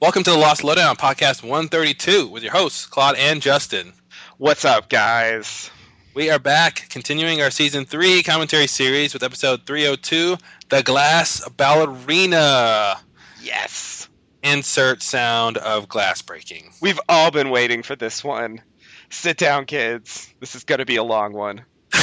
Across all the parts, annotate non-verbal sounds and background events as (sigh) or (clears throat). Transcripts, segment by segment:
Welcome to the Lost Lowdown podcast 132 with your hosts, Claude and Justin. What's up, guys? We are back continuing our season three commentary series with episode 302 The Glass Ballerina. Yes. Insert sound of glass breaking. We've all been waiting for this one. Sit down, kids. This is going to be a long one. (laughs)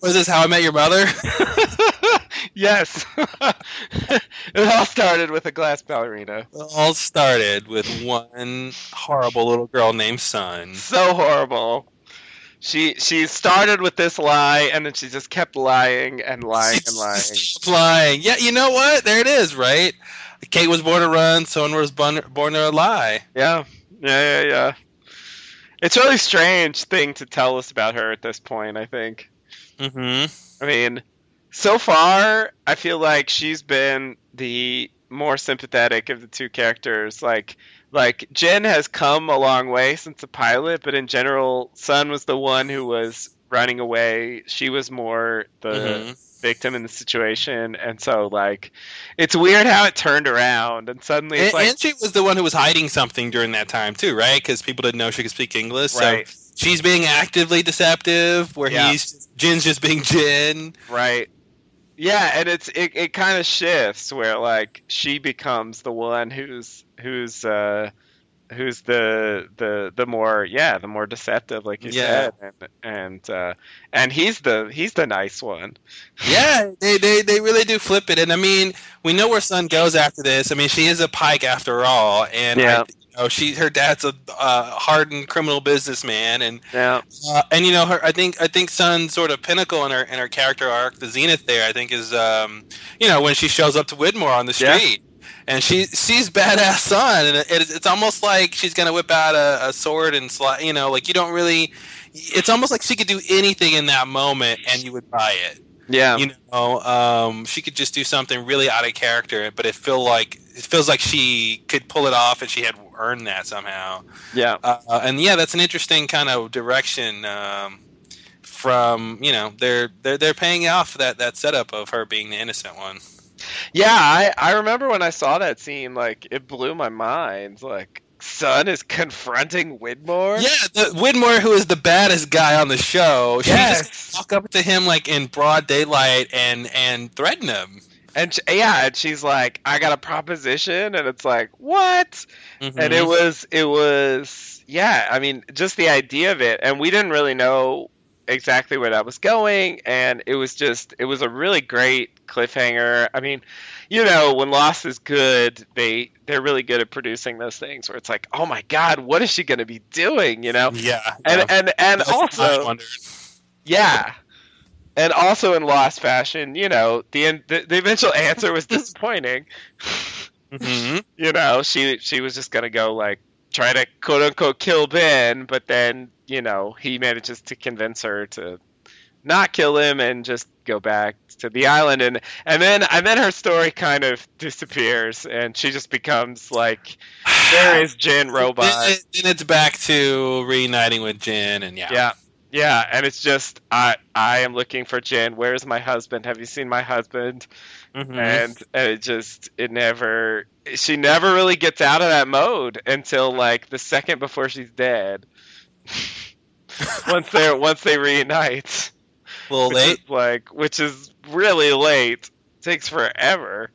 Was this How I Met Your Mother? (laughs) yes. (laughs) it all started with a glass ballerina. It all started with one horrible little girl named Sun. So horrible. She she started with this lie and then she just kept lying and lying and lying. lying. Yeah, you know what? There it is, right? Kate was born to run, Sun was born, born to lie. Yeah. Yeah, yeah, yeah. It's a really strange thing to tell us about her at this point, I think. Mm-hmm. I mean, so far, I feel like she's been the more sympathetic of the two characters. Like, like Jin has come a long way since the pilot, but in general, Sun was the one who was running away. She was more the Mm-hmm. victim in the situation, and so like, it's weird how it turned around, and suddenly it's And, like, and she was the one who was hiding something during that time too, right? Because people didn't know she could speak English. Right. So she's being actively deceptive, where Yeah. he's Jin's just being Jin. Right. Yeah, and it's it, it kind of shifts where like she becomes the one who's who's uh who's the the the more yeah the more deceptive like you Yeah. said and and uh and he's the he's the nice one (laughs) Yeah, they, they they really do flip it, and I mean, we know where Sun goes after this. I mean, she is a Paik after all, and Yeah. I, know, she her dad's a uh, hardened criminal businessman, and yeah Uh, and you know, her. I think I think Sun's sort of pinnacle in her in her character arc, the zenith there. I think is um, you know when she shows up to Widmore on the Yeah. street, and she sees badass Sun, and it, it's, it's almost like she's gonna whip out a, a sword and sli You know, like you don't really. It's almost like she could do anything in that moment, and you would buy it. yeah You know, um, she could just do something really out of character, but it feel like it feels like she could pull it off, and she had earned that somehow. yeah Uh, and yeah, that's an interesting kind of direction um, from you know they're they're they're paying off that that setup of her being the innocent one. yeah I I remember when I saw that scene like it blew my mind like Sun is confronting Widmore Yeah, the, Widmore, who is the baddest guy on the show, she Yes. just walk up to him like in broad daylight and and threaten him. And sh yeah, and she's like, "I got a proposition," and it's like, "What?" Mhm. And it was, it was, yeah. I mean, just the idea of it, and we didn't really know exactly where that was going, and it was just, it was a really great cliffhanger. I mean, you know, when Lost is good, they they're really good at producing those things where it's like, "Oh my God, what is she going to be doing?" You know, yeah, and yeah. and and I also, yeah. And also in Lost fashion, you know, the, the the eventual (laughs) answer was disappointing. Mhm. (laughs) you know, she she was just gonna go like try to quote unquote kill Ben, but then you know he manages to convince her to not kill him and just go back to the island, and and then and then her story kind of disappears, and she just becomes like (sighs) there is Jin robot. Then, then it's back to reuniting with Jin, and yeah, Yeah. Yeah, and it's just I I am looking for Jin. Where's my husband? Have you seen my husband? Mhm. and and it just it never she never really gets out of that mode until like the second before she's dead (laughs) once they once they reunite a little late. is like which is really late takes forever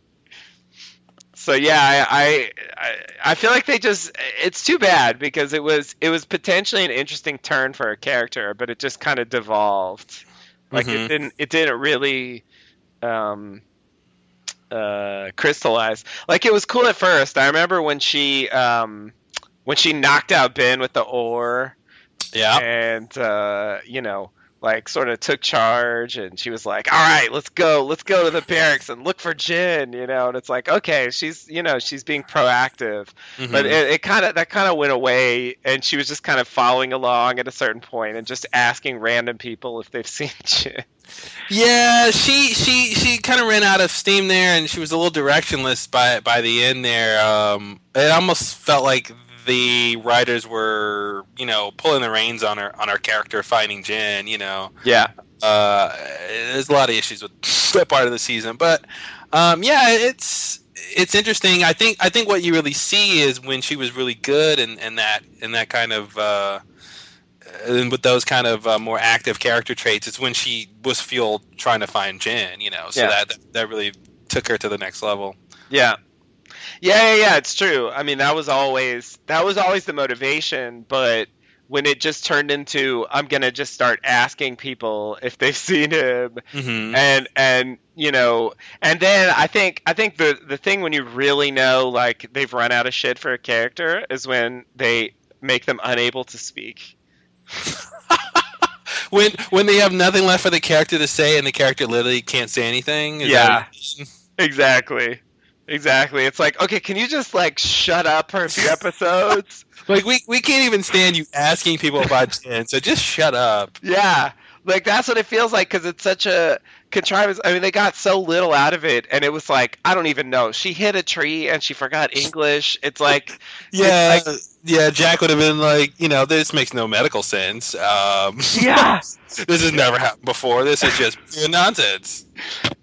so yeah I, I I feel like they just it's too bad because it was it was potentially an interesting turn for a character but it just kind of devolved. Like Mhm. it didn't it didn't really um uh crystallize. Like it was cool at first. I remember when she um when she knocked out ben with the oar Yeah, and uh you know like sort of took charge and she was like all right let's go let's go to the barracks and look for Jin you know and it's like okay she's you know she's being proactive Mhm. but it, it kind of that kind of went away and she was just kind of following along at a certain point and just asking random people if they've (laughs) seen Jin Yeah, she she she kind of ran out of steam there, and she was a little directionless by by the end there. Um, it almost felt like the writers were, you know, pulling the reins on her on our character finding Jin. You know, yeah uh, there's a lot of issues with that part of the season, but um, yeah, it's it's interesting. I think I think what you really see is when she was really good and, and that and that kind of uh, and with those kind of uh, more active character traits, it's when she was fueled trying to find Jin. You know, so Yeah. that that really took her to the next level. Yeah. Yeah, yeah, yeah, it's true. I mean, that was always that was always the motivation, but when it just turned into I'm going to just start asking people if they've (laughs) seen him Mm-hmm. and and you know, and then I think I think the the thing when you really know like they've run out of shit for a character is when they make them unable to speak. (laughs) when when they have nothing left for the character to say and the character literally can't say anything. Yeah. mean? Exactly. Exactly. It's like, okay, can you just like shut up for a few (laughs) episodes? Like we we can't even stand you asking people about (laughs) Jin, so just shut up. Yeah, like that's what it feels like because it's such a contrivance. I mean, they got so little out of it, and it was like I don't even know. She hit a tree and she forgot English. It's like (laughs) Yeah, yeah. Jack would have been like, you know, this makes no medical sense. Um, yeah, this has never happened before. This is just pure nonsense.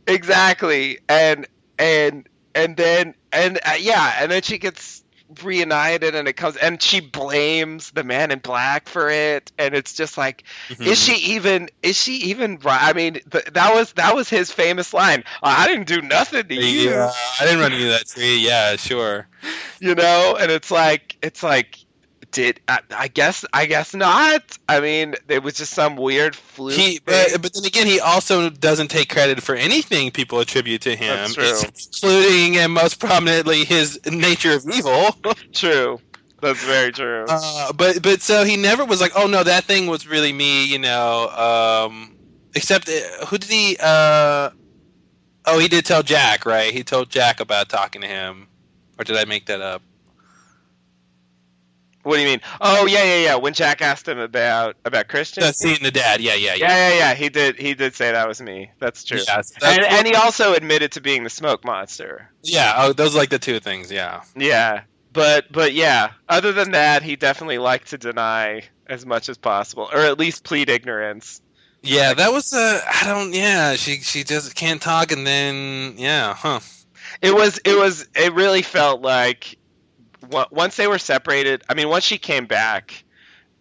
exactly. And and and then and uh, yeah, and then she gets reunited and it comes and she blames the man in black for it and it's just like is she even is she even right i mean th- that was that was his famous line i didn't do nothing to you Yeah, I didn't run into that tree. Yeah, sure. you know and it's like it's like did I, I guess i guess not i mean it was just some weird fluke He, but, but then again, he also doesn't take credit for anything people attribute to him, That's true. including and most prominently his nature of evil. (laughs) true that's very true Uh, but but so he never was like, oh no, that thing was really me, you know. Um, except uh, who did he? Uh, oh, he did tell Jack, right? He told Jack about talking to him, or did I make that up? What do you mean oh yeah yeah yeah when jack asked him about about christian No, seeing the dad. Yeah, yeah, yeah yeah. yeah yeah he did he did say that was me that's true that's- and, and he also admitted to being the smoke monster yeah. Oh, those are like the two things. Yeah. Yeah, but but yeah. Other than that, he definitely liked to deny as much as possible, or at least plead ignorance. Yeah, that was uh, I don't. Yeah, she she just can't talk, and then yeah, huh? It was it was it really felt like once they were separated. I mean, once she came back,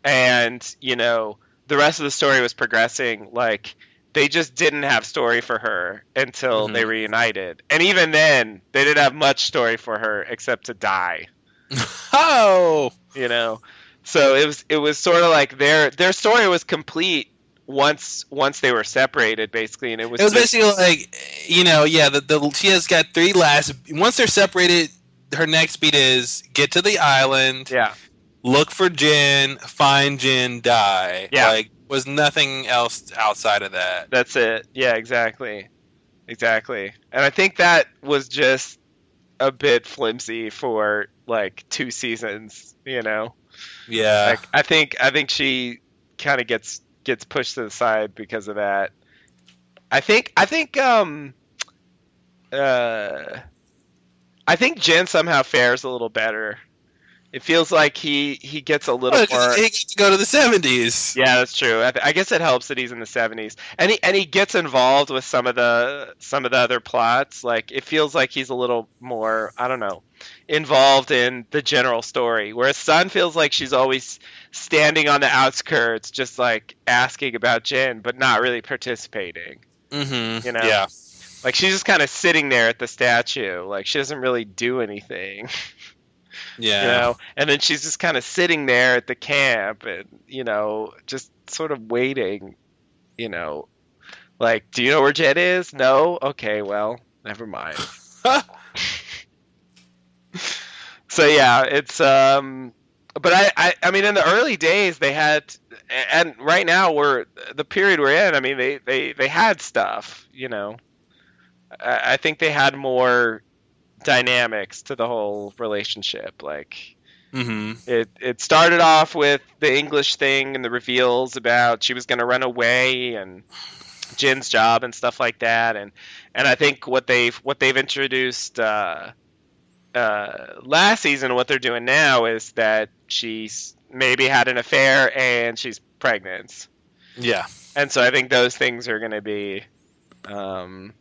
and you know the rest of the story was progressing. Like they just didn't have story for her until Mhm. they reunited, and even then, they didn't have much story for her except to die. (laughs) oh, you know so it was it was sort of like their their story was complete once once they were separated basically and it was, it was just- basically like you know, yeah. The, the she has got three last. Once they're separated, her next beat is get to the island, yeah. look for Jin, find Jin, die. Yeah. like was nothing else outside of that. that's it. Yeah exactly. Exactly. And i think that was just a bit flimsy for like two seasons you know? Yeah, like i think i think she kind of gets gets pushed to the side because of that. I think i think um uh i think jin somehow fares a little better it feels like he he gets a little 'cause more he gets to go to the seventies. yeah that's true I, th- I guess it helps that he's in the 70s and he and he gets involved with some of the some of the other plots like it feels like he's a little more i don't know involved in the general story whereas sun feels like she's always standing on the outskirts just like asking about jin but not really participating Mm-hmm. You know? Yeah. Like she's just kind of sitting there at the statue. Like she doesn't really do anything. (laughs) Yeah. you know? And then she's just kind of sitting there at the camp and you know just sort of waiting you know. Like do you know where jet is? No. Okay well never mind. (laughs) So yeah it's um but I, I i mean in the early days they had and right now we're the period we're in i mean they they they had stuff you know i, think they had more dynamics to the whole relationship like mm-hmm. it it started off with the English thing and the reveals about she was going to run away and Jin's job and stuff like that and and I think what they've what they've introduced uh, uh, last season what they're doing now is that she's maybe had an affair and she's pregnant Yeah. and so I think those things are going to be um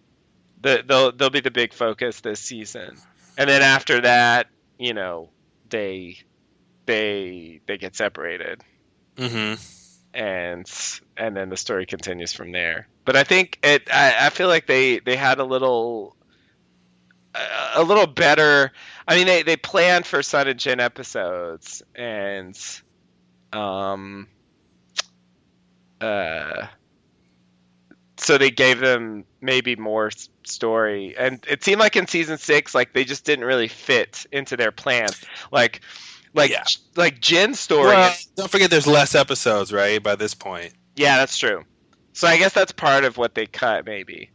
the they'll they'll be the big focus this season and then after that, you know, they they they get separated, hmm and and then the story continues from there. But I think it. I, I feel like they they had a little a little better. I mean, they they planned for Sun and Jin episodes, and um, uh, so they gave them maybe more story, and it seemed like in season six, like they just didn't really fit into their plan Like, like Yeah. like Jin's story. Well, don't forget there's less episodes, right? By this point. Yeah, that's true. So I guess that's part of what they cut maybe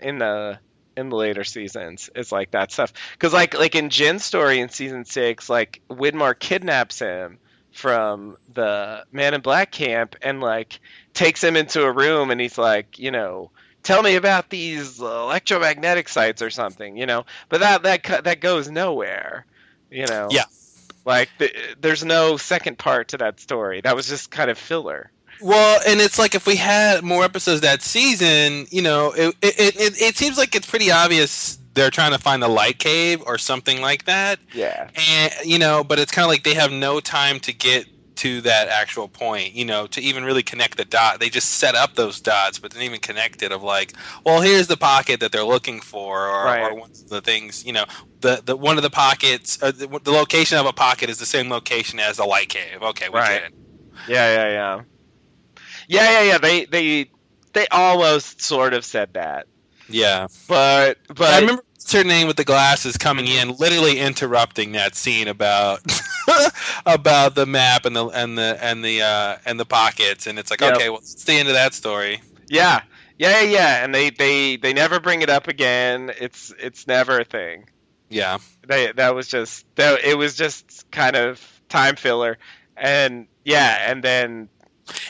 in the in the later seasons is like that stuff because like like in Jin's story in season six, like Widmore kidnaps him from the Man in Black camp and like takes him into a room and he's like, you know. Tell me about these electromagnetic sites or something, you know. But that that that goes nowhere, you know. Yeah. Like the, there's no second part to that story. That was just kind of filler. Well, and it's like if we had more episodes that season, you know, it it, it, it seems like it's pretty obvious they're trying to find the light cave or something like that. Yeah. And you know, but it's kind of like they have no time to get to that actual point, you know, to even really connect the dot. They just set up those dots, but didn't even connect it. Of like, well, here's the pocket that they're looking for, or, Right. or one of the things, you know, the the one of the pockets, uh, the, the location of a pocket is the same location as the light cave. Okay, we Right. get it. Yeah, yeah, yeah. Yeah, yeah, yeah. They they they almost sort of said that. Yeah. But but I remember her name with the glasses coming in, literally interrupting that scene about (laughs) about the map and the and the and the uh, and the pockets, and it's like, Yep. okay, well, it's the end of that story. yeah. Yeah, yeah, yeah. And they, they, they never bring it up again. It's it's never a thing. Yeah, They that was just that it was just kind of time filler. And yeah, and then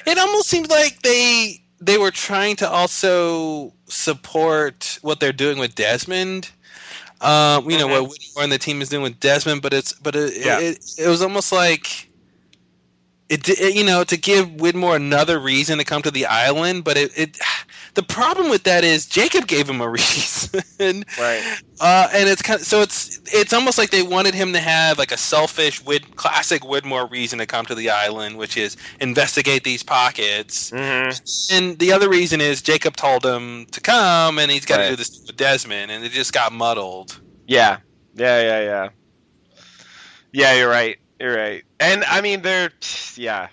it almost seems like they they were trying to also support what they're doing with Desmond. Um, you know Mhm. what Widmore and the team is doing with Desmond, but it's but it, Yeah. it, it was almost like it, it you know to give Widmore another reason to come to the island, but it, it the problem with that is Jacob gave him a (laughs) reason, right. uh, and it's kind of so it's it's almost like they wanted him to have like a selfish Wid classic Widmore reason to come to the island, which is investigate these pockets. hmm And the other reason is Jacob told him to come, and he's got to Right. do this with Desmond, and it just got muddled. Yeah. Yeah, yeah, yeah. Yeah, you're right. You're right. And I mean they're yeah.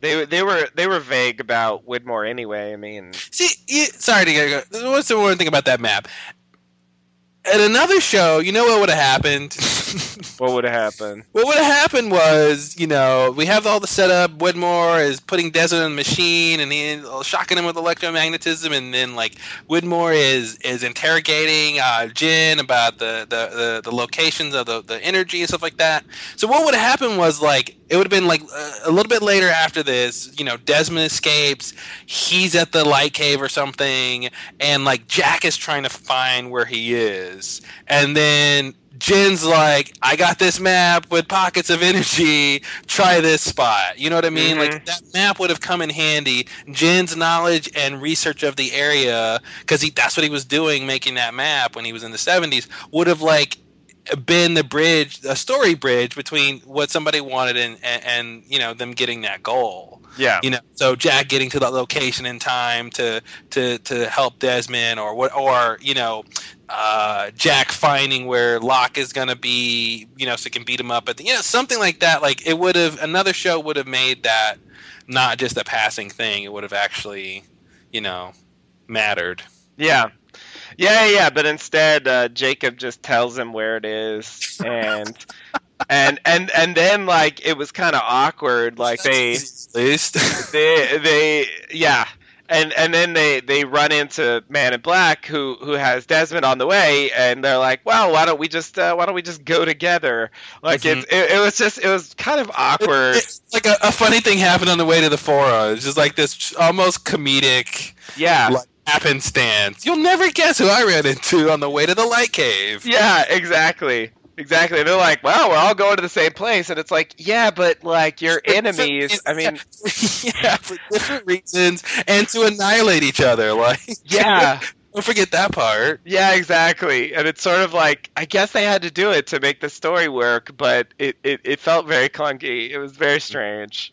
They they were they were vague about Widmore anyway. I mean, See, you, sorry to go. What's the one thing about that map? At another show, you know what would have happened? What would have happened? what would have happened was, you know, we have all the setup. Widmore is putting Desmond in the machine, and he's shocking him with electromagnetism, and then like Widmore is is interrogating uh, Jin about the, the, the, the locations of the, the energy and stuff like that. So what would have happened was like it would have been like a little bit later after this. You know, Desmond escapes. He's at the light cave or something, and like Jack is trying to find where he is, and then Jin's like, I got this map with pockets of energy. Try this spot. You know what I mean? Mhm. Like that map would have come in handy. Jin's knowledge and research of the area, because that's what he was doing, making that map when he was in the seventies, would have like been the bridge, a story bridge between what somebody wanted and, and and you know them getting that goal Yeah. you know so jack getting to that location in time to to to help desmond or what or you know uh jack finding where locke is going to be you know so he can beat him up the you know something like that. Like it would have another show would have made that not just a passing thing. It would have actually you know mattered. Yeah. Yeah, yeah, but instead uh, Jacob just tells him where it is and (laughs) and and and then like it was kind of awkward. Like they they they yeah. And and then they, they run into Man in Black who who has Desmond on the way and they're like, "Well, why don't we just uh, why don't we just go together?" Like Mhm. it, it it was just it was kind of awkward. It's like a, a funny thing happened on the way to the forum. It's just like this almost comedic yeah. like happenstance. You'll never guess who I ran into on the way to the light cave. Yeah, exactly. Exactly. They're like, well, we're all going to the same place. And it's like, yeah, but like your enemies. I mean, (laughs) (laughs) yeah, for different reasons and to annihilate each other. (laughs) Like, yeah. Don't forget that part. Yeah, exactly. And it's sort of like I guess they had to do it to make the story work, but it, it, it felt very clunky. It was very strange.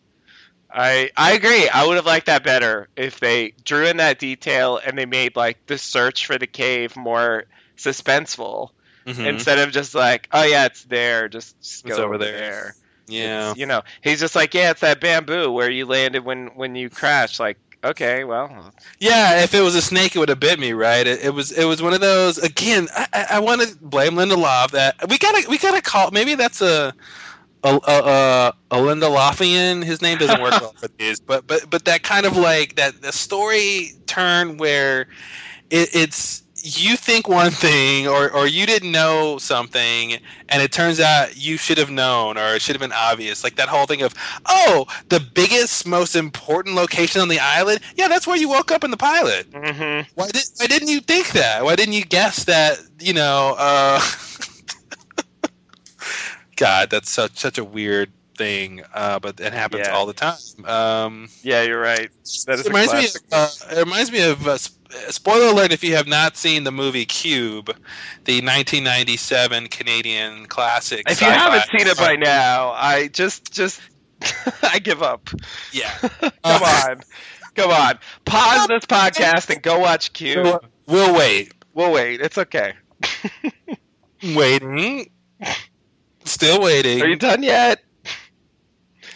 I I agree. I would have liked that better if they drew in that detail and they made like the search for the cave more suspenseful Mhm. instead of just like, oh yeah, it's there, just, just go over there. there. Yeah. It's- you know, he's just like, yeah, it's that bamboo where you landed when when you crashed. Like, okay, well, Yeah, if it was a snake, it would have bit me, right? It, it was it was one of those. Again, I, I, I want to blame Linda Lindelof. That we gotta we gotta call. Maybe that's a a a, a. His name doesn't work well (laughs) for these, but but but that kind of like that the story turn where it, it's you think one thing or or you didn't know something and it turns out you should have known or it should have been obvious. Like that whole thing of oh the biggest most important location on the island? Yeah that's where you woke up in the pilot. Hmm why, did, why didn't you think that? Why didn't you guess that you know uh (laughs) god that's such such a weird thing uh but it happens Yeah. all the time um yeah, you're right. That is reminds me of, uh, it reminds me of uh, spoiler alert if you have not seen the movie Cube, the 1997 Canadian classic. If you haven't seen it by now, I just just (laughs) I give up. yeah, (laughs) Come Uh, on, come on. Pause this (laughs) podcast and go watch Cube. we'll wait. We'll wait. It's okay. Waiting, still waiting. Are you done yet?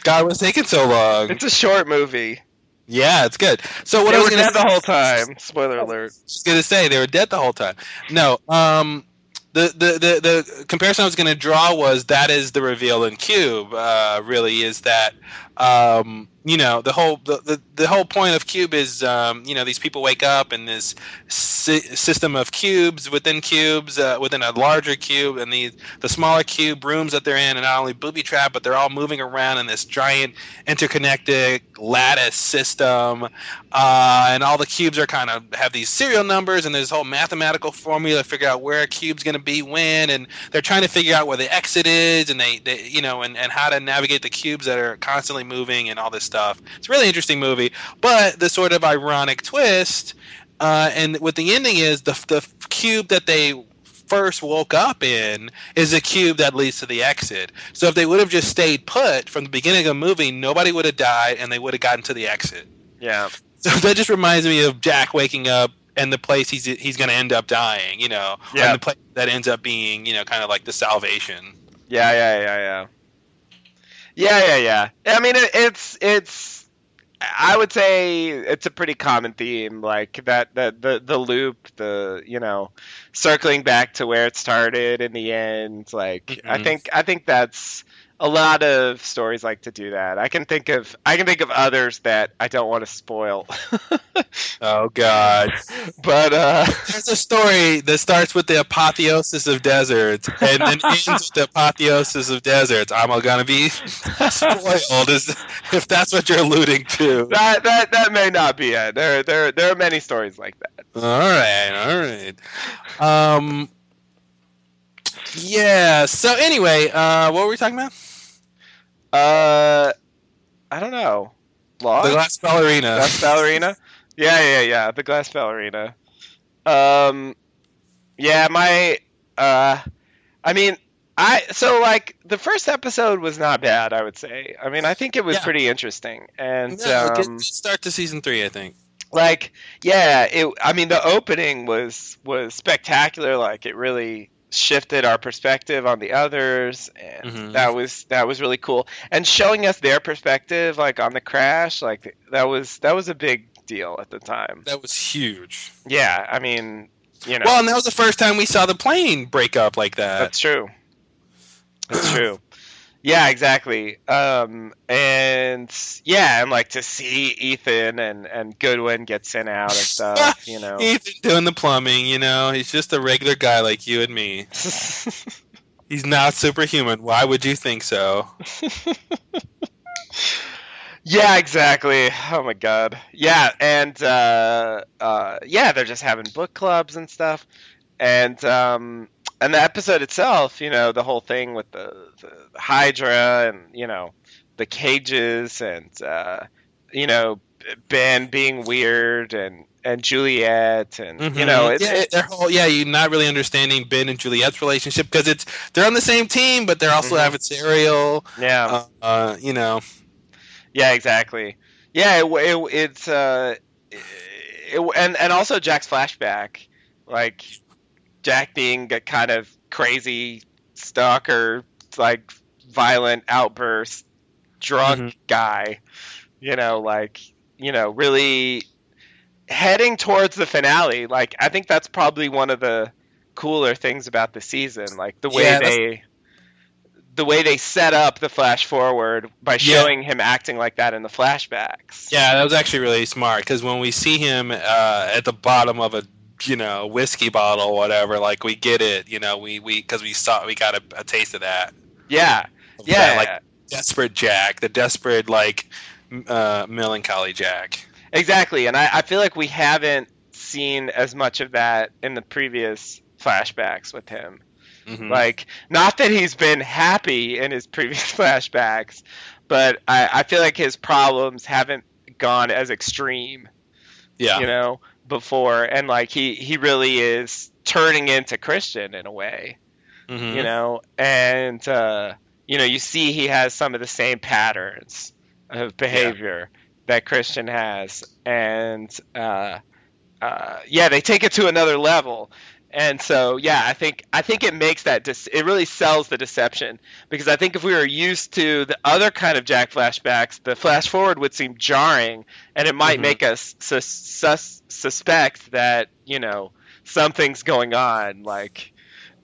God, was taking so long. It's a short movie. Yeah, it's good. So what they I were was gonna dead the whole time. Spoiler alert. I was gonna say they were dead the whole time. No, um, the the the, the comparison I was gonna draw was that is the reveal in Cube. Uh, really is that um, you know the whole the, the, the whole point of Cube is um, you know these people wake up in this sy- system of cubes within cubes uh, within a larger cube, and the the smaller cube rooms that they're in are not only booby trapped, but they're all moving around in this giant interconnected lattice system. Uh, and all the cubes are kind of have these serial numbers and there's a whole mathematical formula to figure out where a cube's going to be when and they're trying to figure out where the exit is and they, they you know and, and how to navigate the cubes that are constantly moving and all this stuff it's a really interesting movie but the sort of ironic twist uh, and what the ending is the, the cube that they first woke up in is a cube that leads to the exit so if they would have just stayed put from the beginning of the movie nobody would have died and they would have gotten to the exit Yeah. so (laughs) that just reminds me of Jack waking up and the place he's he's going to end up dying, you know, Yeah. and the place that ends up being, you know, kind of like the salvation. Yeah, yeah, yeah, yeah. Yeah, yeah, yeah. I mean, it, it's it's. I would say it's a pretty common theme, like that, that the the loop, the you know, circling back to where it started in the end. Like I Mhm. think I think that's a lot of stories like to do that. I can think of I can think of others that I don't want to spoil, (laughs) Oh God! but uh, There's a story that starts with the apotheosis of deserts and then (laughs) ends with the apotheosis of deserts. I'm going to be spoiled, is if that's what you're alluding to. that that that may not be it. There there there are many stories like that. All right, all right. Um. Yeah. So anyway, uh, what were we talking about? Uh, I don't know. Law? The glass ballerina. glass ballerina? Yeah, yeah, yeah. The glass ballerina. Um, yeah, my, uh, I mean, I so like the first episode was not bad. I would say. I mean, I think it was Yeah. pretty interesting, and Yeah, um, good start to season three, I think. like, yeah, it. I mean, the opening was was spectacular. Like, it really shifted our perspective on the others, and Mhm. that was that was really cool. And showing us their perspective, like on the crash, like that was that was a big deal at the time. That was huge. Yeah, I mean, you know, Well, and that was the first time we saw the plane break up like that. that's true. That's true. Yeah, exactly. Um, and yeah, and like to see Ethan and and Goodwin get sent out and (laughs) stuff, you know. Ethan doing the plumbing, you know, he's just a regular guy like you and me. (laughs) He's not superhuman. Why would you think so? (laughs) yeah, exactly. Oh my god. Yeah, and uh, uh, yeah, they're just having book clubs and stuff, and um, and the episode itself, you know, the whole thing with the, the Hydra and you know the cages and uh, you know Ben being weird and and Juliet and you Mhm. know it's yeah, it, their whole yeah, you're not really understanding Ben and Juliet's relationship because it's they're on the same team, but they're also Mhm. adversarial. yeah Uh, uh, you know, yeah exactly yeah it, it, it's uh it, and and also Jack's flashback like Jack being a kind of crazy stalker like violent outburst drunk Mhm. guy you know like you know really heading towards the finale like i think that's probably one of the cooler things about the season like the way Yeah, they the way they set up the flash forward by Yeah. showing him acting like that in the flashbacks yeah, that was actually really smart because when we see him uh, at the bottom of a you know whiskey bottle or whatever, like we get it. You know, we we because we saw we got a, a taste of that. yeah yeah like desperate Jack, the desperate like uh, melancholy Jack. Exactly, and I, I feel like we haven't seen as much of that in the previous flashbacks with him. Mhm. Like, not that he's been happy in his previous (laughs) flashbacks, but I, I feel like his problems haven't gone as extreme, yeah, you know, before, and like he he really is turning into Christian in a way, Mhm. you know, and uh, you know you see he has some of the same patterns of behavior that Christian has, and uh, uh, yeah, they take it to another level. And so, yeah, I think I think it makes that dis- it really sells the deception. Because I think if we were used to the other kind of Jack flashbacks, the flash forward would seem jarring, and it might Mhm. make us sus- sus- suspect that you know something's going on, like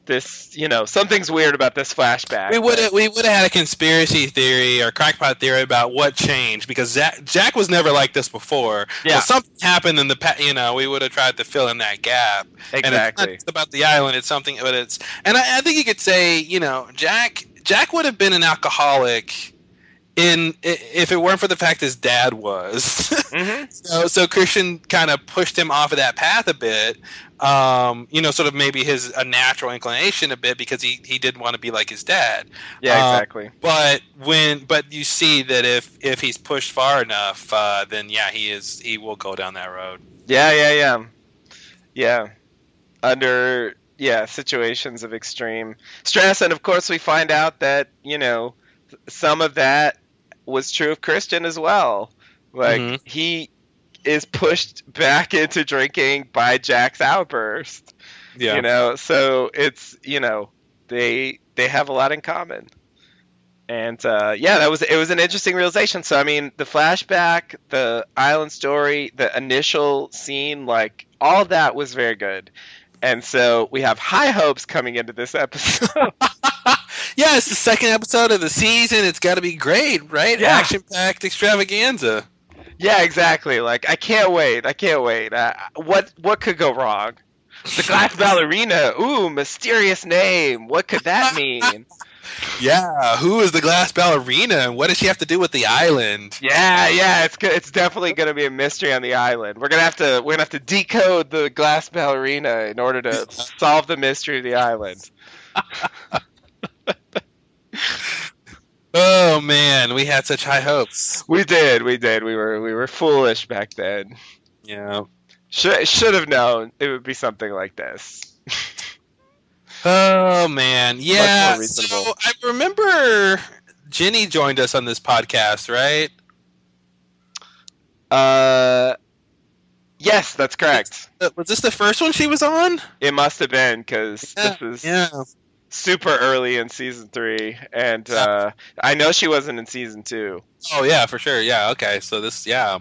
this, you know, something's weird about this flashback. We would have we would have had a conspiracy theory or crackpot theory about what changed because Jack, Jack was never like this before. Yeah. Something happened in the pa- you know we would have tried to fill in that gap. It's exactly. just about the island; it's something. But it's and I, I think you could say you know Jack Jack would have been an alcoholic in if it weren't for the fact his dad was. hmm (laughs) so so Christian kind of pushed him off of that path a bit. Um, you know, sort of maybe his a natural inclination a bit because he he didn't want to be like his dad. Yeah, Uh, exactly. But when but you see that if if he's pushed far enough, uh, then yeah, he is he will go down that road. Yeah, yeah, yeah. Yeah. Under yeah, situations of extreme stress and of course we find out that, you know, some of that was true of Christian as well. Like Mhm. he is pushed back into drinking by Jack's outburst. Yeah. You know, so it's, you know, they they have a lot in common. And uh, yeah, that was it was an interesting realization. So I mean, the flashback, the island story, the initial scene, like all that was very good. And so we have high hopes coming into this episode. (laughs) (laughs) yeah, it's the second episode of the season. It's got to be great, right? Yeah. Action packed extravaganza. yeah, exactly. Like I can't wait. I can't wait. Uh, what what could go wrong? The glass (laughs) ballerina. Ooh, mysterious name. What could that (laughs) mean? Yeah, who is the glass ballerina and what does she have to do with the island? Yeah, yeah, it's it's definitely going to be a mystery on the island. We're gonna have to we're gonna have to decode the glass ballerina in order to (laughs) solve the mystery of the island. Oh man, we had such high hopes. We did, we did. We were we were foolish back then. Yeah. Should should have known it would be something like this. Oh man, yeah. So I remember Jenny joined us on this podcast, right? Uh, yes, that's correct. Was this the first one she was on? It must have been because Yeah, this is Yeah. Super early in season three, and uh, I know she wasn't in season two. Oh yeah, for sure. Yeah. Okay. So this, yeah.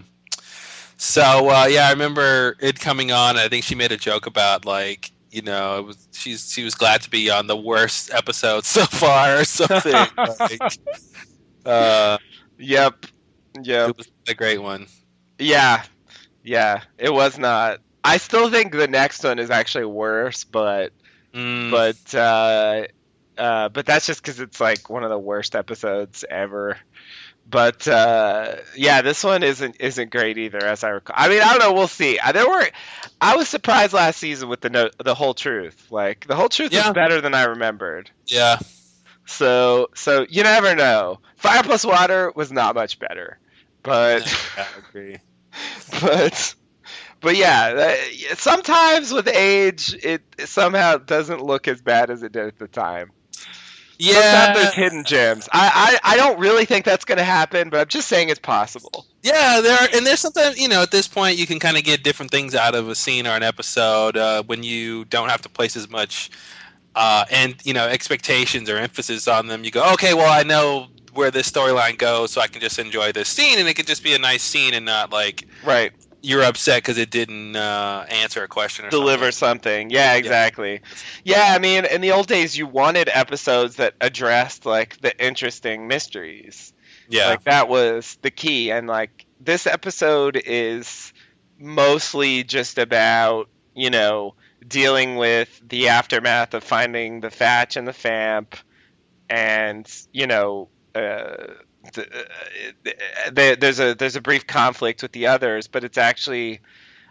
So uh, yeah, I remember it coming on. I think she made a joke about like you know it was she's she was glad to be on the worst episode (laughs) so far or something. (laughs) like, uh, Yep, yep. it was a great one. Yeah, yeah, it was not. I still think the next one is actually worse, but Mm, but uh, uh, but that's just because it's like one of the worst episodes ever. But uh, yeah, this one isn't isn't great either, as I recall. I mean, I don't know. We'll see. There were, I was surprised last season with the no, the whole truth. Like the whole truth Yeah. was better than I remembered. yeah. So so you never know. Fire plus water was not much better, but. (laughs) Yeah, I agree. (laughs) but but yeah, uh, sometimes with age, it somehow doesn't look as bad as it did at the time. Yeah, there's hidden gems. I, I, I don't really think that's going to happen, but I'm just saying it's possible. yeah. There are, and there's sometimes you know at this point you can kind of get different things out of a scene or an episode uh, when you don't have to place as much uh, and you know expectations or emphasis on them. You go, okay, well I know where this storyline goes, so I can just enjoy this scene, and it could just be a nice scene and not like Right. You're upset because it didn't uh, answer a question or Deliver something. something. Yeah, exactly. Yeah, I mean, in the old days, you wanted episodes that addressed like the interesting mysteries. Yeah, Like that was the key. And like this episode is mostly just about, you know, dealing with the aftermath of finding the Thatch and the Famp and, you know, uh, there's a there's a brief conflict with the others, but it's actually,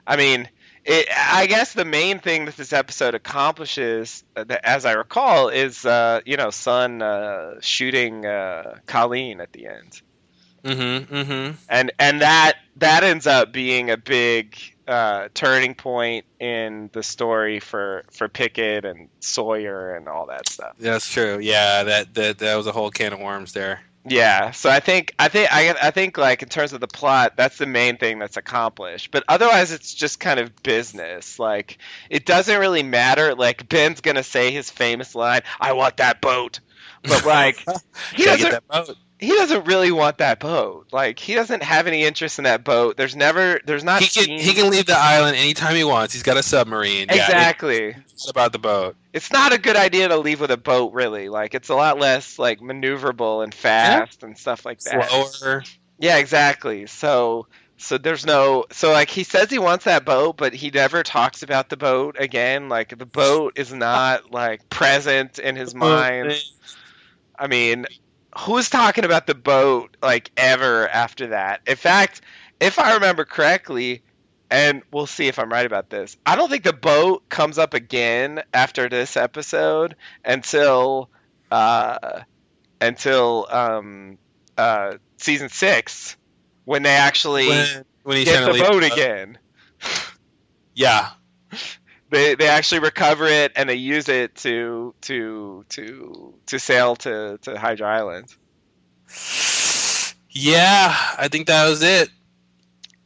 I mean, it, I guess the main thing that this episode accomplishes, uh, as I recall, is uh, you know, Sun uh, shooting uh, Colleen at the end mm-hmm, mm-hmm. and and that that ends up being a big uh, turning point in the story for for Pickett and Sawyer and all that stuff. That's true. Yeah, that that that was a whole can of worms there. Yeah, so I think I think I, I think like in terms of the plot, that's the main thing that's accomplished. But otherwise, it's just kind of business. Like it doesn't really matter. Like Ben's gonna say his famous line, "I want that boat," but like (laughs) he doesn't get that boat. He doesn't really want that boat. Like he doesn't have any interest in that boat. There's never there's not He can he can leave the island anytime he wants. He's got a submarine. Yeah, exactly. it's about the boat. It's not a good idea to leave with a boat, really. Like it's a lot less like maneuverable and fast and stuff like that. Slower. Yeah, exactly. So so there's no so like he says he wants that boat, but he never talks about the boat again. Like the boat is not like present in his mind. I mean, who's talking about the boat like ever after that? In fact, if I remember correctly, and we'll see if I'm right about this, I don't think the boat comes up again after this episode until uh, until um, uh, season six when they actually When, when get the boat again. Yeah, They they actually recover it and they use it to to to to sail to to Hydra Island. yeah. I think that was it.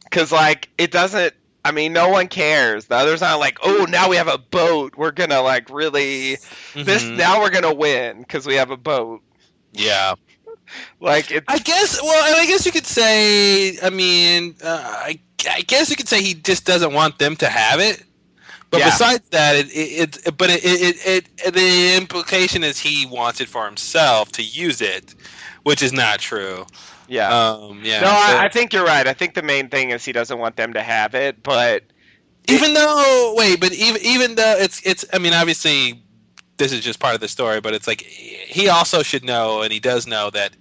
Because like it doesn't. I mean, no one cares. The others aren't like, oh, now we have a boat. We're gonna like really this. Mhm. Now we're gonna win because we have a boat. Yeah. (laughs) Like it's I guess. Well, and I guess you could say. I mean, uh, I, I guess you could say he just doesn't want them to have it. But Yeah. besides that, it, it, it but it, it, it, the implication is he wants it for himself to use it, which is not true. yeah. Um, yeah. no, so- I, I think you're right. I think the main thing is he doesn't want them to have it, but even though wait, but even even though it's it's. I mean, obviously, this is just part of the story, but it's like he also should know, and he does know that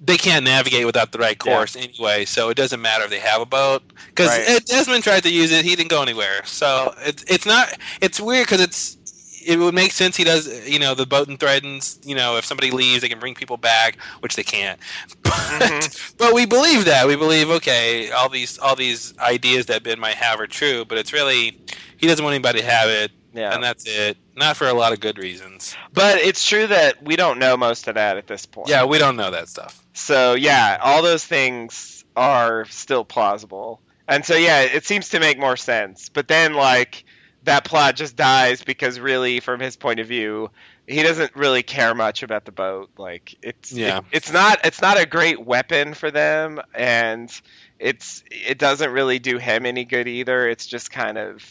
they can't navigate without the right course anyway. So it doesn't matter if they have a boat because Right. Desmond tried to use it, he didn't go anywhere. So it's it's not it's weird because it's. It would make sense. He does, you know, the boat and threatens. You know, if somebody leaves, they can bring people back, which they can't. (laughs) But, Mhm. but we believe that. We believe, okay, all these all these ideas that Ben might have are true, but it's really he doesn't want anybody to have it, yeah. and that's it. Not for a lot of good reasons. but it's true that we don't know most of that at this point. Yeah, we don't know that stuff. So yeah, all those things are still plausible. And so yeah, it seems to make more sense. But then like that plot just dies because really from his point of view, he doesn't really care much about the boat. Like it's Yeah. it- it's not it's not a great weapon for them and it's it doesn't really do him any good either. It's just kind of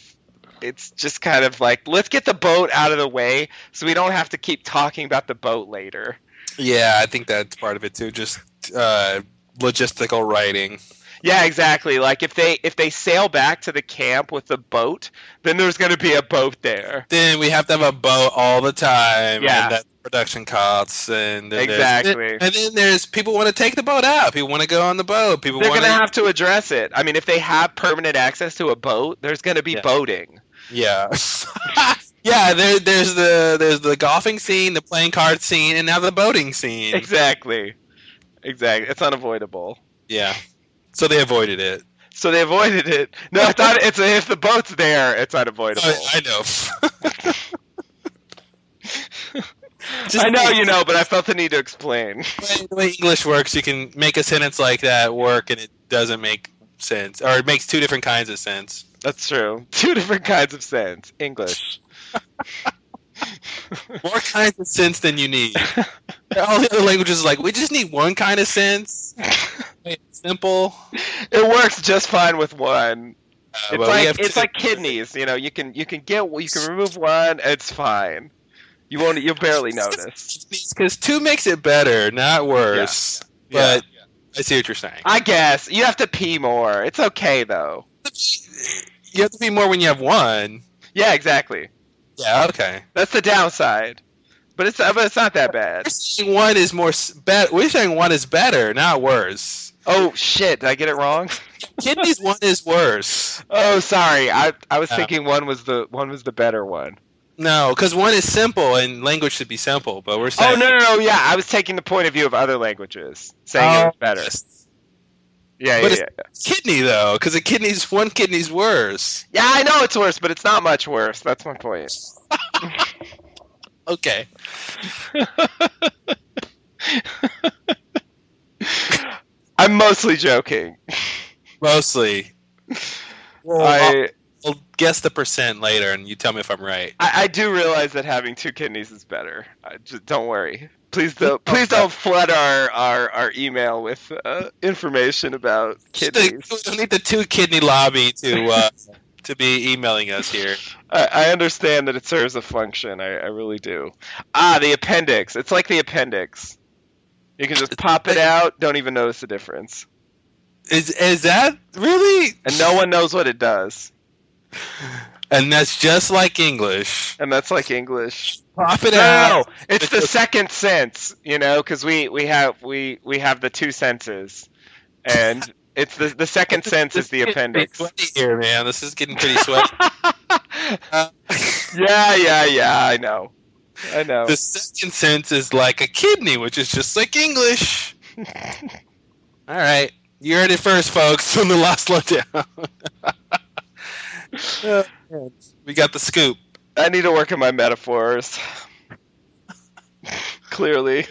it's just kind of like let's get the boat out of the way so we don't have to keep talking about the boat later. Yeah, I think that's part of it too. Just uh, logistical writing. Yeah, exactly. Like if they if they sail back to the camp with the boat, then there's going to be a boat there. Then we have to have a boat all the time. Yeah. and that production costs and Exactly. And then there's people want to take the boat out. People want to go on the boat. People They're going to have to address it. I mean, if they have permanent access to a boat, there's going to be Yeah. boating. Yeah. (laughs) yeah, there, there's the there's the golfing scene, the playing card scene, and now the boating scene. Exactly. Exactly. It's unavoidable. Yeah. So they avoided it. so they avoided it. No, I thought it's if the boat's there, it's unavoidable. I, I know. Just (laughs) I know you know, but I felt the need to explain. the way English works, you can make a sentence like that work, and it doesn't make sense, or it makes two different kinds of sense. That's true. (laughs) Two different kinds of sense. English. (laughs) More kinds of sense than you need. All the other languages like we just need one kind of sense. It's simple. It works just fine with one. Uh, It's but we like it's two- like kidneys. You know, you can you can get you can remove one. It's fine. You won't. You'll barely notice. (laughs) because two makes it better, not worse. Yeah. But I see what you're saying. I guess you have to pee more. It's okay though. You have to be more when you have one. Yeah, exactly. Yeah, okay. That's the downside. But it's but it's not that bad. We're saying one is more better. We're saying one is better, not worse. Oh shit! Did I get it wrong? Kidneys (laughs) one is worse. Oh, sorry. I I was Uh. thinking one was the one was the better one. No, because one is simple and language should be simple, but we're saying. Oh no no no! Yeah, I was taking the point of view of other languages, saying it was better. Yeah But yeah it's- yeah. Kidney though, because a kidney's one kidney's worse. Yeah, I know it's worse, but it's not much worse. That's my point. Okay. (laughs) I'm mostly joking. Mostly. Well, (laughs) I, guess the percent later, and you tell me if I'm right. I I do realize that having two kidneys is better. I just, don't worry. Please don't please don't flood our our, our email with uh, information about (laughs) kidneys. We don't need the two kidney lobby to uh, (laughs) to be emailing us here. I, I understand that it serves a function. I, I really do. Ah, the appendix. It's like the appendix. You can just pop it out. Don't even notice the difference, Is is that really? and no one knows what it does. And that's just like English. And that's like English. Pop it No, out. no, no. It's the second sense, you know, because we, we have we, we have the two senses, and it's the the second sense is the This getting pretty appendix. Sweaty here, man. This is getting pretty sweaty. (laughs) Uh, yeah, yeah, yeah. I know, I know. the second sense is like a kidney, which is just like English. (laughs) All right, you heard it first, folks, from the Lost Lowdown. (laughs) Oh, (laughs) we got the scoop. I need to work on my metaphors. (laughs) Clearly,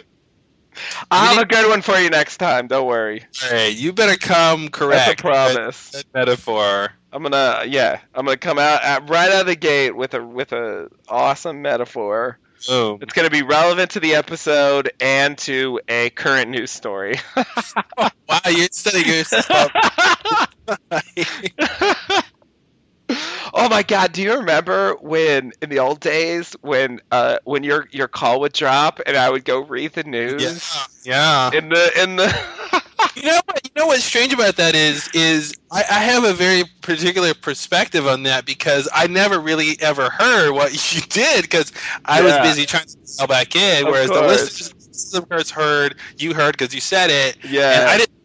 I'll have a good one for you next time. Don't worry. Hey, you better come correct. That's a promise. That metaphor. I'm gonna, yeah, I'm gonna come out at, right out of the gate with a with a awesome metaphor. Boom. It's gonna be relevant to the episode and to a current news story. (laughs) Wow, you're studying your stuff. Oh my god, do you remember when in the old days when uh when your your call would drop and I would go read the news yeah. in the in the (laughs) You know what? You know what's strange about that is is I, I have a very particular perspective on that because I never really ever heard what (laughs) you did because I was busy trying to sell back in, Of whereas the course. listeners, of course, heard you heard because you said it, and yeah I didn't.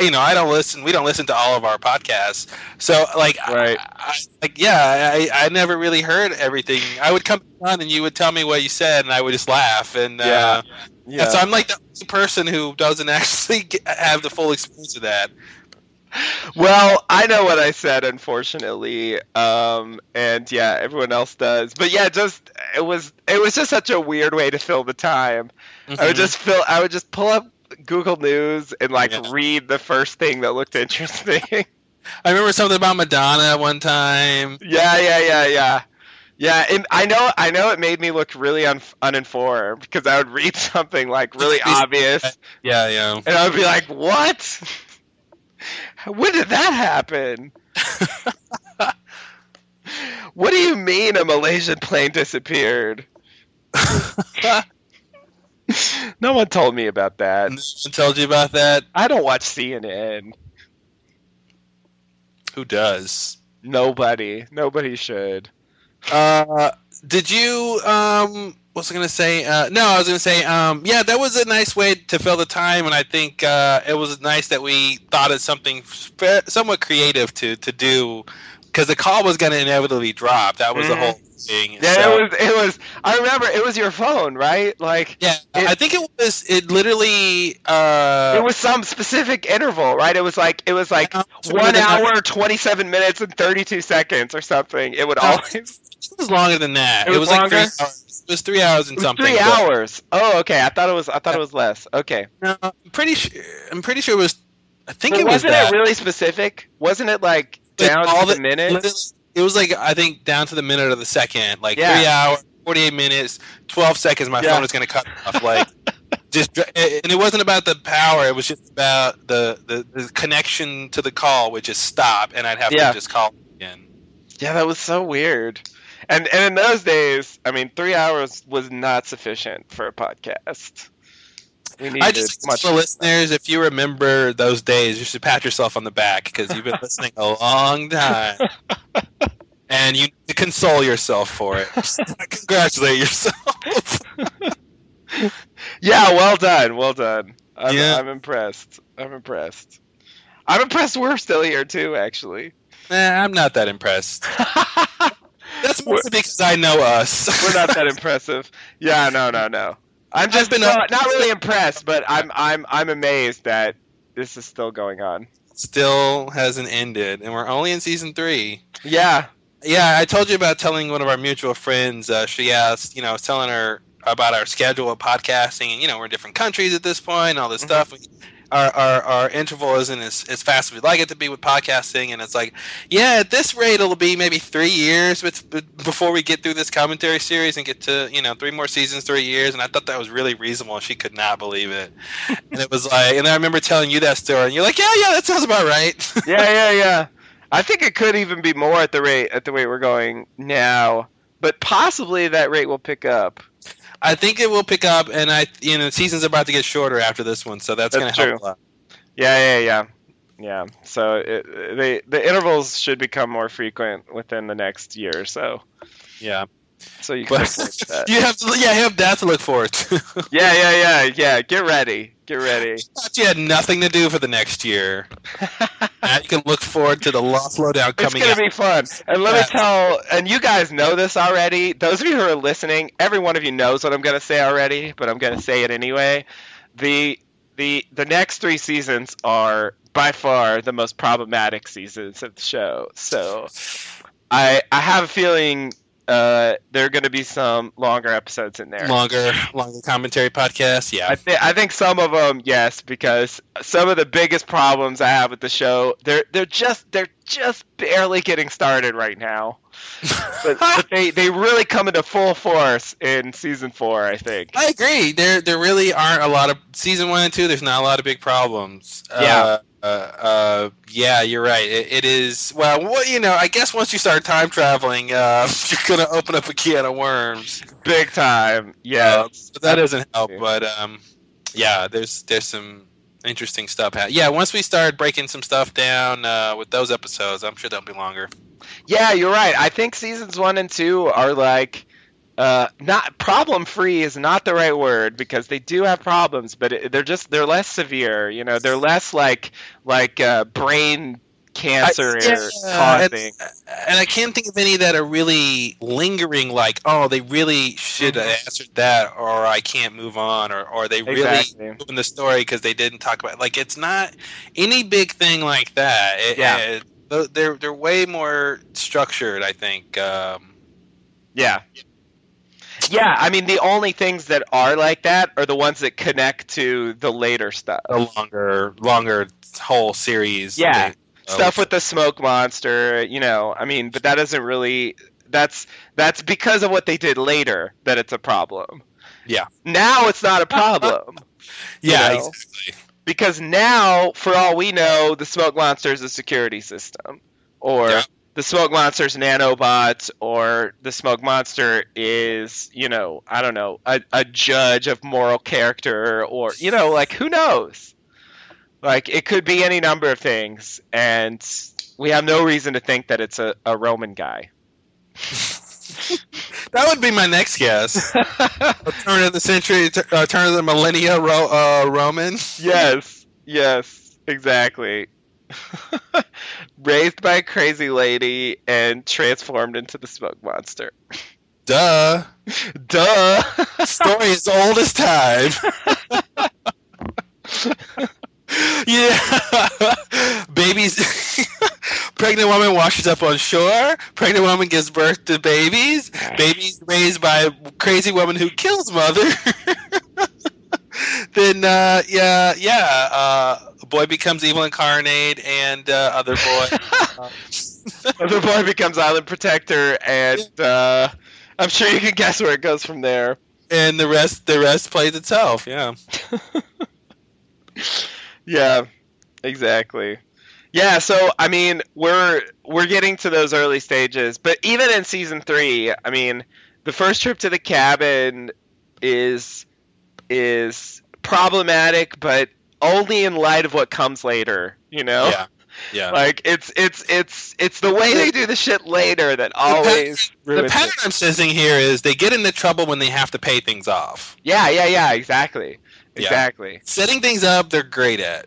You know, I don't listen. We don't listen to all of our podcasts, so like, Right. I, I, like, yeah, I, I never really heard everything. I would come on and you would tell me what you said, and I would just laugh. And uh, Yeah. yeah, so I'm like the only person who doesn't (laughs) actually get, have the full experience of that. Well, I know what I said, unfortunately, um, and yeah, everyone else does. But yeah, just it was it was just such a weird way to fill the time. I would Mhm. just fill I would just pull up Google News and like Yeah. read the first thing that looked interesting. (laughs) I remember something about Madonna one time. yeah, yeah, yeah, yeah. Yeah, and I know I know it made me look really un- uninformed because I would read (laughs) something like really (laughs) obvious Yeah, yeah. and I would be like, "What? when did that happen?" What do you mean a Malaysian plane disappeared? (laughs) No one told me about that. No one told you about that? I don't watch CNN. Who does? Nobody. Nobody should. Uh, did you? Um, what was I gonna say? Uh, no, I was gonna say. Um, yeah, that was a nice way to fill the time, and I think uh, it was nice that we thought of something somewhat creative to to do because the call was going to inevitably drop. That was Mhm. the whole thing. Yeah, So- it was. It was. I remember it was your phone, right? Like Yeah, It- I think it was. It literally. Uh, it was some specific interval, right? It was like it was like one hour, twenty seven minutes, and thirty two seconds or something. It would No, always. (laughs) It was longer than that. It It was was, like three longer? hours. It was three hours and was something. three hours. Oh, okay. I thought it was. I thought it was less. Okay. No, I'm pretty sure. I'm pretty sure it was. I think But it was wasn't that. it really specific? Wasn't it like down all to the, the- minute? Literally, It was like I think down to the minute of the second, like Yeah. three hours, forty-eight minutes, twelve seconds. My Yeah. phone was gonna cut off. Like (laughs) just, and it wasn't about the power. It was just about the the, the connection to the call would just stop, and I'd have Yeah. to just call again. Yeah, that was so weird. And and in those days, I mean, three hours was not sufficient for a podcast. We needed I just much. for listeners, if you remember those days, you should pat yourself on the back because you've been listening a long time, (laughs) and you need to console yourself for it. (laughs) Congratulate yourself. (laughs) Yeah, well done, well done. I'm, Yeah. I'm impressed. I'm impressed. I'm impressed. We're still here too, actually. Nah, I'm not that impressed. That's mostly because I know us. We're not that impressive. Yeah, no, no, no. I'm just been not, not really impressed, but I'm I'm I'm amazed that this is still going on. Still hasn't ended, and we're only in season three. Yeah, Yeah, I told you about telling one of our mutual friends. Uh, she asked, you know, I was telling her about our schedule of podcasting, and you know, we're in different countries at this point, and all this Mhm. stuff. Our, our our interval isn't as, as fast as we'd like it to be with podcasting, and it's like, yeah, at this rate, it'll be maybe three years bet- before we get through this commentary series and get to you know three more seasons, three years. And I thought that was really reasonable, and she could not believe it. and it was like, and I remember telling you that story, and you're like, yeah, yeah, that sounds about right. (laughs) yeah, yeah, yeah. I think it could even be more at the rate at the rate we're going now, but possibly that rate will pick up. I think it will pick up, and I you know the season's about to get shorter after this one, so that's, That's going to help true. a lot. Yeah, yeah, yeah, yeah. So it, they the intervals should become more frequent within the next year or so. Yeah, So you can but (laughs) look forward to that. you have to, yeah, you have that to look forward to. Yeah, yeah, yeah, yeah. Get ready. Get ready. (laughs) Thought you had nothing to do for the next year. (laughs) Now you can look forward to the Lost Lowdown coming. It's gonna out. be fun. And let me tell, and you guys know this already. Those of you who are listening, every one of you knows what I'm gonna say already, but I'm gonna say it anyway. The the the next three seasons are by far the most problematic seasons of the show. So I I have a feeling uh, there are going to be some longer episodes in there. longer, longer commentary podcast. Yeah, I, th- I think some of them, yes, because some of the biggest problems I have with the show, they're they're just they're just barely getting started right now, (laughs) but, but they they really come into full force in season four, I think. I agree. There, there really aren't a lot of season one and two. There's not a lot of big problems. Yeah. Uh, uh, uh, yeah, you're right. It, it is. Well, what you know, I guess once you start time traveling, uh, (laughs) you're gonna open up a can of worms. Big time, yeah. Uh, that doesn't help. But um, yeah, there's there's some interesting stuff. Ha- yeah, once we start breaking some stuff down uh, with those episodes, I'm sure they'll be longer. Yeah, you're right. I think seasons one and two are like uh, not problem free is not the right word because they do have problems, but it, they're just they're less severe. You know, they're less like like uh, brain cancer I- yeah, causing. And I can't think of any that are really lingering. Like, oh, they really should have Mhm. answered that, or I can't move on, or or they really Exactly. in the story because they didn't talk about. Like, it's not any big thing like that. It- Yeah. it- they're- they're way more structured. I think. Um, Yeah. Yeah, I mean the only things that are like that are the ones that connect to the later stuff. a longer longer whole series. Yeah. They- stuff with the smoke monster, you know. I mean, but that doesn't really that's that's because of what they did later that it's a problem. Yeah. Now it's not a problem (laughs) yeah, you know. exactly. Because now for all we know the smoke monster is a security system or Yeah. the smoke monster's nanobots or the smoke monster is, you know, I don't know, a, a judge of moral character or you know, like who knows? Like it could be any number of things and we have no reason to think that it's a, a Roman guy. (laughs) (laughs) That would be my next guess. (laughs) A turn of the century, uh, turn of the millennia, Ro- uh, Roman. yes, yes, exactly. (laughs) raised by a crazy lady and transformed into the smoke monster. Duh. Duh. Story as old as time. (laughs) yeah. (laughs) Babies. (laughs) Pregnant woman washes up on shore. Pregnant woman gives birth to babies. Babies raised by crazy woman who kills mother. then, uh, yeah, yeah. Uh, boy becomes evil incarnate, and uh, other boy. other boy becomes island protector, and uh, I'm sure you can guess where it goes from there. And the rest, the rest plays itself. Yeah. Yeah, exactly. Yeah, so I mean, we're we're getting to those early stages, but even in season three, I mean, the first trip to the cabin is is problematic, but only in light of what comes later. You know? Yeah. Yeah. (laughs) Like it's it's it's it's the way they do the shit later that always the pattern. I'm sensing here is they get into trouble when they have to pay things off. Yeah, yeah, yeah, exactly. Exactly. Yeah. Setting things up, they're great at.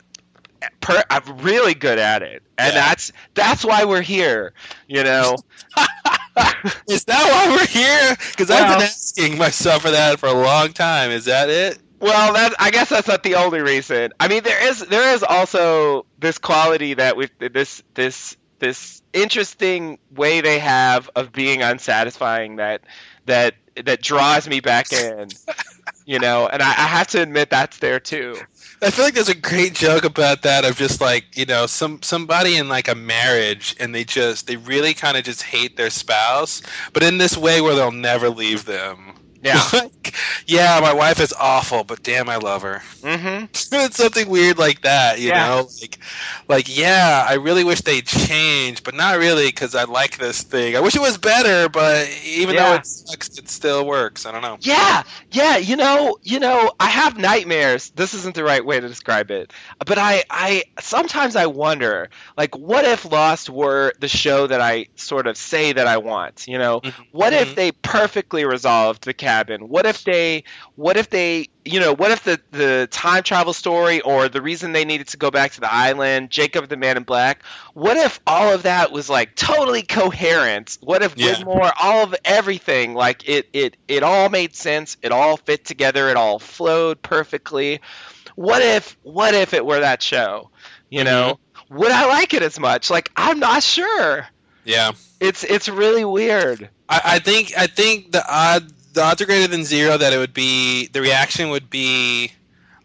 Per, I'm really good at it, and yeah. that's that's why we're here. You know. (laughs) is that why we're here? Because well, I've been asking myself for that for a long time. Is that it? Well, that I guess that's not the only reason. I mean, there is there is also this quality that with this this this interesting way they have of being unsatisfying that that that draws me back in. (laughs) you know, and I, I have to admit that's there too. I feel like there's a great joke about that of just like you know some somebody in like a marriage and they just they really kind of just hate their spouse, but in this way where they'll never leave them. Yeah. (laughs) like, yeah, my wife is awful, but damn, I love her. Mm-hmm. (laughs) it's something weird like that, you yeah. know? Like, like, yeah, I really wish they'd change, but not really because I like this thing. I wish it was better, but even yeah. though it sucks, it still works. I don't know. Yeah, yeah. You know, you know, I have nightmares. This isn't the right way to describe it, but I, I sometimes I wonder, like, what if Lost were the show that I sort of say that I want? You know, mm-hmm. what if mm-hmm. they perfectly resolved the cat cabin? What if they what if they you know, what if the, the time travel story or the reason they needed to go back to the island, Jacob the Man in Black, what if all of that was like totally coherent? What if yeah. Widmore, all of everything, like it, it, it all made sense, it all fit together, it all flowed perfectly. What if what if it were that show? You mm-hmm. know? Would I like it as much? Like I'm not sure. Yeah. It's it's really weird. I, I think I think the odd the odds are greater than zero that it would be the reaction would be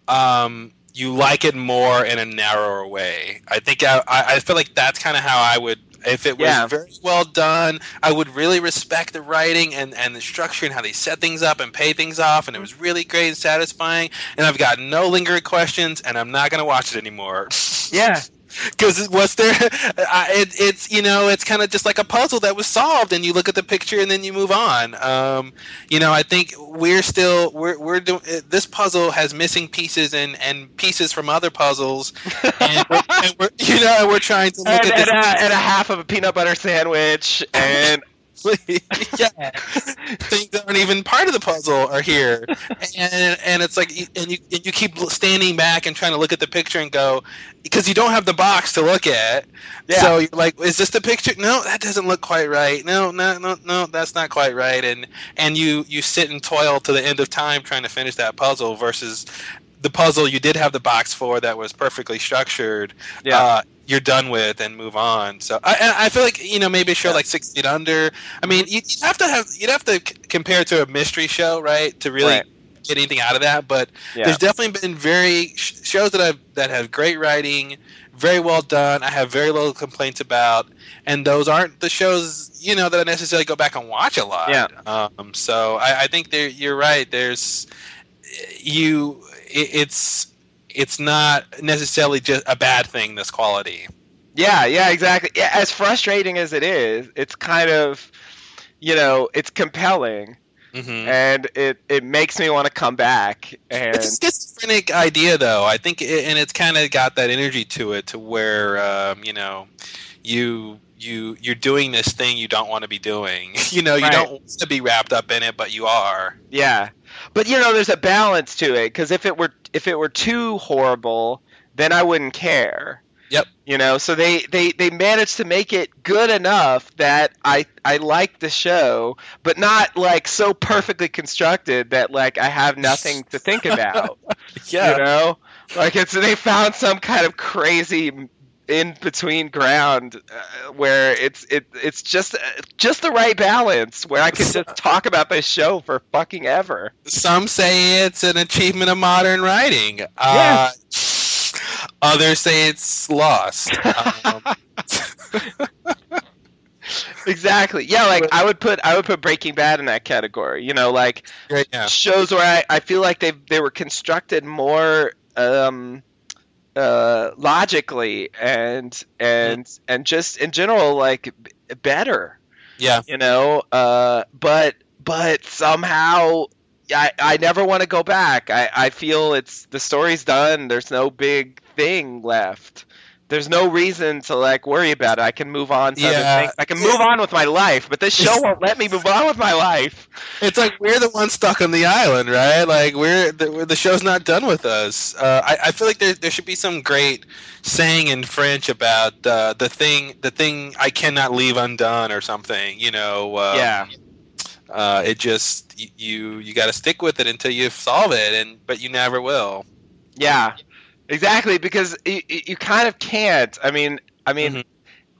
um, you like it more in a narrower way. I think I, I feel like that's kind of how I would if it was yeah. very well done, I would really respect the writing and, and the structure and how they set things up and pay things off, and it was really great and satisfying. And I've got no lingering questions, and I'm not going to watch it anymore. (laughs) Yeah, (laughs) because what's there (laughs) it, it's you know it's kind of just like a puzzle that was solved and you look at the picture and then you move on. Um, you know i think we're still we're, we're doing this puzzle has missing pieces and and pieces from other puzzles. (laughs) And, we're, and we're you know we're trying to look and, at and, a, and a half of a peanut butter sandwich and (laughs) yeah, things that aren't even part of the puzzle are here, and and it's like, and you and you keep standing back and trying to look at the picture and go, because you don't have the box to look at. Yeah. So you're like, is this the picture? No, that doesn't look quite right. No, no, no, no, that's not quite right. And and you you sit and toil to the end of time trying to finish that puzzle versus the puzzle you did have the box for that was perfectly structured. Yeah. Uh, you're done with and move on. So I, I feel like you know maybe a show yeah. like Six Feet Under. I mean, you, would have to have you'd have to c- compare it to a mystery show, right, to really right. get anything out of that. But yeah. there's definitely been very sh- shows that have that have great writing, very well done. I have very little complaints about, and those aren't the shows you know that I necessarily go back and watch a lot. Yeah. Um, so I, I think you're right. There's you. It, it's it's not necessarily just a bad thing. This quality. Yeah, yeah, exactly. Yeah, as frustrating as it is, it's kind of, you know, it's compelling. Mm-hmm. and it, it makes me want to come back. And it's a schizophrenic idea, though. I think, it, and it's kind of got that energy to it, to where um, you know, you you you're doing this thing you don't want to be doing. (laughs) you know, you right. don't want to be wrapped up in it, but you are. Yeah, but you know, there's a balance to it because if it were if it were too horrible, then I wouldn't care. Yep. You know, so they, they, they managed to make it good enough that I I like the show, but not like so perfectly constructed that like I have nothing to think about. (laughs) Yeah. You know, like it's they found some kind of crazy in between ground uh, where it's it it's just just the right balance where I can just talk about this show for fucking ever. Some say it's an achievement of modern writing. Uh, others say it's lost. (laughs) Um, Exactly. Yeah, like I would put I would put Breaking Bad in that category. You know, like yeah. shows where I, I feel like they they were constructed more um uh logically and and and just in general like b- better. Yeah. you know uh but but somehow I, I never want to go back. I, I feel it's the story's done. There's no big thing left there's no reason to like worry about it i can move on to Yeah. other things i can move on with my life but this show won't let me move on with my life It's like we're the ones stuck on the island, right? Like we're the, the show's not done with us. Uh, I, I feel like there there should be some great saying in French about uh, the thing the thing I cannot leave undone or something. You know. Uh, yeah Uh, it just you you got to stick with it until you solve it, and but you never will. Yeah, exactly. Because you, you kind of can't. I mean, I mean, Mhm.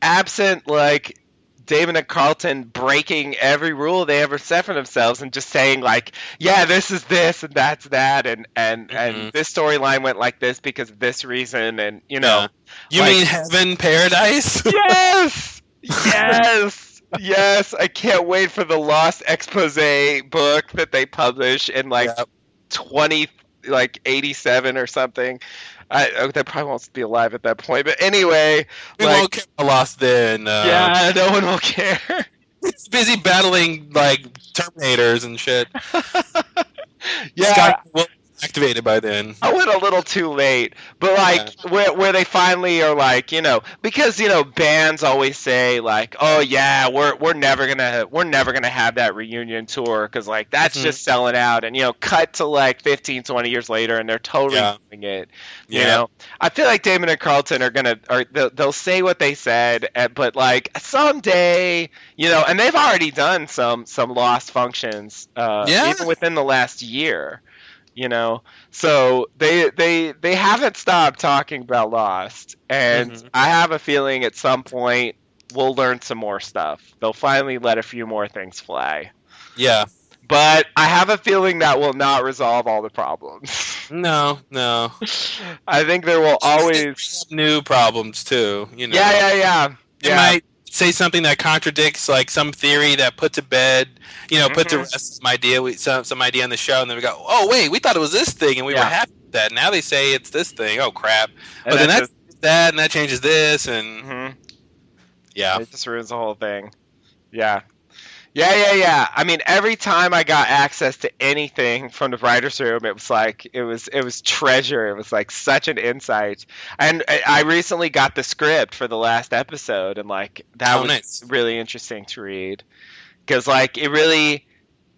absent like David and Carlton breaking every rule they ever set for themselves and just saying like, yeah, this is this and that's that, and and and Mhm. this storyline went like this because of this reason, and you know, You Like- mean heaven, paradise? (laughs) (laughs) yes, yes. (laughs) Yes, I can't wait for the Lost expose book that they publish in like. 20 like 87 or something i they probably won't be alive at that point but anyway We like won't care Lost then. Uh, yeah (laughs) no one will care it's busy battling like Terminators and shit. (laughs) yeah Scott will be activated by then. I went a little too late, but like where where they finally are like, you know, because you know bands always say like, oh yeah, we're we're never gonna we're never gonna have that reunion tour because like that's Mhm. just selling out, and you know, cut to like 15, 20 years later, and they're totally Yeah. doing it. You Yeah. know, I feel like Damon and Carlton are gonna or they'll, they'll say what they said, eh, but like someday, you know, and they've already done some some lost functions, uh, Yeah. even within the last year you know so they they they haven't stopped talking about lost and Mhm. i have a feeling at some point we'll learn some more stuff they'll finally let a few more things fly Yeah. but i have a feeling that will not resolve all the problems (laughs) No, no. i think there will always new problems too. You know. yeah yeah yeah They yeah might say something that contradicts like some theory that put to bed, you know, put to Mhm. rest some idea, we, some some idea on the show, and then we go, oh wait, we thought it was this thing, and we Yeah. were happy with that. Now they say it's this thing. Oh crap! and but then that that's that, and that changes this, and just, mhm. yeah, It just ruins the whole thing. Yeah. Yeah, yeah, yeah. I mean, every time I got access to anything from the writers' room, it was like it was it was treasure. It was like such an insight. And I recently got the script for the last episode, and like that Oh, was nice. really interesting to read because like it really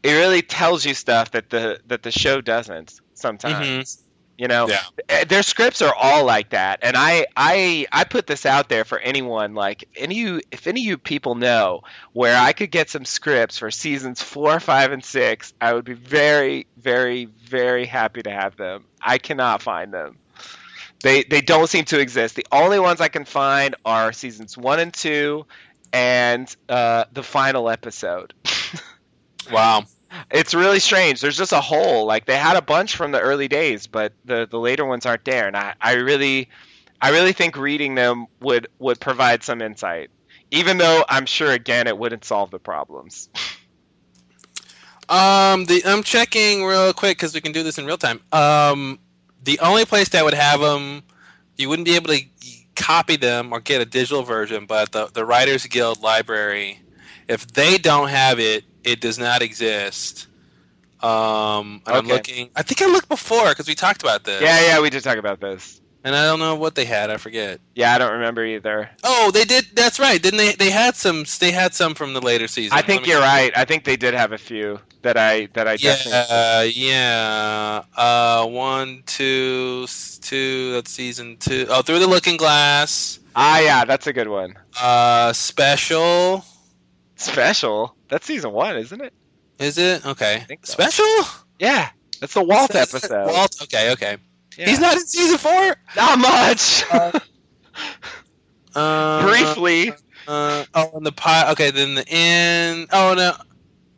it really tells you stuff that the that the show doesn't sometimes. Mm-hmm. You know, Yeah. Uh, their scripts are all like that, and I I I put this out there for anyone like any you if any of you people know where I could get some scripts for seasons four, five, and six, I would be very very very happy to have them. I cannot find them. They they don't seem to exist. The only ones I can find are seasons one and two, and uh, the final episode. (laughs) wow, It's really strange. There's just a hole. Like they had a bunch from the early days, but the the later ones aren't there. And I, I really I really think reading them would would provide some insight. Even though I'm sure again it wouldn't solve the problems. Um, the I'm checking real quick because we can do this in real time. Um, the only place that would have them, you wouldn't be able to copy them or get a digital version, but the the Writers Guild library, if they don't have it, it does not exist. Um, and I'm looking. I think I looked before because we talked about this. Yeah, yeah, we did talk about this. and I don't know what they had. I forget. Yeah, I don't remember either. Oh, they did. That's right. Didn't they? They had some. They had some from the later season. I think you're right. I think they did have a few that I that I definitely. Yeah, yeah. Uh, one, two, two. That's season two. Oh, through the Looking Glass. Ah, yeah, that's a good one. Uh, special. Special. That's season one, isn't it? Is it okay? so. Special. Yeah, that's the Walt episode. Walt. Okay, okay. Yeah. He's not in season four. not much. (laughs) Uh, Briefly. Uh, oh, and the pi. Okay, then the in. Oh no.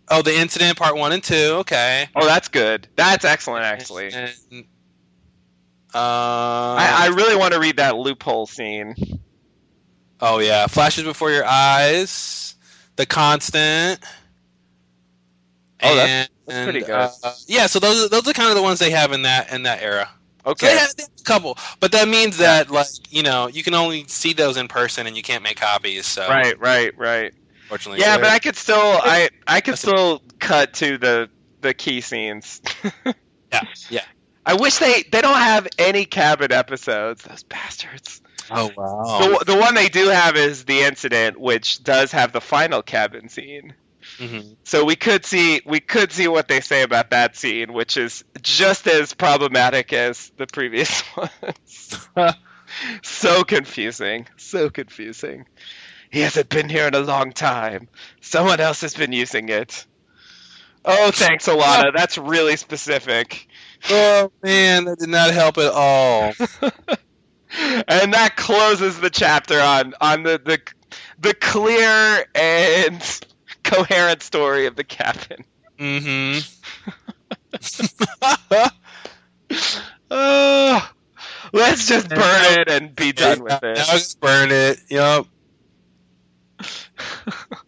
Oh, the incident part one and two. Okay. Oh, that's good. That's excellent, actually. And, uh, I, I really want to read that loophole scene. oh yeah, flashes before your eyes. The constant. Oh, that's- And- that's pretty good. uh, yeah, so those are, those are kind of the ones they have in that in that era. So Okay. they have, they have a couple, but that means that like you know you can only see those in person and you can't make copies. So Right, right, right. Fortunately, Yeah, but I could still I I could still cut to the the key scenes. (laughs) Yeah, yeah. I wish they they don't have any cabin episodes. Those bastards. Oh wow. The the one they do have is the incident, which does have the final cabin scene. Mhm. So we could see we could see what they say about that scene, which is just as problematic as the previous (laughs) ones. (laughs) so confusing, so confusing. He hasn't been here in a long time. Someone else has been using it. Oh, thanks, Ilana. That's really specific. Oh man, that did not help at all. (laughs) and that closes the chapter on on the the, the clear and (laughs) coherent story of the cabin. Mm-hmm. Uh, (laughs) let's just burn it and be done with Now it. just burn it. Yep. (laughs)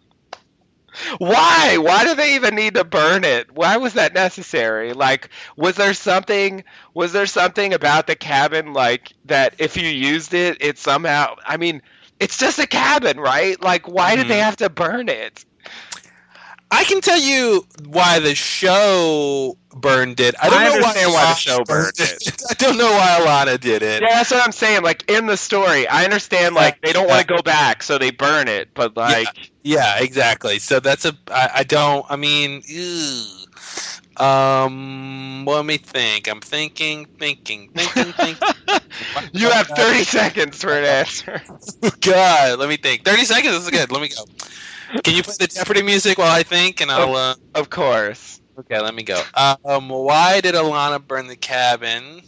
Why? Why do they even need to burn it? Why was that necessary? Like, was there something? Was there something about the cabin like that? If you used it, it somehow. I mean, it's just a cabin, right? Like, why did they Mhm. have to burn it? I can tell you why the show burned it. I don't I know understand why the show burned it. (laughs) I don't know why Ilana did it. Yeah, that's what I'm saying. Like in the story, I understand. Like they don't want to go back, so they burn it. But like, Yeah, exactly. So that's a. I, I don't. I mean, ew. um, let me think. I'm thinking, thinking, thinking, thinking. (laughs) you have 30 seconds for an (laughs) answer. God, let me think. Thirty seconds is good. Let me go. Can you play the Jeopardy music while I think, and I'll. Uh, Of course. okay, let me go. Um, why did Ilana burn the cabin?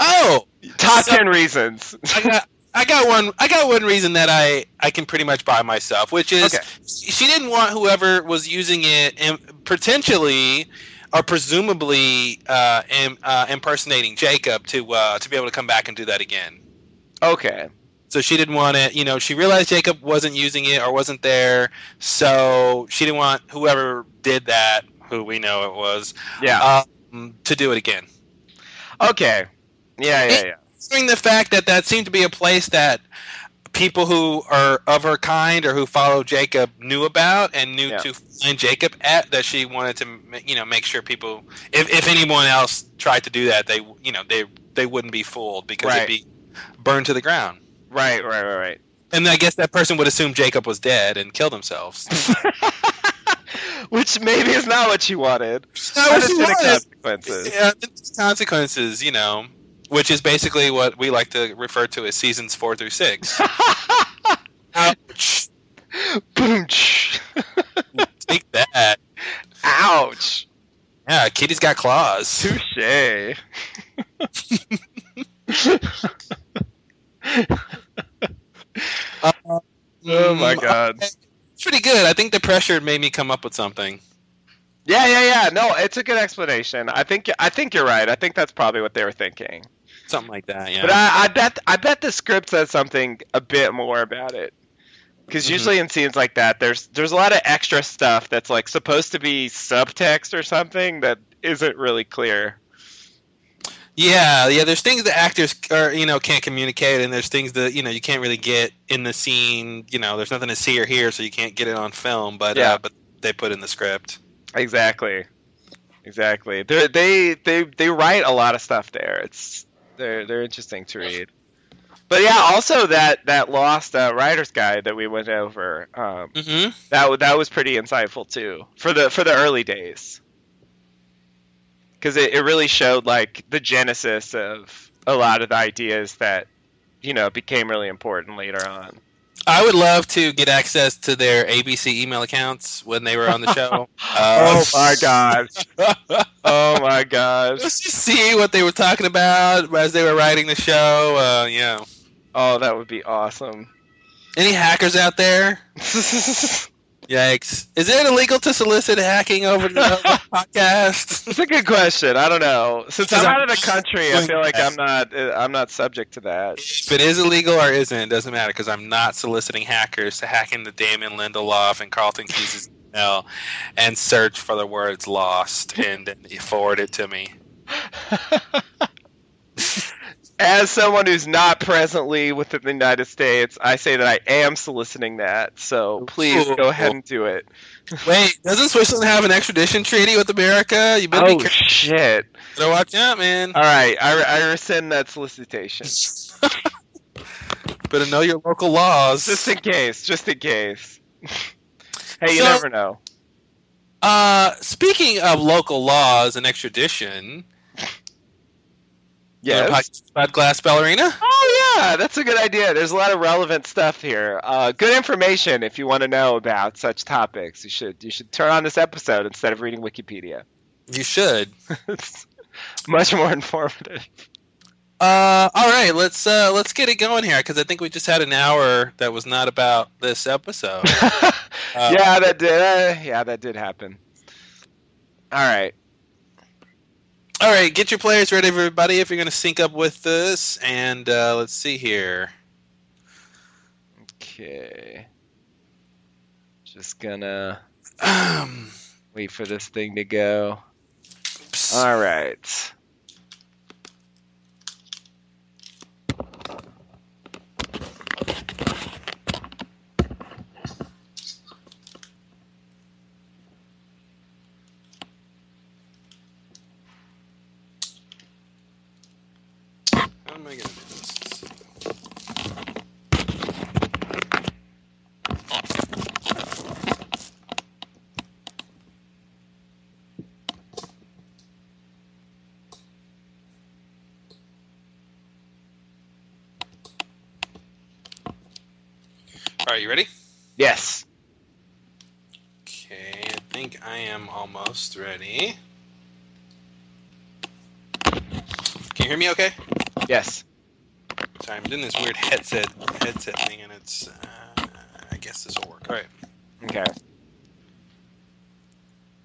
Oh, Top 10 reasons. I got. I got one. I got one reason that I I can pretty much buy myself, which is Okay. she didn't want whoever was using it and potentially or presumably uh, uh, impersonating Jacob to uh, to be able to come back and do that again. Okay. So she didn't want it. You know, she realized Jacob wasn't using it or wasn't there, so she didn't want whoever did that, who we know it was, Yeah. um, to do it again. Okay. Yeah, yeah, yeah. Considering the fact that that seemed to be a place that people who are of her kind or who follow Jacob knew about and knew Yeah. to find Jacob at, that she wanted to, you know, make sure people, if, if anyone else tried to do that, they, you know, they they wouldn't be fooled because Right. it'd be burned to the ground. Right, right, right, right. And I guess that person would assume Jacob was dead and kill themselves. (laughs) Which maybe is not what you wanted. That was Unintended what? consequences. Yeah, consequences, you know, which is basically what we like to refer to as seasons four through six. (laughs) Ouch! Boom. Take that. Ouch. Yeah, Kitty's got claws. Touche. (laughs) (laughs) Oh my Mm, god. It's pretty good. I think the pressure made me come up with something. Yeah, yeah, yeah. No, it's a good explanation. I think I think you're right. I think that's probably what they were thinking. Something like that, yeah. But I, I bet I bet the script says something a bit more about it. Because Mhm. usually in scenes like that, there's there's a lot of extra stuff that's like supposed to be subtext or something that isn't really clear. Yeah, yeah. There's things that actors are, you know, can't communicate, and there's things that you know you can't really get in the scene. You know, there's nothing to see or hear, so you can't get it on film. But Yeah. uh, but they put in the script. Exactly. Exactly. They're, they they they write a lot of stuff there. It's They're they're interesting to read. But yeah, also that that lost uh, writer's guide that we went over. Um, hmm that that was pretty insightful too for the for the early days because it, it really showed like the genesis of a lot of the ideas that you know became really important later on I would love to get access to their ABC email accounts when they were on the show. (laughs) oh Uh, my gosh (laughs) oh my gosh Let's just see what they were talking about as they were writing the show. Uh, yeah. oh that would be awesome Any hackers out there? (laughs) Yikes! Is it illegal to solicit hacking over the (laughs) podcast? it's a good question i don't know since i'm I'm out of the country i feel like i'm not uh, i'm not subject to that if it is illegal or isn't, it doesn't matter because I'm not soliciting hackers to hack into Damon Lindelof and Carlton Cuse' email and search for the words "lost" and then forward it to me. (laughs) As someone who's not presently within the United States, I say that I am soliciting that. So please go ahead and do it. (laughs) Wait, doesn't Switzerland have an extradition treaty with America? You better Oh be careful. shit! Better watch out, man. All right, I, I rescind that solicitation. (laughs) better know your local laws. Just in case, just in case. (laughs) hey, you So- never know. Uh, speaking of local laws and extradition, Yes. talk about Glass Ballerina. Oh yeah, that's a good idea. There's a lot of relevant stuff here. Uh, good information if you want to know about such topics. You should you should turn on this episode instead of reading Wikipedia. You should. it's (laughs) much more informative. Uh, all right, let's uh, let's get it going here because I think we just had an hour that was not about this episode. (laughs) Uh, yeah, that did. Uh, yeah, that did happen. All right. All right, get your players ready, everybody. If you're going to sync up with this, and uh, let's see here. Okay. Just gonna Um, wait for this thing to go. All right. how am I going to do this? Let's see. All right, you ready? Yes. Okay, I think I am almost ready. Can you hear me okay? Yes. Sorry, I'm doing this weird headset headset thing, and it's. Uh, I guess this will work. All right. Okay.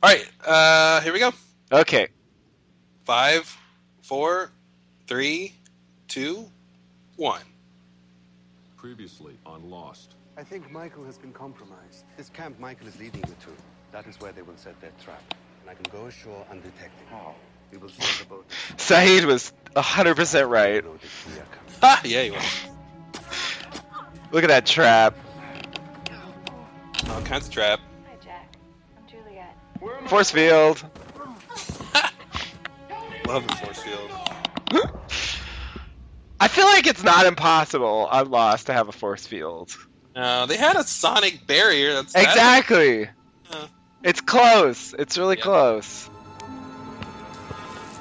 All right. Uh, here we go. Okay. Five, four, three, two, one. Previously on Lost. I think Michael has been compromised. This camp Michael is leading you to, that is where they will set their trap. And I can go ashore undetected. We will sail the. Sayid was 100% right. Ah, yeah, you will. Look at that trap. All kinds of trap. Hi, Jack. I'm Juliet. Force field. (laughs) Love the force field. (gasps) I feel like it's not impossible on Lost to have a force field. No, they had a sonic barrier. That's Exactly. Yeah. It's close. It's really Yeah. close.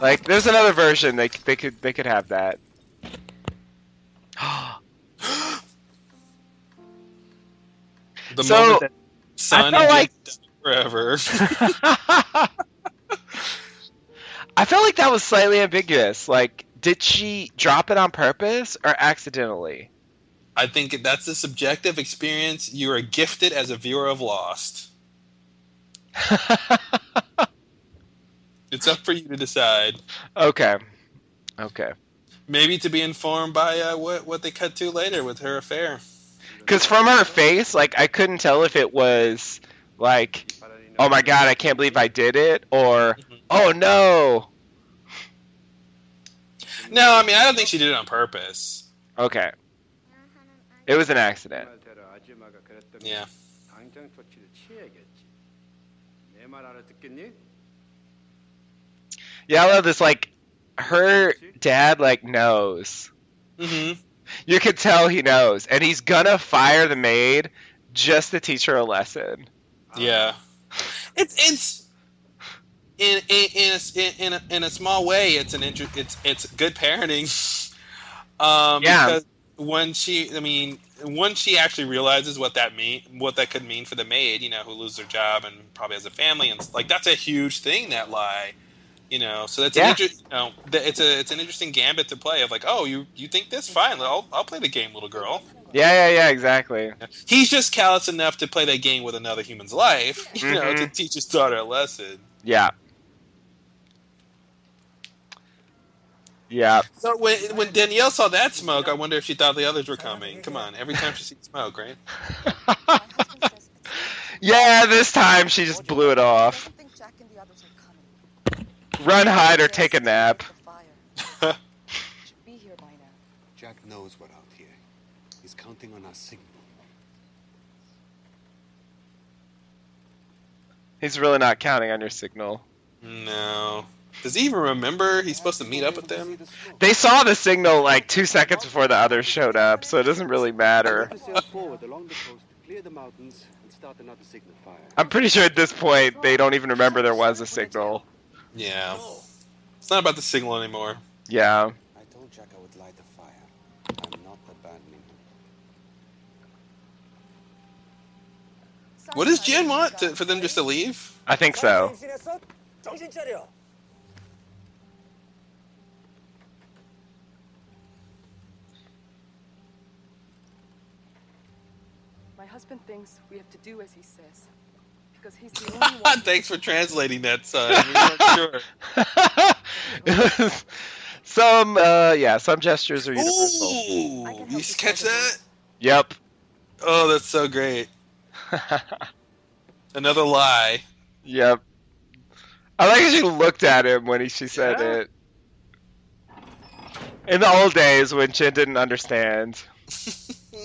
Like, there's another version. They they could they could have that. (gasps) the So, moment that Sun felt like- forever. (laughs) I felt like that was slightly ambiguous. Like, did she drop it on purpose or accidentally? I think that's a subjective experience. You are gifted as a viewer of Lost. (laughs) It's up for you to decide. okay. Okay. Maybe to be informed by uh, what what they cut to later with her affair. Because from her face, like, I couldn't tell if it was like, oh my god, I can't believe I did it, or Mhm. oh no. No, I mean I don't think she did it on purpose. Okay. It was an accident. Yeah. Yeah, I love this like her dad like knows. Mm-hmm. You can tell he knows, and he's gonna fire the maid just to teach her a lesson. Yeah. It's it's in in in a, in a, in a small way, it's an inter- it's it's good parenting. (laughs) Um, Yeah. Because when she, I mean, when she actually realizes what that mean, what that could mean for the maid, you know, who loses her job and probably has a family, and like that's a huge thing that lie. You know, so that's Yeah. an inter- you know, it's a it's an interesting gambit to play of like, oh, you you think this? Fine, I'll I'll play the game, little girl. Yeah, yeah, yeah, exactly. He's just callous enough to play that game with another human's life, (laughs) you know, to Mhm. teach his daughter a lesson. Yeah. Yeah. So when when Danielle saw that smoke, I wonder if she thought the others were coming. Come on, every time she sees smoke, right? (laughs) yeah, this time she just blew it off. Run, hide, or take a nap. (laughs) Jack knows we're out here. He's counting on our signal. He's really not counting on your signal. No. Does he even remember he's supposed to meet up with them? They saw the signal like two seconds before the others showed up, so it doesn't really matter. Sail forward along the coast, clear the mountains, and start another signal fire. I'm pretty sure at this point they don't even remember there was a signal. Yeah. Oh. It's not about the signal anymore. Yeah. I told Jack I would light the fire. I'm not abandoning him. What does Jin want to, for them just to leave? I think so. My husband thinks we have to do as he says. Because he's the (laughs) only one. Thanks for translating that, Sun. We weren't (laughs) sure. (laughs) some, uh, yeah, some gestures are universal. Ooh, you catch that? Yep. Oh, that's so great. Another lie. yep. I like how she looked at him when he, she said Yeah. it. In the old days when Jin didn't understand, you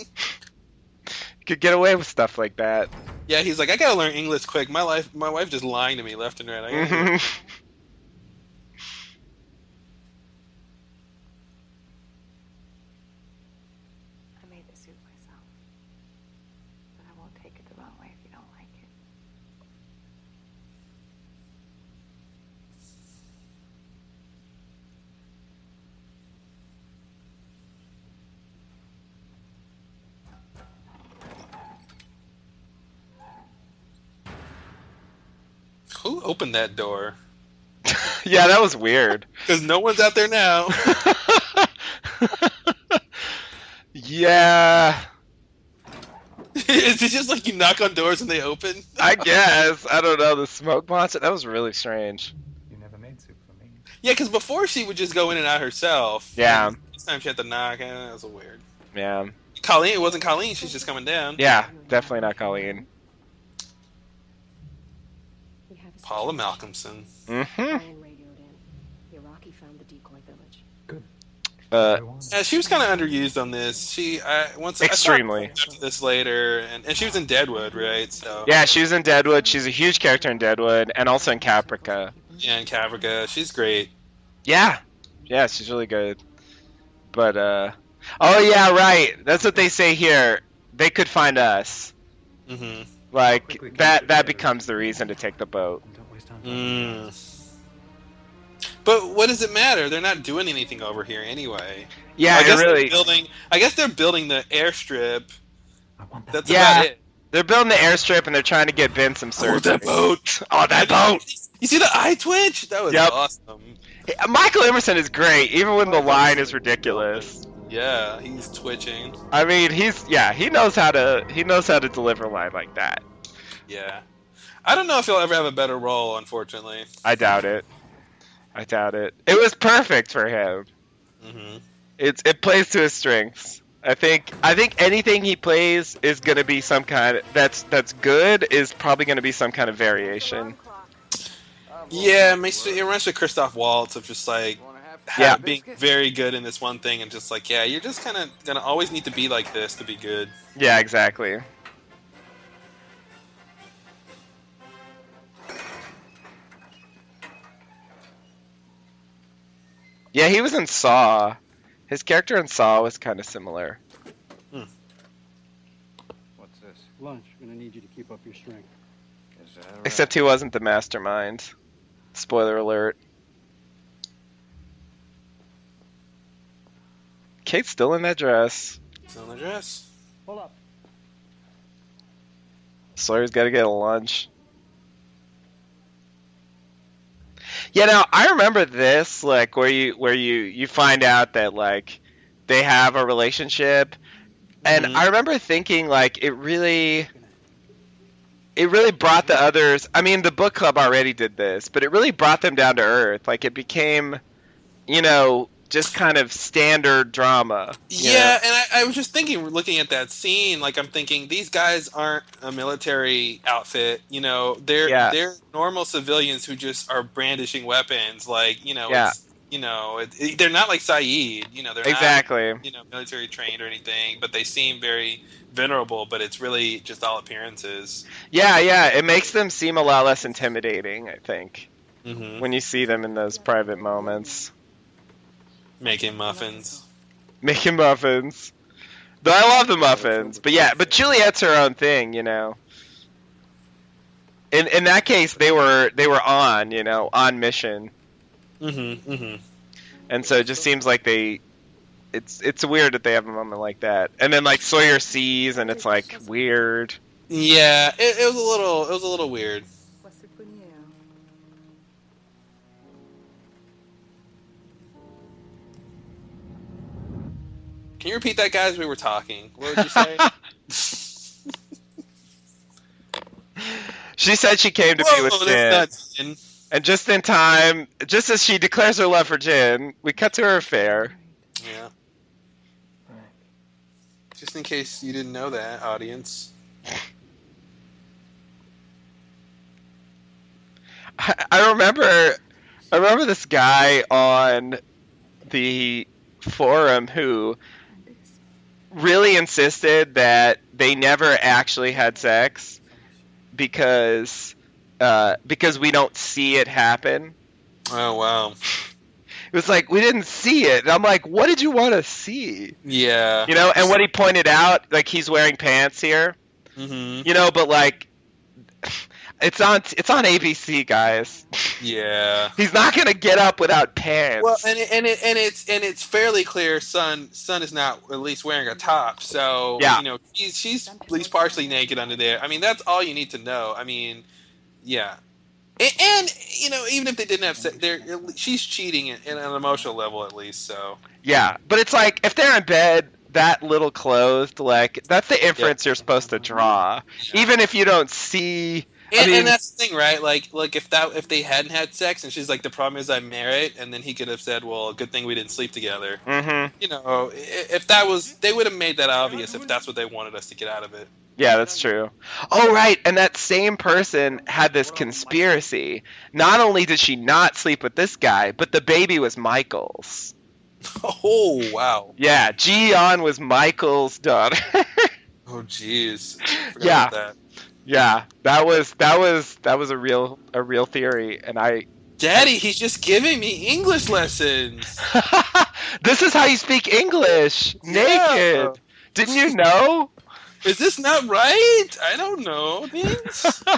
could get away with stuff like that. Yeah, he's like, I gotta learn English quick. My life, my wife just lying to me left and right. I gotta- (laughs) Mhm. I made this suit myself. But I won't take it the wrong way if you don't like it. Who opened that door? (laughs) yeah, that was weird. (laughs) Because no one's out there now. (laughs) yeah, Is it just like you knock on doors and they open? I guess. I don't know. The smoke monster, that was really strange. You never made soup for me. Yeah, because before she would just go in and out herself. Yeah. This time she had to knock. Eh, that was weird. Yeah. Colleen, it wasn't Colleen. She's just coming down. Yeah, definitely not Colleen. We have a Paula situation. Malcomson. hmm Ryan radioed in. Iraqi found the decoy village. Uh, Yeah, she was kind of underused on this. She, I once I Extremely. after this later, and, and she was in Deadwood, right? So yeah, she was in Deadwood. She's a huge character in Deadwood, and also in Caprica. yeah, and Caprica, she's great. Yeah, yeah, she's really good. But uh, oh yeah, right. That's what they say here. They could find us. hmm Like that. That becomes the reason to take the boat. Don't waste time. Mm. But what does it matter? They're not doing anything over here anyway. Yeah, I guess really. they're building. I guess they're building the airstrip. I want that. That's Yeah. about it. They're building the airstrip and they're trying to get Ben some Oh, surgery. that boat! (laughs) Oh, that boat! You see the eye twitch? That was Yep. awesome. Michael Emerson is great, even when the line is ridiculous. Yeah, he's twitching. I mean, he's yeah, he knows how to he knows how to deliver a line like that. Yeah. I don't know if he'll ever have a better role, unfortunately. I doubt it. I doubt it. It was perfect for him. hmm It's it plays to his strengths. I think I think anything he plays is gonna be some kind that's that's good is probably gonna be some kind of variation. Yeah, it, makes, it reminds me of Christoph Waltz of just like Yeah. being very good in this one thing and just like, yeah, you're just kind of gonna always need to be like this to be good. Yeah, exactly. Yeah, he was in Saw. His character in Saw was kind of similar. Hmm. What's this? Lunch. I'm Gonna need you to keep up your strength. Is that right? Except he wasn't the mastermind. Spoiler alert. Kate's still in that dress. Still in the dress. Hold up. Sawyer's got to get a lunch. Yeah, now I remember this, like where you where you you find out that like they have a relationship, and Mhm. I remember thinking like it really, it really brought the others. I mean, the book club already did this, but it really brought them down to earth. Like it became, you know, just kind of standard drama. Yeah, know? and I, I was just thinking, looking at that scene, like I'm thinking these guys aren't a military outfit. You know, they're Yeah. they're normal civilians who just are brandishing weapons. Like you know, Yeah. it's, you know, it, it- they're not like Sayid. You know, they're exactly. not you know military trained or anything, but they seem very venerable. But it's really just all appearances. Yeah, yeah, it makes them seem a lot less intimidating. I think. Mm-hmm. when you see them in those private moments. Making muffins. Making muffins. Though I love the muffins. But yeah, but Juliet's her own thing, you know. In in that case they were they were on, you know, on mission. Mm-hmm. Mm-hmm. And so it just seems like they it's it's weird that they have a moment like that. And then like Sawyer sees and it's like weird. Yeah, it, it was a little it was a little weird. Can you repeat that, guys? We were talking. What would you say? (laughs) She said she came to be with that's Jin. Jin. And just in time, just as she declares her love for Jin, we cut to her affair. Yeah. Just in case you didn't know that, audience. I I remember, I remember this guy on the forum who really insisted that they never actually had sex because uh, because we don't see it happen. Oh wow. It was like we didn't see it. And I'm like, what did you want to see? Yeah. You know, and what he pointed out, like he's wearing pants here. Mm-hmm. You know, but like it's on it's on ABC, guys. Yeah. (laughs) He's not gonna get up without pants. Well, and it, and it, and it's and it's fairly clear. Sun, Sun is not at least wearing a top, so Yeah. you know she's she's at least partially naked under there. I mean, that's all you need to know. I mean, yeah, and, and you know, even if they didn't have sex, they're she's cheating at, at an emotional level at least. So yeah, but it's like if they're in bed that little clothed, like that's the inference you're supposed to draw, even if you don't see. And, I mean, and that's the thing, right? Like, like if that if they hadn't had sex, and she's like, the problem is I'm married, and then he could have said, well, good thing we didn't sleep together. mm-hmm. You know, if that was, they would have made that obvious if that's what they wanted us to get out of it. Yeah, that's true. Oh, right. And that same person had this conspiracy. Not only did she not sleep with this guy, but the baby was Michael's. (laughs) Oh wow. Yeah, Ji-yeon was Michael's daughter. (laughs) Oh jeez. Yeah. About that. yeah, that was that was that was a real a real theory, and I. Daddy, he's just giving me English lessons. (laughs) this is how you speak English, naked. Didn't you know? Is this not right? I don't know things. (laughs)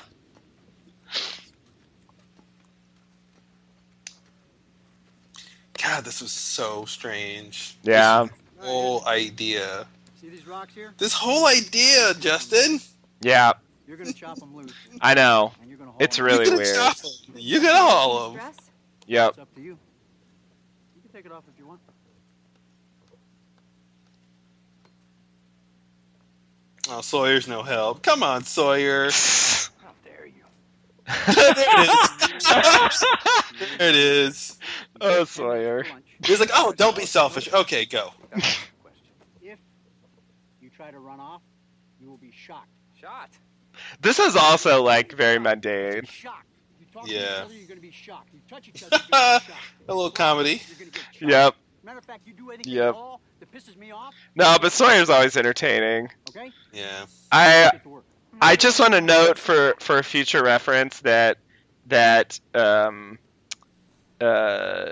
God, this was so strange. Yeah. This whole idea. See these rocks here? This whole idea, Justin. Yeah, You're gonna chop them loose. I know. And you're gonna haul It's 'em. really you can weird. chop 'em. You can haul them. Dress? Yep. It's up to you. You can take it off if you want. Oh, Sawyer's no help. Come on, Sawyer. (laughs) How dare you? (laughs) there it is. there it is. Oh, Sawyer. He's like, oh, don't be selfish. Okay, go. Got one question. If you try to run off, you will be shocked. Shot. This is also like very mundane. Shocked. If you talk to Yeah. you're gonna be shocked. You touch each other, you're gonna be shocked. A little comedy. You're gonna get shocked. Yep. Matter of fact, you do anything Yep. at all that pisses me off, No, but Sawyer's always entertaining. okay? Yeah. I Get to work. I just want to note for for future reference that that um uh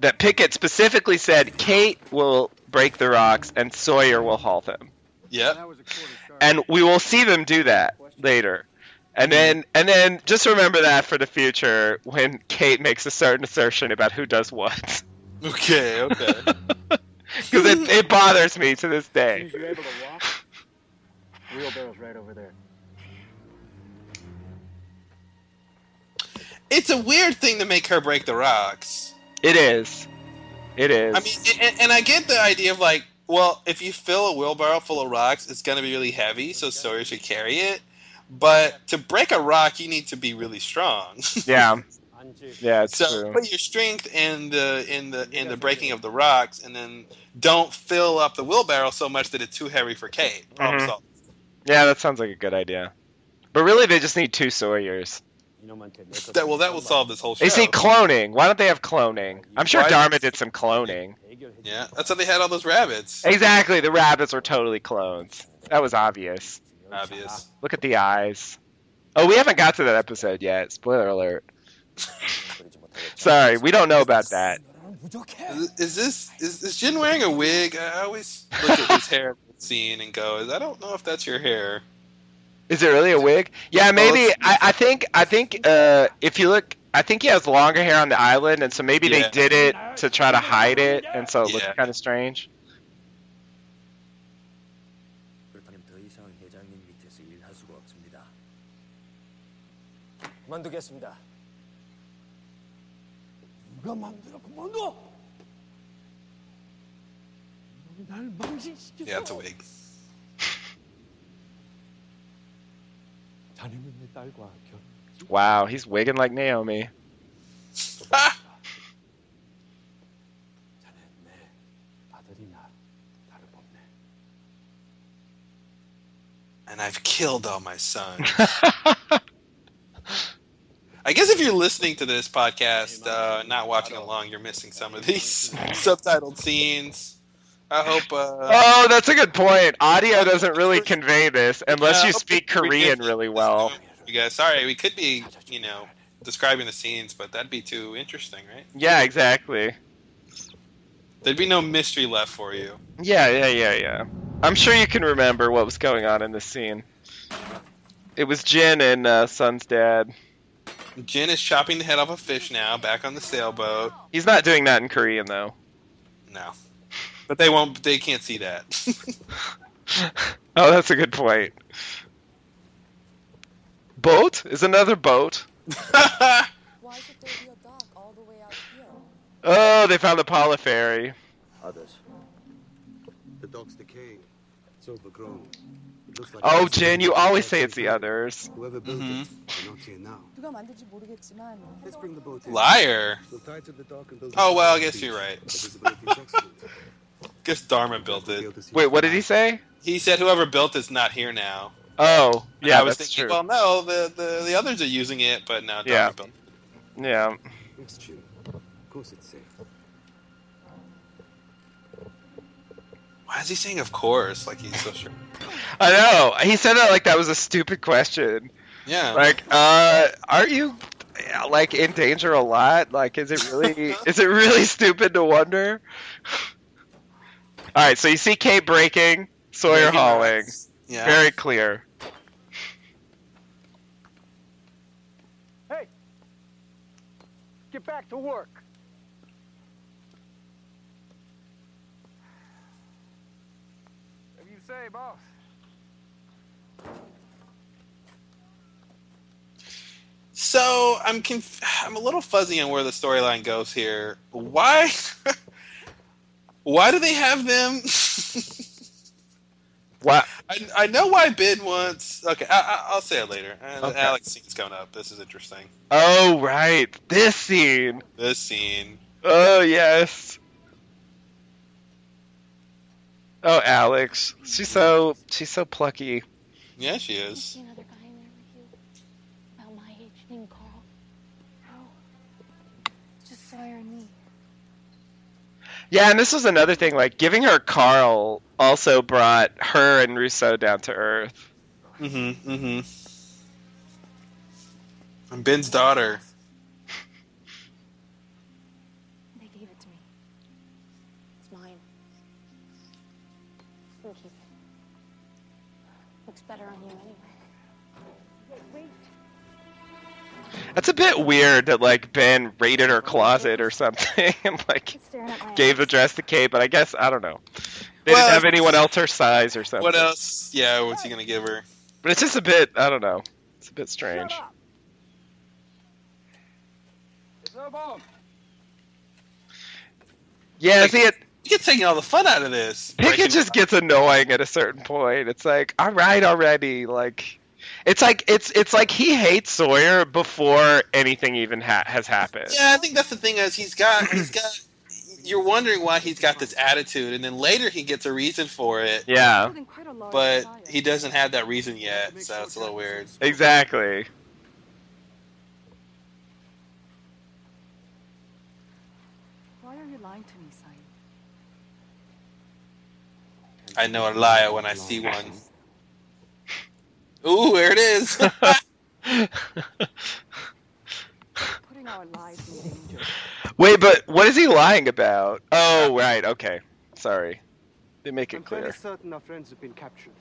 that Pickett specifically said Kate will break the rocks and Sawyer will haul them. Yep. That was a quarter sharp. and we will see them do that later. And mm-hmm. then, and then, just remember that for the future when Kate makes a certain assertion about who does what, (laughs) Okay. Okay. (laughs) because it, it bothers me to this As soon day. as you're able to walk, wheelbarrow's right over there. it's a weird thing to make her break the rocks. It is, it is. I mean, and, and I get the idea of like, well, if you fill a wheelbarrow full of rocks, it's going to be really heavy, so Sawyer should carry it. But to break a rock, you need to be really strong. (laughs) yeah, yeah, it's so true. put your strength in the in the in the breaking of the rocks, and then don't fill up the wheelbarrow so much that it's too heavy for Kate. Problem Mhm. solved. Yeah, that sounds like a good idea. But really, they just need two Sawyers. That well, that will solve this whole show. They see cloning. Why don't they have cloning? I'm sure Why- Dharma did some cloning. yeah, that's how they had all those rabbits. Exactly, the rabbits were totally clones. That was obvious. Obvious. Look at the eyes. Oh, we haven't got to that episode yet. Spoiler alert. Sorry, we don't know about that. Is, is this is, is Jin wearing a wig? I always look at his hair scene and go, I don't know if that's your hair. Is it really a wig? Yeah, maybe. I, I think. I think. Uh, if you look, I think he has longer hair on the island, and so maybe Yeah. they did it to try to hide it, and so it looks Yeah. kind of strange. 만두겠습니다. 누가 마음대로 그만둬? 놈이 날 망신시켰어. Yeah, it's a wig. 자네는 내 딸과 결혼. Wow, he's wigging like Naomi. 자네 내 아들이나 다름없네. And I've killed all my sons. (laughs) I guess if you're listening to this podcast, uh, not watching along, you're missing some of these (laughs) subtitled scenes. I hope. Uh, Oh, that's a good point. Audio doesn't really convey this unless Yeah, you speak we- we Korean really well. You guys, sorry, we could be, you know, describing the scenes, but that'd be too interesting, right? Yeah, exactly. There'd be no mystery left for you. Yeah, yeah, yeah, yeah. I'm sure you can remember what was going on in this scene. It was Jin and uh, Sun's dad. Jin is chopping the head off a fish now, back on the sailboat. He's not doing that in Korean though. No, but they won't. They can't see that. (laughs) Oh, that's a good point. Boat is another boat. Why should there be a dock all the way out here? Oh, they found the Pala ferry. Others. The dock's decaying. It's overgrown. Like oh, Jin, you always say it's the others. Whoever built mm-hmm. it, I don't see it now. Let's bring the boat in. Liar. We'll tie to the dock and build oh well, I guess you're right. (laughs) guess Dharma built it. Wait, what did he say? He said whoever built it's not here now. Oh, yeah, I was that's thinking, true. well, no, the, the the others are using it, but no, Dharma yeah. built. It. Yeah. It's true. Of course, it's safe. Why is he saying "of course" like he's so sure? I know. He said that like that was a stupid question. Yeah. Like, uh, are you like in danger a lot? Like, is it really (laughs) is it really stupid to wonder? All right, so you see Kate breaking, Sawyer Breaking hauling. rocks. Yeah. Very clear. Hey! Get back to work. Whatever you say, boss. So I'm conf- I'm a little fuzzy on where the storyline goes here. Why? (laughs) why do they have them? (laughs) What? I, I know why Bid wants. Okay, I, I, I'll say it later. Uh, Okay. Alex scene's coming up. This is interesting. Oh right, this scene. This scene. Oh yes. Oh Alex, she's so she's so plucky. Yeah, she You is. see another guy in there with you? About my age, named Karl. No. Just Sawyer and me. Yeah, and this was another thing. Like giving her Karl also brought her and Rousseau down to earth. Mm-hmm. Mm-hmm. I'm Ben's daughter. That's a bit weird that like Ben raided her closet or something (laughs) and like Staring at my gave the dress to Kate, but I guess I don't know. They Well, didn't have anyone else her size or something. What else? Yeah, what's he gonna give her? But it's just a bit I don't know. It's a bit strange. There's no bomb. Yeah, see it You get taking all the fun out of this. Pickett just gets annoying at a certain point. It's like, all right already, like it's like it's it's like he hates Sawyer before anything even ha- has happened. Yeah, I think that's the thing is he's got he's got. You're wondering why he's got this attitude, and then later he gets a reason for it. Yeah. Building quite a large But he doesn't have that reason yet, so it's a little weird. Exactly. Why are you lying to me, Simon? I know a liar when I see one. Ooh, there it is. (laughs) Putting our lives in danger. Wait, but what is he lying about? Oh, right. Okay. Sorry. They make it I'm it clear. fairly certain our friends have been captured.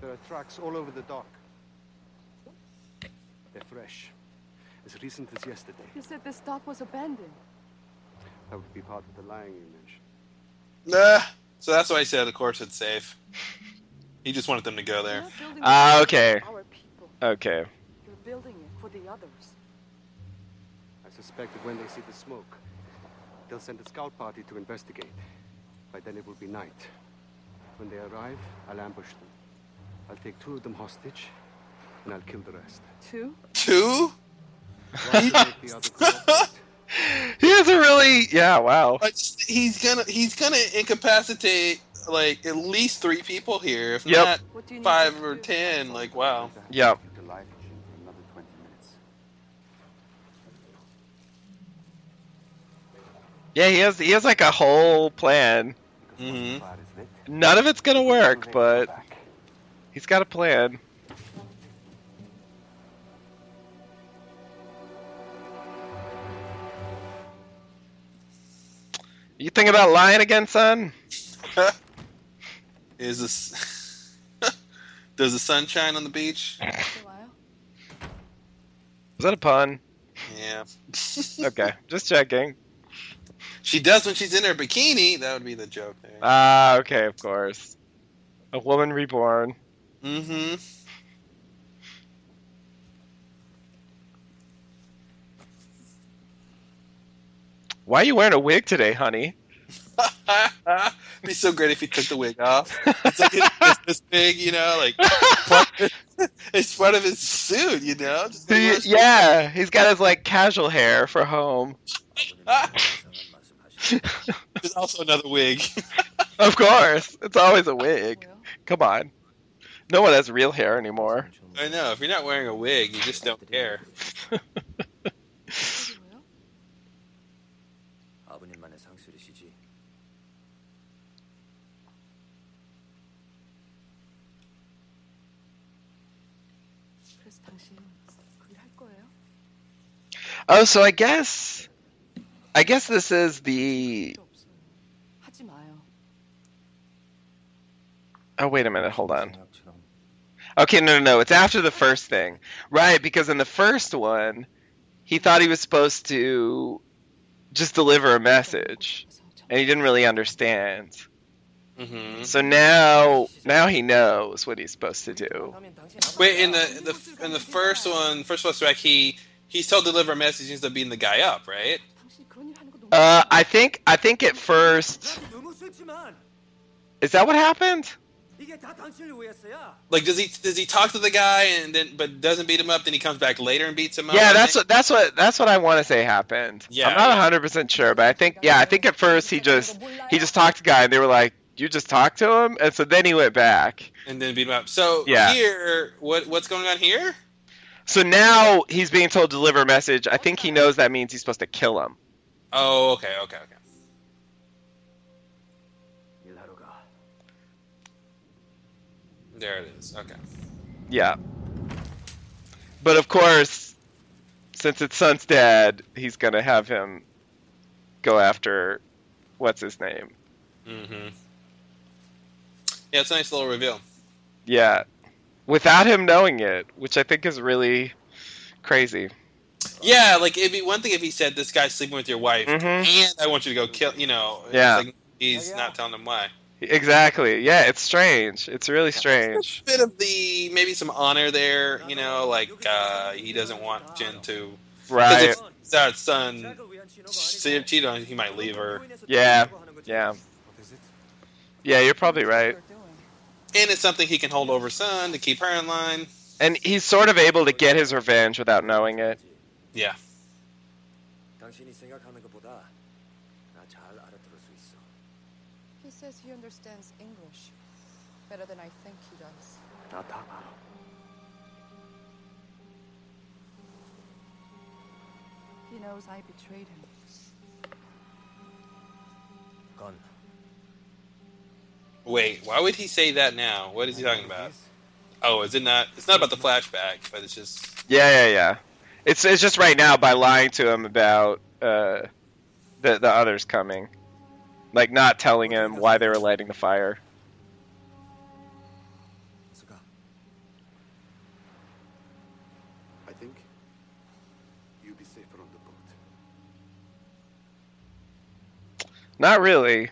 There are tracks all over the dock. They're fresh. As recent as yesterday. You said this dock was abandoned. That would be part of the lying you mentioned. nah. So that's why I said, of course, it's safe. He just wanted them to go there. You're not building Ah, this okay. for our people. Okay. You're building it for the others. I suspect that when they see the smoke, they'll send a scout party to investigate. By then it will be night. When they arrive, I'll ambush them. I'll take two of them hostage, and I'll kill the rest. Two? Two? Roger make the other cooperate. (laughs) He has a really yeah, wow. I he's gonna he's gonna incapacitate like at least three people here, if Yep. not What do you need five or ten. Like wow. Yep. Keep the light for another 20 minutes. Yeah, he has he has like a whole plan. Because once Mhm. the fire is lit, None of it's gonna work, but he's got a plan. You think about lying again, Sun? (laughs) Is this? (laughs) Does the sun shine on the beach? For a while. Was that a pun? Yeah. (laughs) Okay, just checking. She does when she's in her bikini. That would be the joke there. Ah, okay, of course. A woman reborn. Mm-hmm. Why are you wearing a wig today, honey? (laughs) It'd be so great if he took the wig off. It's like it's, (laughs) it's this big, you know, like part of- (laughs) it's part of his suit, you know. Just He- yeah, he's got his like casual hair for home. (laughs) There's also another wig. Of course, it's always a wig. Come on, no one has real hair anymore. I know. If you're not wearing a wig, you just don't care. Oh, so I guess, I guess this is the. Oh wait a minute, hold on. Okay, no, no, no. It's after the first thing, right? Because in the first one, he thought he was supposed to just deliver a message, and he didn't really understand. Mm-hmm. So now, now he knows what he's supposed to do. Wait, in the, the in the first one, first flashback, he he still deliver a message instead of beating the guy up, right? Uh, I think I think at first. Is that what happened? Like, does he does he talk to the guy and then but doesn't beat him up? Then he comes back later and beats him up. Yeah, that's what that's what that's what I want to say happened. Yeah, I'm not 100 percent sure, but I think yeah, I think at first he just he just talked to the guy and they were like, "You just talked to him," and so then he went back and then beat him up. So yeah. here, what what's going on here? So now he's being told to deliver a message. I think he knows that means he's supposed to kill him. Oh, okay, okay, okay. There it is. Okay. Yeah. But of course, since it's Sun's dad, he's gonna have him go after what's his name. Mm-hmm. Yeah, it's a nice little reveal. Yeah, without him knowing it, which I think is really crazy. Yeah, like it'd be one thing if he said this guy's sleeping with your wife, Mhm. and I want you to go kill. You know, Yeah. like he's not telling him why. Exactly. Yeah, it's strange. It's really strange. bit of the maybe some honor there, you know, like uh, he doesn't want Jin to. Right. If that Sun see if cheated on, him, he might leave her. Yeah. Yeah. Yeah, you're probably right and it's something he can hold over Sun to keep her in line. And he's sort of able to get his revenge without knowing it. Yeah. He says he understands English better than I think he does. He knows I Wait, why would he say that now? What is he talking about? Oh, is it not? It's not about the flashback, but it's just. Yeah, yeah, yeah. It's it's just right now by lying to him about uh, the the others coming, like not telling him why they were lighting the fire. I think you'll be safer on the boat. Not really.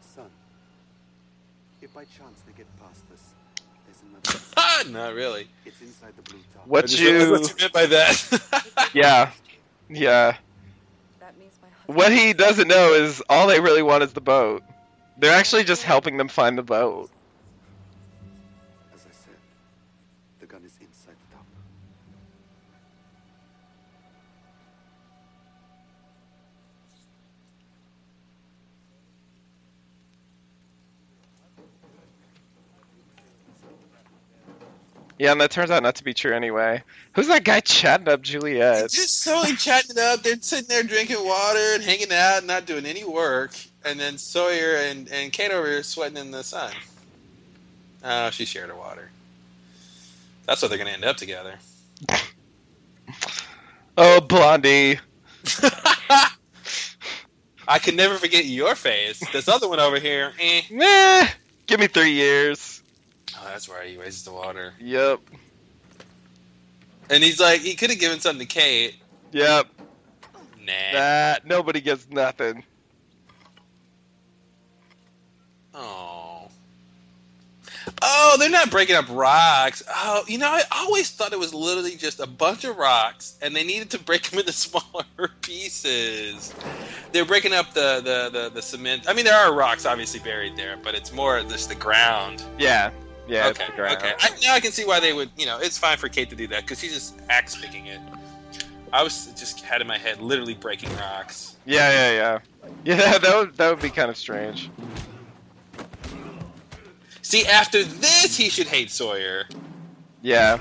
Sun, if by chance they get past us, there's another. Not really. It's inside the blue top. What you- realized what you meant by that. (laughs) Yeah, yeah. That means my. What he doesn't know is all they really want is the boat. They're actually just helping them find the boat. Yeah, and that turns out not to be true anyway. Who's that guy chatting up Juliet? just totally chatting up. They're sitting there drinking water and hanging out, not doing any work. And then Sawyer and, and Kate over here sweating in the sun. Oh, she shared her water. That's what they're going to end up together. (laughs) Oh, Blondie. (laughs) I can never forget your face. This other one over here, eh. Meh. Give me three years. That's why He raises the water. Yep. And he's like, he could have given something to Kate. Yep. Nah. That nobody gets nothing. Oh. Oh, they're not breaking up rocks. Oh, you know, I always thought it was literally just a bunch of rocks, and they needed to (laughs) break them into smaller (laughs) pieces. They're breaking up the, the, the, the cement. I mean, there are rocks obviously buried there, but it's more just the ground. Yeah. Yeah. it's okay. the ground. Okay. I, now I can see why they would. You know, it's fine for Kate to do that because she's just axe picking it. I was just had in my head literally breaking rocks. Yeah, yeah, yeah. Yeah, (laughs) that would that would be kind of strange. See, after this, he should hate Sawyer. Yeah.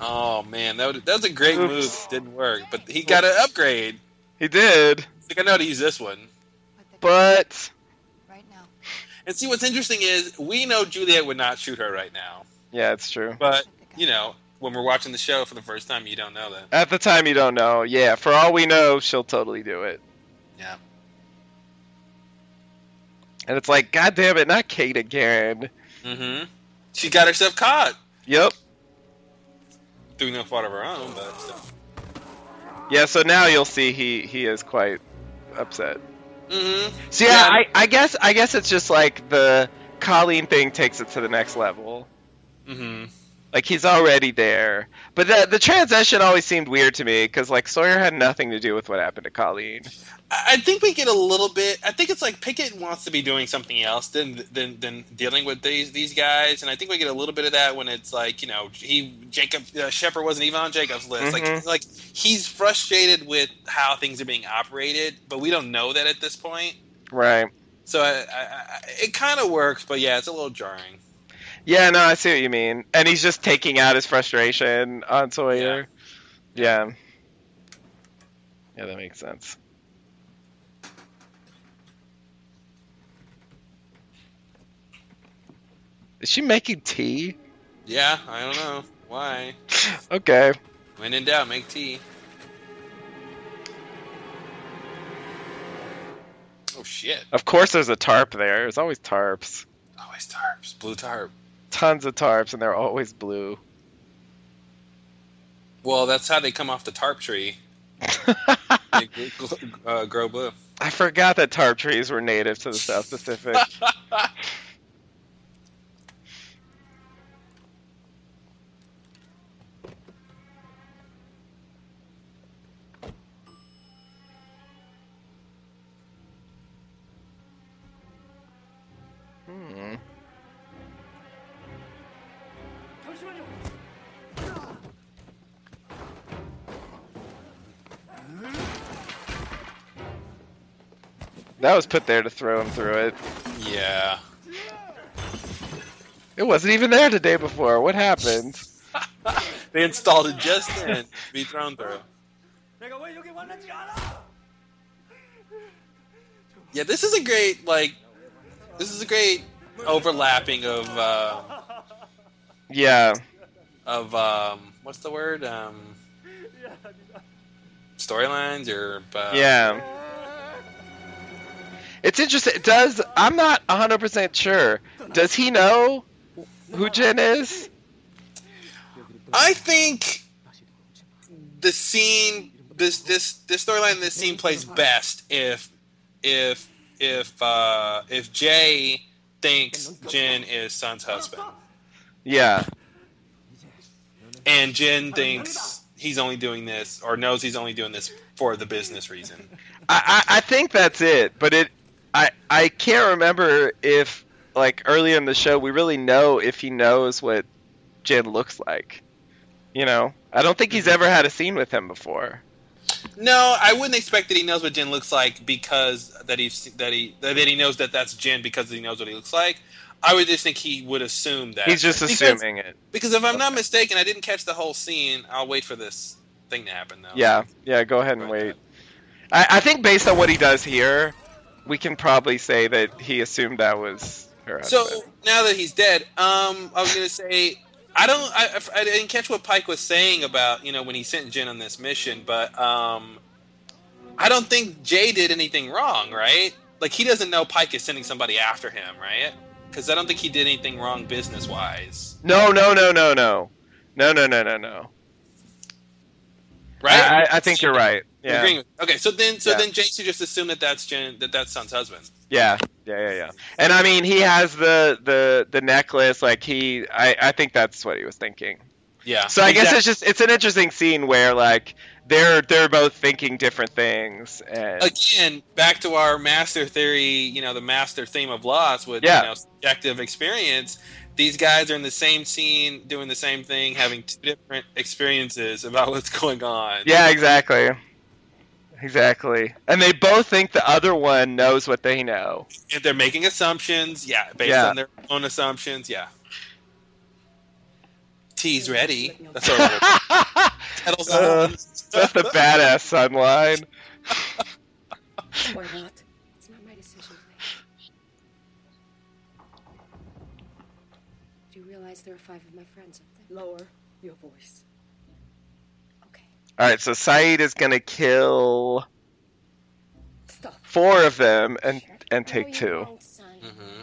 Oh man, that, would, that was a great Oops. move. Didn't work, but he got an upgrade. He did. I think I know how to use this one. But Right now. And see, what's interesting is we know Juliet would not shoot her right now, yeah, it's true. but you know, when we're watching the show for the first time, you don't know that. At the time, you don't know. Yeah, for all we know, she'll totally do it. Yeah. And it's like, God damn it, not Kate again. Mm-hmm. She got herself caught Yep. through no fault of her own, but still. Yeah, so now you'll see he he is quite upset. Mm-hmm. So yeah, I, I guess I guess it's just like the Colleen thing takes it to the next level. Mm-hmm. Like he's already there, but the the transition always seemed weird to me because like Sawyer had nothing to do with what happened to Colleen. I think we get a little bit. I think it's like Pickett wants to be doing something else than than, than dealing with these these guys, and I think we get a little bit of that when it's like you know he Jacob uh, Shepard wasn't even on Jacob's list. Like Mhm. like he's frustrated with how things are being operated, but we don't know that at this point. Right. So I, I, I, it kind of works, but yeah, it's a little jarring. Yeah, no, I see what you mean. And he's just taking out his frustration on Sawyer. Yeah. Yeah, that makes sense. Is she making tea? Yeah, I don't know why. Okay. When in doubt, make tea. Oh shit! Of course, there's a tarp there. There's always tarps. Always tarps, blue tarp. Tons of tarps, and they're always blue. Well, that's how they come off the tarp tree. (laughs) they uh, grow blue. I forgot that tarp trees were native to the South Pacific. (laughs) That was put there to throw him through it. Yeah. It wasn't even there the day before. What happened? (laughs) They installed it just then to be thrown through. Yeah, this is a great like. This is a great overlapping of uh, Yeah. of um, what's the word um, storylines or uh, Yeah. It's interesting. Does I'm not 100% sure. Does he know who Jin is? I think the scene, this this this storyline, this scene plays best if if if uh, if Jae thinks Jin is Sun's husband, Yeah. and Jin thinks he's only doing this or knows he's only doing this for the business reason. I, I, I think that's it, but it I I can't remember if like earlier in the show we really know if he knows what Jin looks like. You know, I don't think he's ever had a scene with him before. No, I wouldn't expect that he knows what Jin looks like because that he's that he that he knows that that's Jin because he knows what he looks like. I would just think he would assume that He's just Because- assuming it. Because if I'm not mistaken, I didn't catch the whole scene. I'll wait for this thing to happen though. Yeah, yeah. Go ahead and wait. I, I think based on what he does here, we can probably say that he assumed that was her So husband. now that he's dead, um, I was gonna say I don't I, I didn't catch what Paik was saying about you know when he sent Jin on this mission, but um, I don't think Jae did anything wrong, right? Like he doesn't know Paik is sending somebody after him, right? Because I don't think he did anything wrong business wise, No, no, no, no, no, no, no, no, no, no. right? I, I, I think you're right. Yeah. Okay, so then so Yeah. then Jae should just assume that that's Jin that that's Sun's husband. Yeah, yeah, yeah, yeah. And I mean, he has the the the necklace. Like he, I I think that's what he was thinking. Yeah. So I guess it's just it's an interesting scene where like they're they're both thinking different things and again back to our master theory you know the master theme of loss with Yeah. you know subjective experience these guys are in the same scene doing the same thing having two different experiences about what's going on yeah, exactly, exactly. And they both think the other one knows what they know. if they're making assumptions yeah based Yeah. on their own assumptions yeah tea's ready that's all Kettle's (laughs) Uh, that's the badass sun line. Why not? It's not my decision. Do you realize there are five of my friends up there? Lower your voice. Okay. All right, so Sayid is gonna kill Stop. four of them and and take two. Mm-hmm.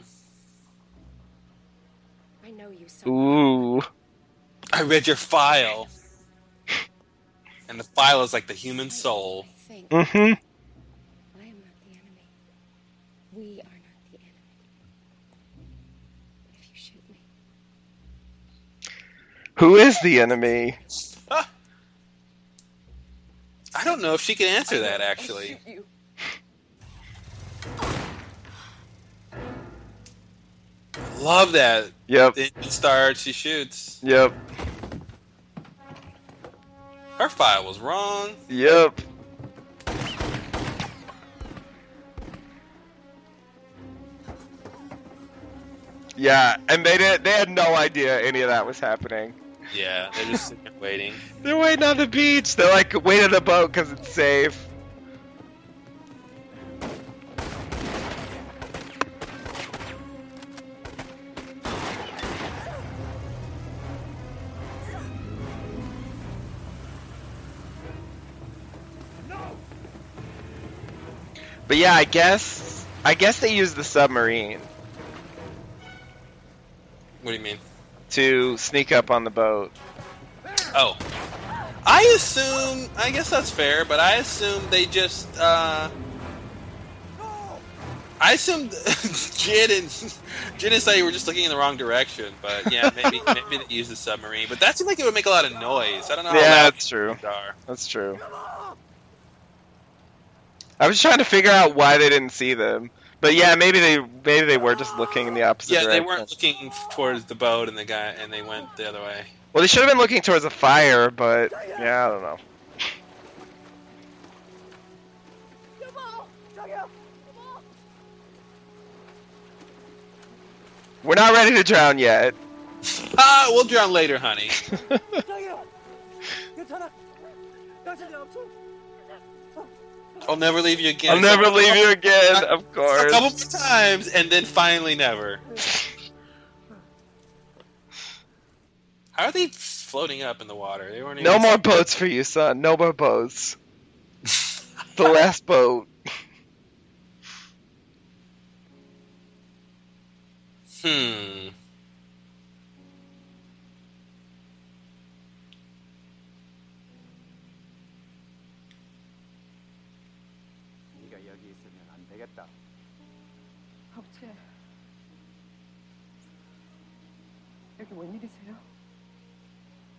I know you, Sun. Ooh. I read your file and the file is like the human soul Mm-hmm. I am not the enemy. We are not the enemy. If you shoot me, Who is the enemy? (laughs) i don't know if she can answer that actually You. Love that. Yep. The engine starts, she shoots. Yep. Her file was wrong. Yep. Yeah, and they did. They had no idea any of that was happening. Yeah, they're just sitting waiting. (laughs) They're waiting on the beach. They're like, wait on the boat because it's safe. But yeah, I guess I guess they used the submarine What do you mean? to sneak up on the boat. Oh. I assume. I guess that's fair, but I assume they just. uh I assumed (laughs) Jin and Jin and Say were just looking in the wrong direction, but yeah, (laughs) maybe maybe they used the submarine. But that seemed like it would make a lot of noise. I don't know. how Yeah, loud that's true. these Are. That's true. I was trying to figure out why they didn't see them, but yeah, maybe they maybe they were just looking in the opposite Yeah, they weren't looking towards the boat and the guy, and they went the other way. Well, they should have been looking towards the fire, but yeah, I don't know. We're not ready to drown yet. (laughs) Ah, we'll drown later, honey. (laughs) (laughs) I'll never leave you again. I'll never leave you again, of course. A couple more times, and then finally never. How are they floating up in the water? They weren't even No more boats for you, son. No more boats. (laughs) the last boat. Hmm. 웬일이세요?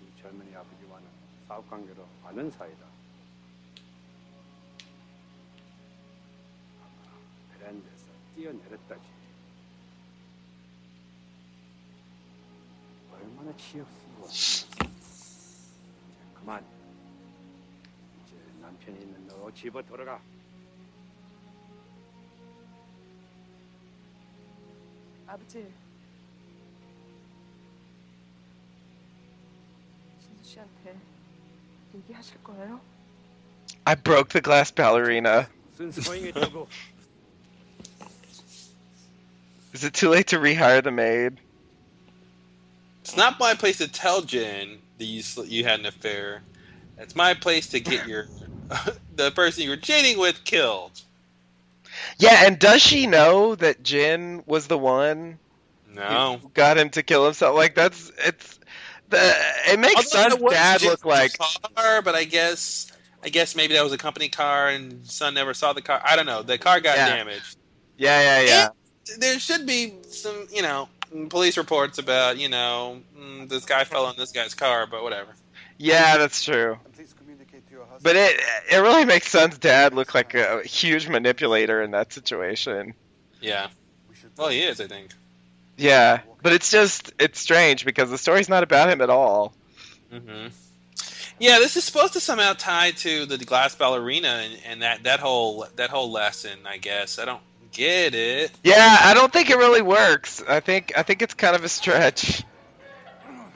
이 젊은이 아버지와는 사업 관계로 아는 사이다. 아마 베란다에서 뛰어내렸다지. 얼마나 치욕스러웠어. 이제 그만. 이제 남편이 있는 너 집어 돌아가. 아버지. 얘기하실 거예요? I broke the glass ballerina. (laughs) Is it too late to rehire the maid? It's not my place to tell Jin that you sl- you had an affair. It's my place to get your (laughs) the person you were cheating with killed. Yeah, and does she know that Jin was the one? No. Who got him to kill himself. Like that's it's the it makes Although Sun's dad Jin's look like car, but I guess I guess maybe that was a company car and Sun never saw the car. I don't know. The car got Yeah. damaged. yeah yeah yeah. There should be some, you know, police reports about, you know, mm, this guy fell on this guy's car, but whatever. Yeah, that's true. Please communicate to your husband. But it it really makes Sun's dad look like a huge manipulator in that situation. Yeah. Well, he is, I think. Yeah, but it's just it's strange because the story's not about him at all. hmm Yeah, this is supposed to somehow tie to the glass ballerina and, and that, that whole that whole lesson. I guess I don't get it. Yeah, I don't think it really works. I think I think it's kind of a stretch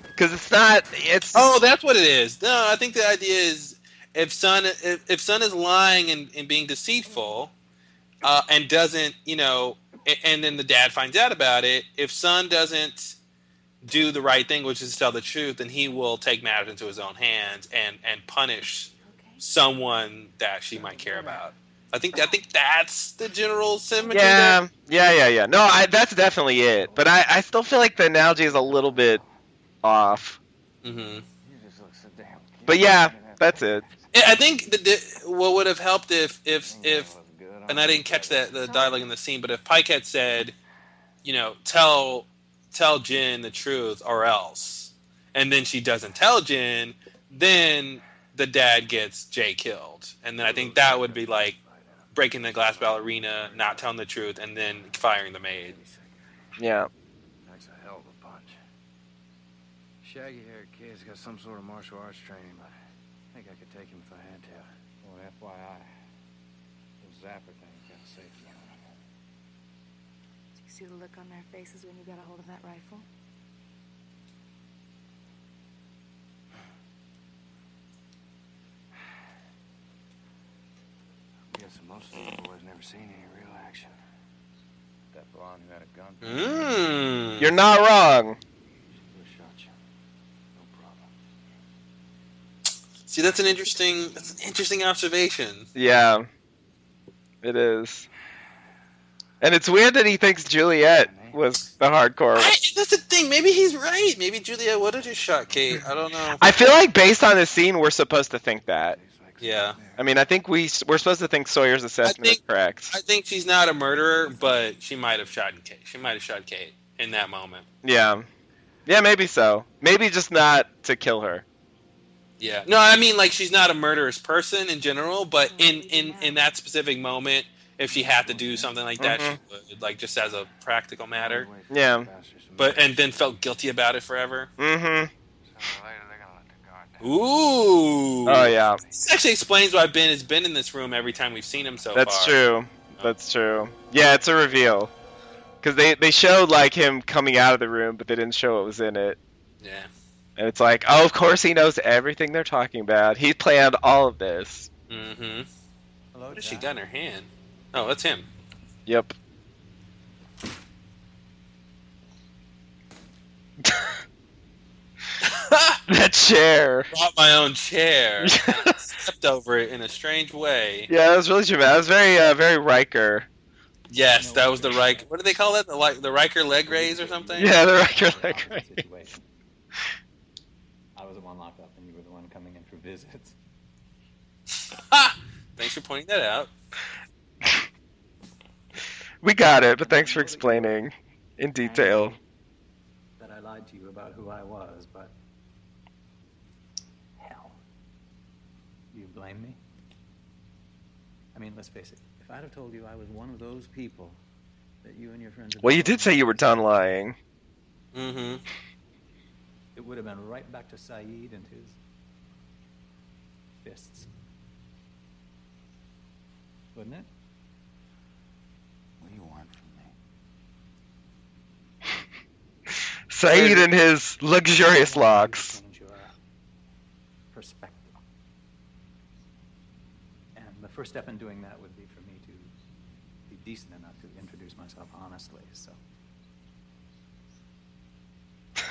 because it's not. It's Oh, that's what it is. No, I think the idea is if Sun if, if Sun is lying and, and being deceitful, uh, and doesn't you know, and, and then the dad finds out about it. If Sun doesn't do the right thing, which is tell the truth, then he will take matters into his own hands and and punish someone that she might care about. I think I think that's the general symmetry. yeah, yeah, yeah, yeah. No, I, that's definitely it. But I, I still feel like the analogy is a little bit off. Mm-hmm. You just look so damn. But yeah, that's it. I think the, the, what would have helped if if if and I didn't catch that the dialogue in the scene, but if Paik had said, you know, tell tell Jin the truth or else, and then she doesn't tell Jin, then the dad gets Jae killed, and then I think that would be like breaking the glass ballerina, not telling the truth, and then firing the maid. Yeah. That's a hell of a punch. Shaggy haired kid's got some sort of martial arts training, but I think I could take him if I had to. Well, FYI, those zapper things got a safety on them. Do you see the look on their faces when you got a hold of that rifle? I (sighs) guess most of the boys never seen any real action. That blonde who had a gun. Mm. You're not wrong. She would've shot you. No problem. See, that's an interesting that's an interesting observation. Yeah. It is. And it's weird that he thinks Juliet was the hardcore. I, that's the thing. Maybe he's right. Maybe Juliet would have just shot Kate. I don't know. I feel like based on the scene, we're supposed to think that. yeah. I mean, I think we we're supposed to think Sawyer's assessment is correct. I think she's not a murderer, but she might have shot Kate. She might have shot Kate in that moment. Yeah, yeah, maybe so. Maybe just not to kill her. Yeah. No, I mean like she's not a murderous person in general, but in in in that specific moment, if she had to do something like that, Mhm. she would, like just as a practical matter. Yeah. But and then felt guilty about it forever. Mm-hmm. Ooh. Oh yeah, This actually explains why Ben has been in this room every time we've seen him so far. that's far. true. That's true. Yeah, it's a reveal. Because they they showed like him coming out of the room, but they didn't show what was in it. Yeah. And it's like, oh, of course he knows everything they're talking about. He planned all of this. Mm-hmm. Hello, What has she Jack. got in her hand? Oh, that's him. Yep. (laughs) that chair. Brought my own chair. (laughs) stepped over it in a strange way. Yeah, that was really dramatic. That was very, uh, very Riker. Yes, that was the Riker. What do they call that? The like the Riker leg raise or something? Yeah, the Riker leg raise. I was the one locked up, and you were the one coming in for visits. Ha! Thanks for pointing that out. We got it, but thanks for explaining in detail. That I lied to you about who I was, but hell, you blame me. I mean, let's face it. If I'd have told you I was one of those people that you and your friends. Well, you did say you were done lying. Mm-hmm. It would have been right back to Sayid and his fists. Wouldn't it? What do you want from me? (laughs) Sayid and his luxurious logs. Perspective. And the first step in doing that would be for me to be decent enough to introduce myself honestly. So, (laughs)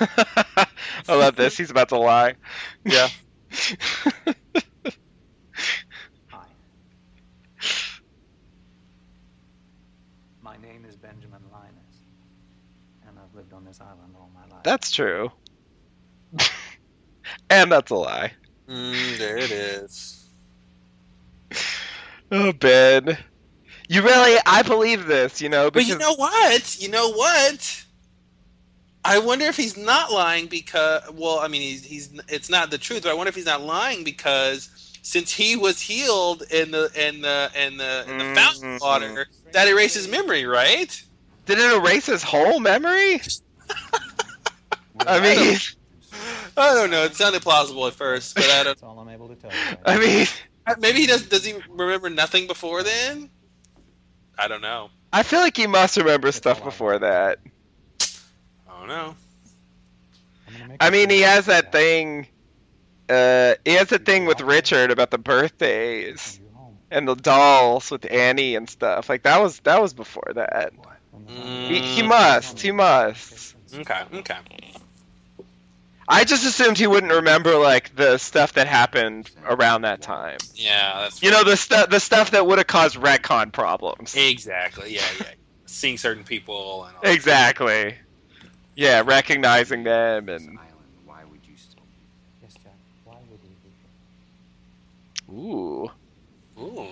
I love this. He's about to lie. Yeah. (laughs) hi. My name is Benjamin Linus, and I've lived on this island all my life. That's true. (laughs) and that's a lie. Mm, there it is. (sighs) Oh, Ben. You really, I believe this, you know, But you know what? You know what? I wonder if he's not lying because well, I mean he's he's it's not the truth, but I wonder if he's not lying because since he was healed in the in the in the in the fountain Mhm. water, that erases memory, right? did it erase his whole memory? (laughs) I mean, I don't know. It sounded plausible at first, but I don't. That's all I'm able to tell you. (laughs) I mean, Maybe he does. Does he remember nothing before then? I don't know. I feel like he must remember stuff before that. I don't know. I'm gonna make I you mean, he has that thing. Uh, he has that thing with Richard about the birthdays Send you home. and the dolls with Annie and stuff. Like that was that was before that. Mm. He, he must. He must. Okay. Okay. I just assumed he wouldn't remember like the stuff that happened around that time. Yeah, that's You know, the stuff the stuff that would have caused retcon problems. exactly. Yeah, yeah. (laughs) Seeing certain people and all that. Exactly. Yeah, recognizing them and Island, why would you still Yes, Jack. Why would we be here? ooh, Ooh.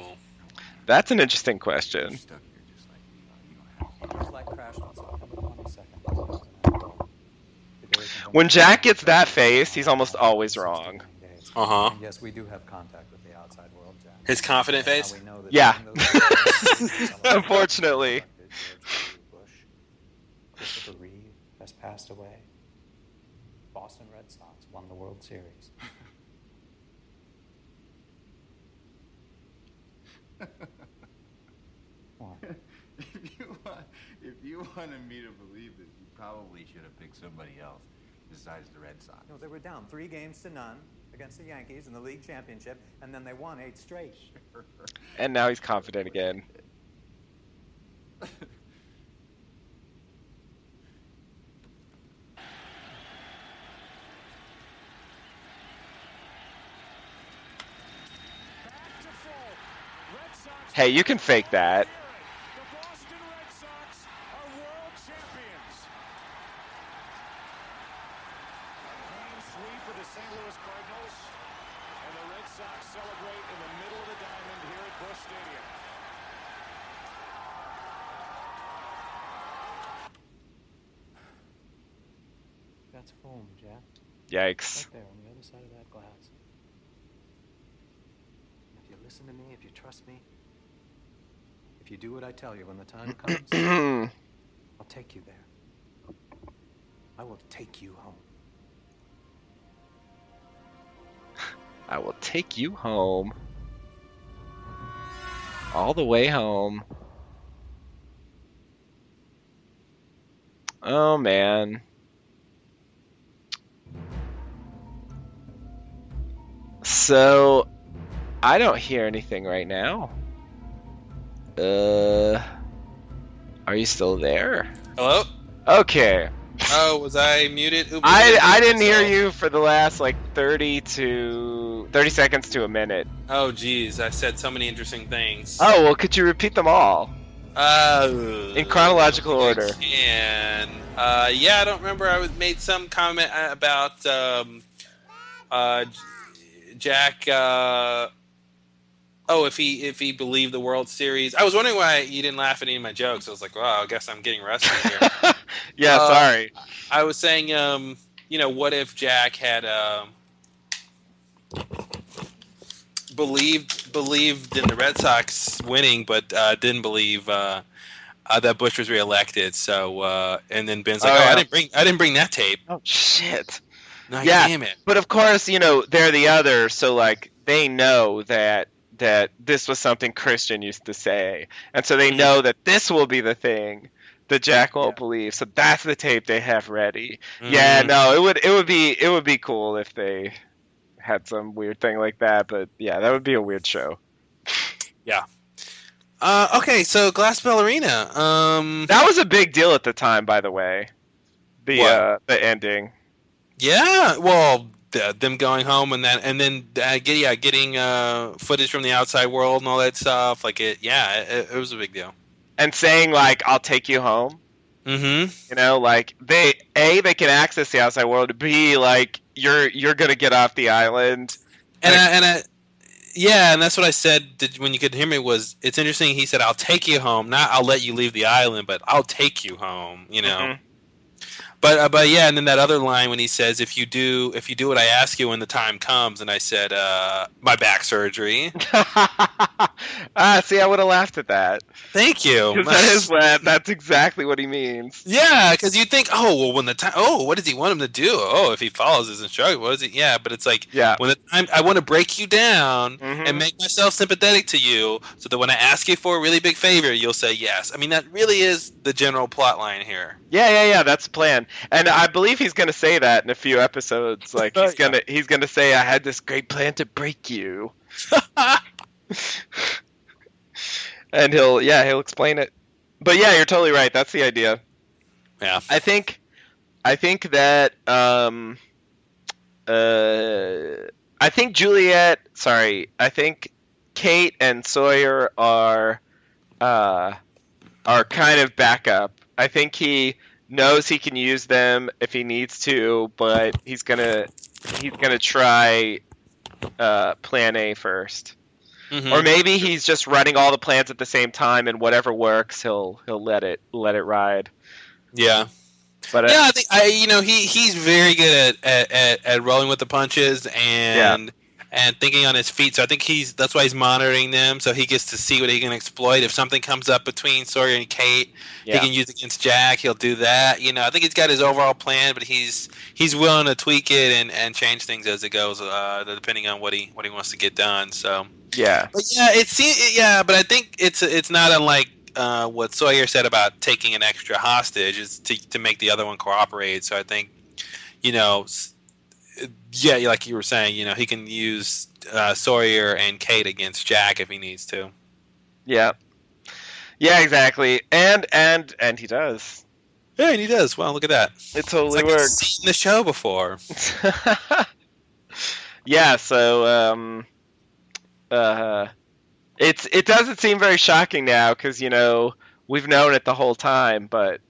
that's an interesting question. be stuck here just like we are? You don't have This flight crashed on September 22nd, 2012. Today is November When Jack gets that face, he's almost always wrong. Uh huh. Yes, we do have contact with the outside world, Jack. His confident face. we know that Yeah. during those days, Unfortunately. Bush, Christopher Reeve has passed away. Boston Red Sox won the World Series. What? if you want, if you wanted me to believe this, you probably should have picked somebody else besides the Red Sox. No, they were down three games to none against the Yankees in the league championship, and then they won eight straight. And now he's confident again. Hey, you can fake that. St. Louis Cardinals, and the Red Sox celebrate in the middle of the diamond here at Busch Stadium. That's home, Jack. Yikes. Right there on the other side of that glass. If you listen to me, if you trust me, if you do what I tell you when the time comes, (clears throat) I'll take you there. I will take you home. I will take you home. All the way home. Oh man. So I don't hear anything right now. Uh Are you still there? Hello? Okay. Oh, was I muted? Oops, I I didn't hear you for the last like 30 to 30 seconds to a minute. Oh, geez, I said so many interesting things. Oh, well could you repeat them all? Uh, In chronological order. And uh, yeah, I don't remember. I was made some comment about um, uh, Jack. Uh, oh, if he if he believed the World Series, I was wondering why you didn't laugh at any of my jokes. I was like, wow, I guess I'm getting rusty here. (laughs) Yeah, Uh, sorry. I was saying, um, you know, what if Jack had um, believed believed in the Red Sox winning, but uh, didn't believe uh, uh, that Bush was reelected? So, uh, and then Ben's like, Oh, "Oh, yeah. I didn't bring I didn't bring that tape." Oh shit. No, yeah, damn it. but of course, you know they're the other, so like they know that that this was something Christian used to say, and so they Mm-hmm. know that this will be the thing that Jack won't believe. So that's the tape they have ready. Yeah, Mhm. no, it would it would be it would be cool if they had some weird thing like that, but yeah, that would be a weird show. Yeah. Uh, okay, so Glass Ballerina. Um, That was a big deal at the time, by the way. The uh, the ending. Yeah, well, th- them going home and that, and then uh, get, yeah, getting uh, footage from the outside world and all that stuff. Like it, yeah, it, it was a big deal. And saying like I'll take you home. Mm-hmm. You know, like they a they can access the outside world. B like you're you're gonna get off the island. And I, and I, yeah, and that's what I said when you could hear me was it's interesting. He said, "I'll take you home, not I'll let you leave the island, but I'll take you home." You know. Mhm. But uh, but yeah, and then that other line when he says, "If you do if you do what I ask you when the time comes," and I said, uh, "My back surgery." (laughs) ah, see, I would have laughed at that. Thank you. (laughs) That is what that's exactly what he means. Yeah, because you think, oh, well, when the time, oh, what does he want him to do? Oh, if he follows his instructions, what is it? Yeah, but it's like, Yeah. when the time, I want to break you down Mhm. and make myself sympathetic to you, so that when I ask you for a really big favor, you'll say yes. I mean, that really is the general plot line here. Yeah, yeah, yeah. That's the plan, and I believe he's gonna say that in a few episodes. (laughs) Like he's Yeah. gonna he's gonna say, "I had this great plan to break you," (laughs) and he'll yeah he'll explain it. But yeah, you're totally right. That's the idea. Yeah. I think I think that um uh I think Juliet sorry, I think Kate and Sawyer are uh are kind of backup. I think he knows he can use them if he needs to, but he's gonna he's gonna try uh plan A 1st Mhm. Or maybe he's just running all the plans at the same time and whatever works he'll he'll let it let it ride. Yeah. But uh, yeah, I think I, you know, he he's very good at, at, at rolling with the punches and and thinking on his feet. So I think he's that's why he's monitoring them, so he gets to see what he can exploit. If something comes up between Sawyer and Kate, Yeah. he can use against Jack. He'll do that. You know, I think he's got his overall plan, but he's he's willing to tweak it and, and change things as it goes, uh, depending on what he what he wants to get done. So. yeah. But yeah, it seems yeah, but I think it's it's not unlike uh, what Sawyer said about taking an extra hostage is to to make the other one cooperate. So I think you know, yeah, like you were saying, you know, he can use uh, Sawyer and Kate against Jack if he needs to. Yeah. Yeah, exactly. And and and he does. Yeah, and he does. Well, look at that. It totally It's like I've seen the show before. (laughs) yeah, so um uh it's it doesn't seem very shocking now cuz you know, we've known it the whole time, but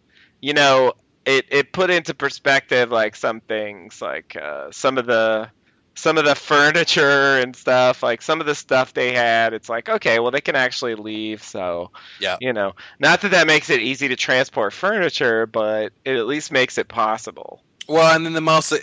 you know, it it put into perspective like some things like uh some of the some of the furniture and stuff, like some of the stuff they had, it's like okay, well they can actually leave. So Yeah. you know, not that that makes it easy to transport furniture, but it at least makes it possible. Well, and then the most uh,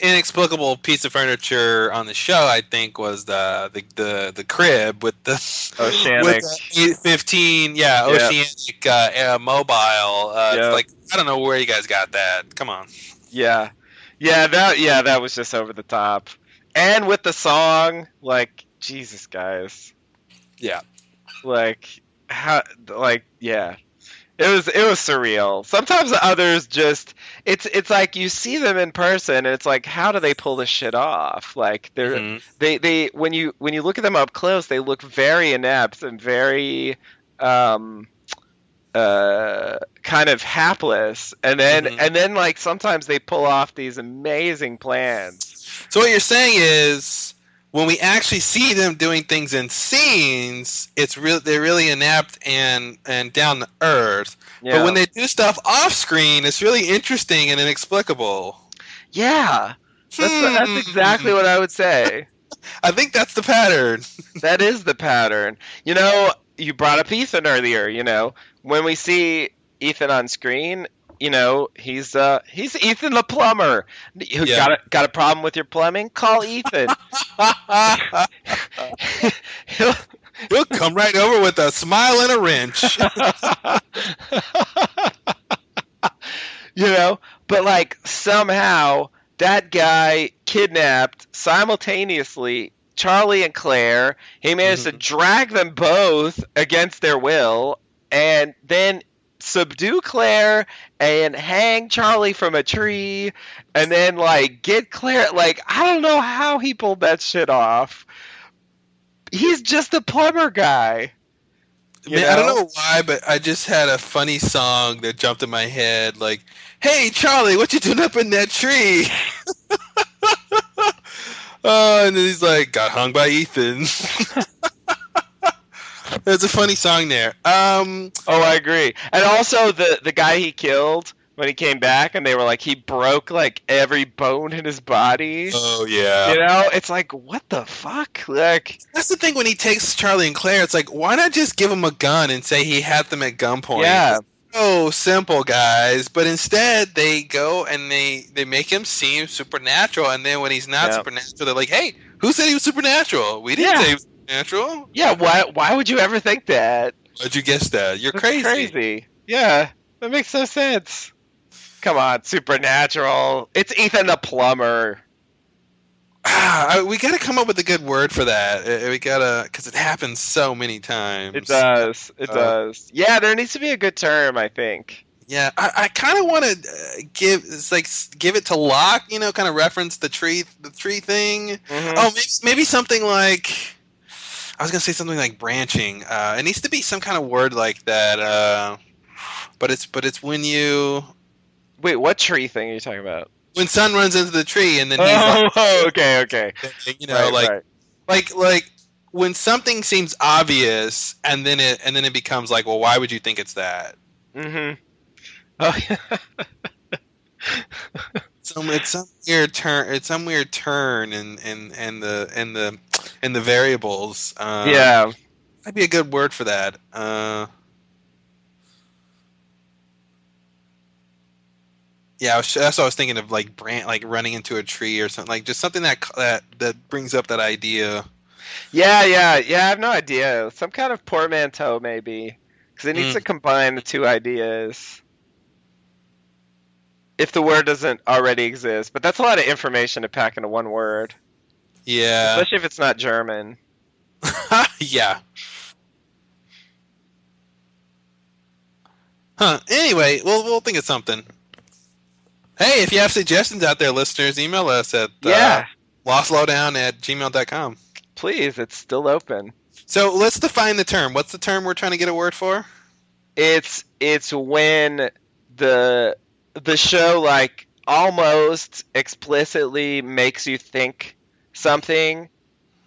inexplicable piece of furniture on the show, I think, was the the the, the crib with the Oceanic. with the 15, yeah. Oceanic uh, uh, mobile. Uh, Yeah. like I don't know where you guys got that. Come on. Yeah, yeah, that yeah, that was just over the top, and with the song, like Jesus, guys, Yeah. like how, like yeah, it was it was surreal. Sometimes the others just it's it's like you see them in person, and it's like how do they pull this shit off? Like they're Mhm. they they when you when you look at them up close, they look very inept and very um uh kind of hapless and then Mhm. and then like sometimes they pull off these amazing plans So what you're saying is when we actually see them doing things in scenes, it's real they're really inept and and down to earth. Yeah. But when they do stuff off screen, it's really interesting and inexplicable. yeah that's that's Hmm. exactly what i would say (laughs) I think that's the pattern. (laughs) that is the pattern you know you brought up ethan earlier you know when we see ethan on screen you know he's uh he's ethan the plumber. You Yeah. got a got a problem with your plumbing? Call ethan. He'll (laughs) (laughs) He'll come right over with a smile and a wrench. (laughs) you know but like somehow that guy kidnapped simultaneously charlie and claire. He managed to drag them both against their will and then subdue claire and hang charlie from a tree and then like get claire like i don't know how he pulled that shit off he's just a plumber guy you Man, I don't know? know why, but I just had a funny song that jumped in my head. Like, "Hey Charlie, what you doing up in that tree?" oh, (laughs) and then he's like, "Got hung by Ethan." (laughs) There's a funny song there. Um, Oh, I agree. And also the the guy he killed when he came back, and they were like he broke like every bone in his body. oh yeah, You know, it's like what the fuck? Like, that's the thing when he takes Charlie and Claire. It's like, why not just give him a gun and say he had them at gunpoint? yeah, so simple, guys. But instead, they go and they they make him seem supernatural, and then when he's not Yeah. supernatural, they're like, "Hey, who said he was supernatural? We didn't Yeah. say he supernatural. yeah. Why why would you ever think that? Why'd you guess that? You're That's crazy." Crazy. Yeah, that makes no sense. Come on, supernatural. It's Ethan the plumber. Ah, we got to come up with a good word for that. We gotta because it happens so many times. It does. It Uh, does. Yeah, there needs to be a good term. I think. Yeah, I, I kind of want to uh, give it's like give it to Locke, you know, kind of reference the tree the tree thing. Mhm. Oh, maybe, maybe something like I was gonna say something like branching. Uh, it needs to be some kind of word like that. Uh, but it's but it's when you Wait, what tree thing are you talking about? when sun runs into the tree and then he's Oh, (laughs) okay, okay. (laughs) you know Right, like right. like like when something seems obvious and then it and then it becomes like well why would you think it's that Mm-hmm. Oh, yeah. (laughs) some it's some weird turn it's some weird turn in in in the in the in the variables um, yeah. That'd be a good word for that. Uh, yeah, I was, that's what I was thinking of, like brand, like running into a tree or something, like just something that that that brings up that idea. Yeah, yeah, yeah. I have no idea. Some kind of portmanteau, maybe, because it needs Mm. to combine the two ideas. If the word doesn't already exist, but that's a lot of information to pack into one word, Yeah, especially if it's not German. (laughs) yeah. Huh. Anyway, we'll we'll think of something. Hey, if you have suggestions out there, listeners, email us at Yeah, uh, lostlowdown at gmail.com. please, it's still open. So let's define the term. What's the term we're trying to get a word for? It's it's when the the show like almost explicitly makes you think something